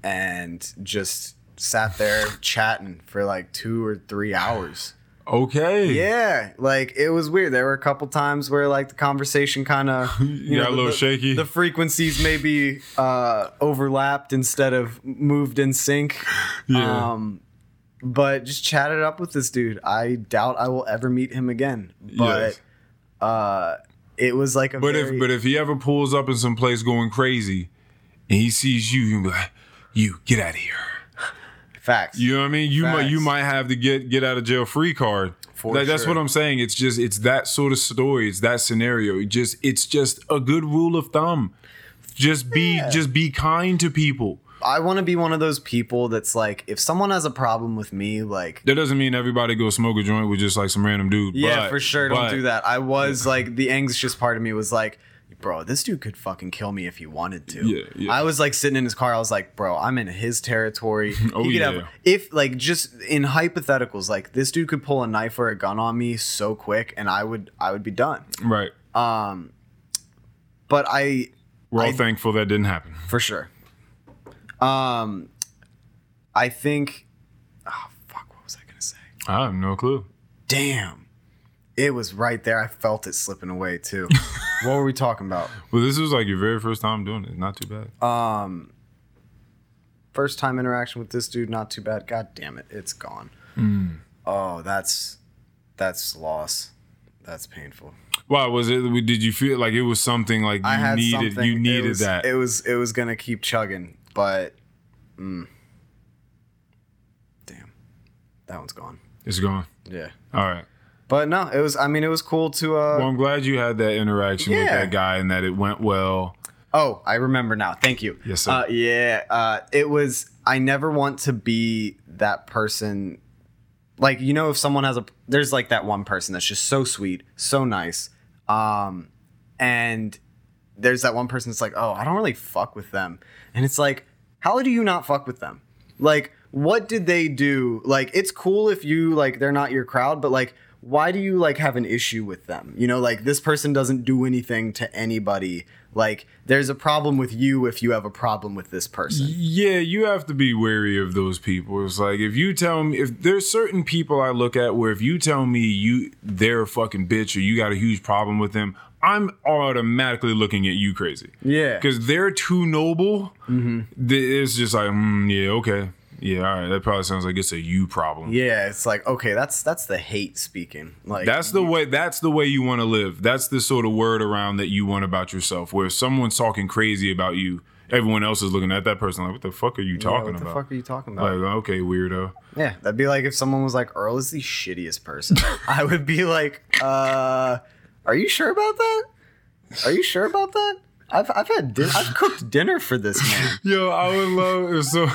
and just sat there chatting for like two or three hours. Okay. Yeah, like it was weird. There were a couple times where like the conversation kind of you got a little the, shaky. The frequencies maybe uh, overlapped instead of moved in sync. Yeah. Um, but just chatted up with this dude. I doubt I will ever meet him again. But Yes. uh, it was like a But very, if but if he ever pulls up in some place going crazy, and he sees you, be like, "You get out of here." facts. You know what I mean? You might you might have to get get out of jail free card. For Like, That's what I'm saying. It's just it's that sort of story. It's that scenario. It just it's just a good rule of thumb. Just be Yeah. just be kind to people. I want to be one of those people that's like, if someone has a problem with me, like, That doesn't mean everybody go smoke a joint with just like some random dude. yeah, but- for sure, don't but- do that. I was like, the anxious part of me was like, bro, this dude could fucking kill me if he wanted to. Yeah, yeah. I was like sitting in his car. I was like, bro, I'm in his territory. Oh, he could yeah. have, if like just in hypotheticals, like this dude could pull a knife or a gun on me so quick, and I would, I would be done. Right. Um, but I, We're all I- thankful that didn't happen. for sure. Um, I think. Oh fuck! What was I gonna say? I have no clue. Damn, it was right there. I felt it slipping away too. what were we talking about? Well, this was like your very first time doing it. Not too bad. Um, first time interaction with this dude, not too bad. God damn it, it's gone. Oh, that's that's loss. That's painful. Why was it? Did you feel like it was something like you needed? You it needed was, that. It was it was gonna keep chugging, but mm, damn, that one's gone. it's gone. Yeah, All right. but no, it was. I mean, it was cool to. uh Well, I'm glad you had that interaction with that guy and that it went well. Oh, I remember now. Thank you. Yes, sir. Uh, yeah, uh, it was. I never want to be that person. Like you know, if someone has a, there's like that one person that's just so sweet, so nice, um, and there's that one person that's like, oh, I don't really fuck with them, and it's like, how do you not fuck with them? Like, what did they do? Like, it's cool if you like they're not your crowd, but like, why do you like have an issue with them? You know, like this person doesn't do anything to anybody. Like, there's a problem with you if you have a problem with this person. Yeah, you have to be wary of those people. It's like if you tell me if there's certain people I look at where if you tell me you they're a fucking bitch or you got a huge problem with them, I'm automatically looking at you crazy. Yeah. Because they're too noble. It's just like, mm, yeah, okay. Yeah, all right. That probably sounds like it's a you problem. Yeah, it's like okay, that's that's the hate speaking. Like That's the way. That's the way you want to live. That's the sort of word around that you want about yourself. Where if someone's talking crazy about you, everyone else is looking at that person like, "What the fuck are you Yeah, talking what the fuck are you talking about?" Like, about? okay, weirdo. yeah, that'd be like if someone was like, "Earl is the shittiest person." I would be like, "Uh, are you sure about that? Are you sure about that?" I've I've had din- I've cooked dinner for this man. Yo, I would love so.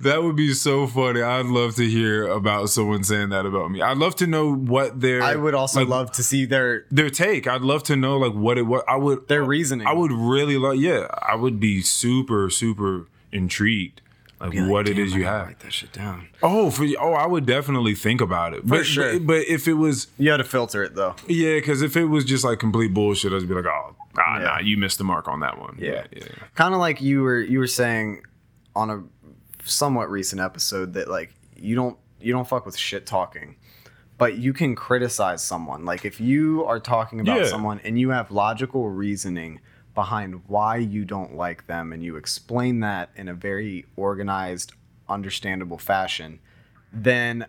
That would be so funny. I'd love to hear about someone saying that about me. I'd love to know what their. I would also like, love to see their their take. I'd love to know like what it. What I would. their reasoning. I would really like. Yeah, I would be super super intrigued. Like, Be like, what it "Damn, I you have. Write that shit down. Oh, for oh, I would definitely think about it. But, sure. But, but if it was, You had to filter it though. yeah, because if it was just like complete bullshit, I'd be like, oh, ah, Yeah. nah, you missed the mark on that one. Yeah. yeah. kind of like you were you were saying on a somewhat recent episode that like you don't you don't fuck with shit talking but you can criticize someone like if you are talking about Yeah. someone and you have logical reasoning behind why you don't like them and you explain that in a very organized understandable fashion then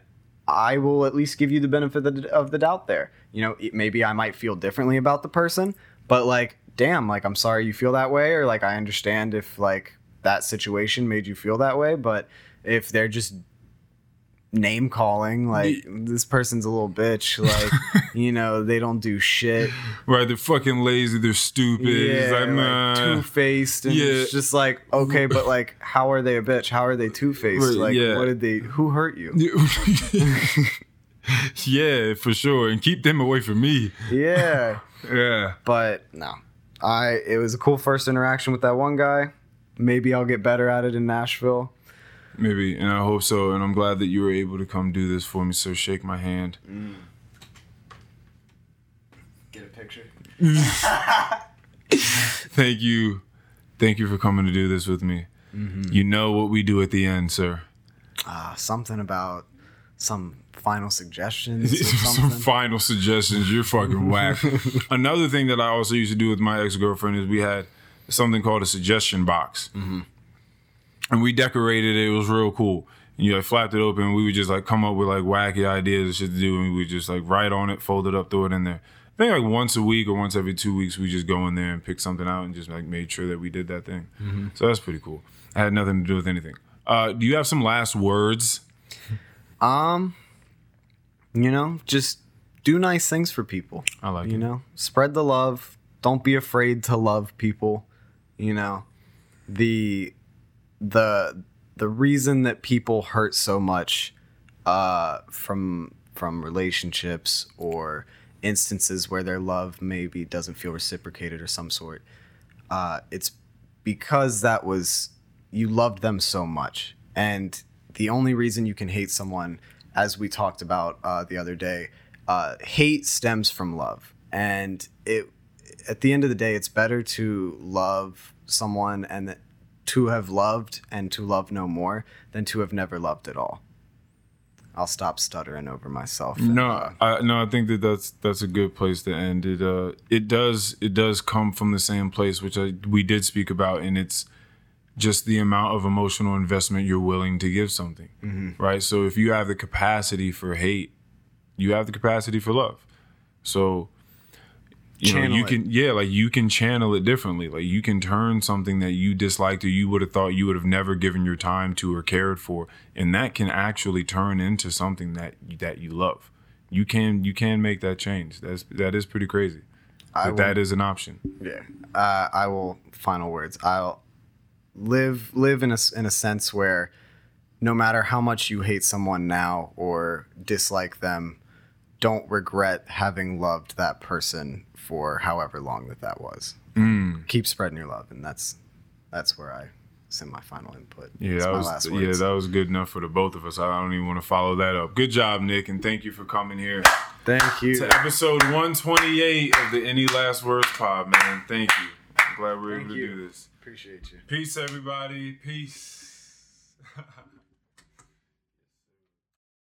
I will at least give you the benefit of the, doubt there. You know, maybe I might feel differently about the person, but like, damn, like I'm sorry you feel that way, or like I understand if like that situation made you feel that way, but if they're just name calling, like this person's a little bitch, like you know, they don't do shit. Right, they're fucking lazy, they're stupid. it's like, nah. two faced, and Yeah. it's just like okay, but like, how are they a bitch? How are they two faced? Right, Like, yeah. what did they? Who hurt you? yeah, for sure. And keep them away from me. Yeah. Yeah. but no i it was a cool first interaction with that one guy maybe i'll get better at it in nashville Maybe. And I hope so. And I'm glad that you were able to come do this for me. So shake my hand. Mm. get a picture Thank you. Thank you for coming to do this with me. Mm-hmm. You know what we do at the end, sir. uh, something about some final suggestions or Some final suggestions. You're fucking whack. Another thing that I also used to do with my ex girlfriend is we had something called a suggestion box, mm-hmm. And we decorated it. It was real cool. And you like flapped it open. We would just like come up with like wacky ideas and shit to do, and we would just like write on it, fold it up, throw it in there. I think like once a week or once every two weeks, we just go in there and pick something out and just like made sure that we did that thing. So that's pretty cool. I had nothing to do with anything. Uh, do you have some last words? um you know just do nice things for people I like you it. know spread the love don't be afraid to love people you know the the the reason that people hurt so much uh from from relationships or instances where their love maybe doesn't feel reciprocated or some sort uh it's because that was you loved them so much. And the only reason you can hate someone as we talked about uh, the other day uh, hate stems from love. And it at the end of the day it's better to love someone and to have loved and to love no more than to have never loved at all. I'll stop stuttering over myself. and, No, uh, I, no, I think that that's that's a good place to end. It uh, it does it does come from the same place, which I, we did speak about, and it's just the amount of emotional investment you're willing to give something, right? So if you have the capacity for hate, you have the capacity for love. So you know you it. can yeah like you can channel it differently like you can turn something that you disliked or you would have thought you would have never given your time to or cared for and that can actually turn into something that that you love you can you can make that change that's that is pretty crazy I but will- that is an option Yeah. Uh, I will. Final words. I'll live live in a in a sense where no matter how much you hate someone now or dislike them, don't regret having loved that person for however long that that was. Mm. Keep spreading your love, and that's that's where I send my final input. yeah that was yeah that was good enough for the both of us i don't even want to follow that up good job nick and thank you for coming here Thank you. to episode 128 of the any last words pod man thank you i'm glad we're Thank able to you. do this Appreciate you. Peace, everybody. Peace.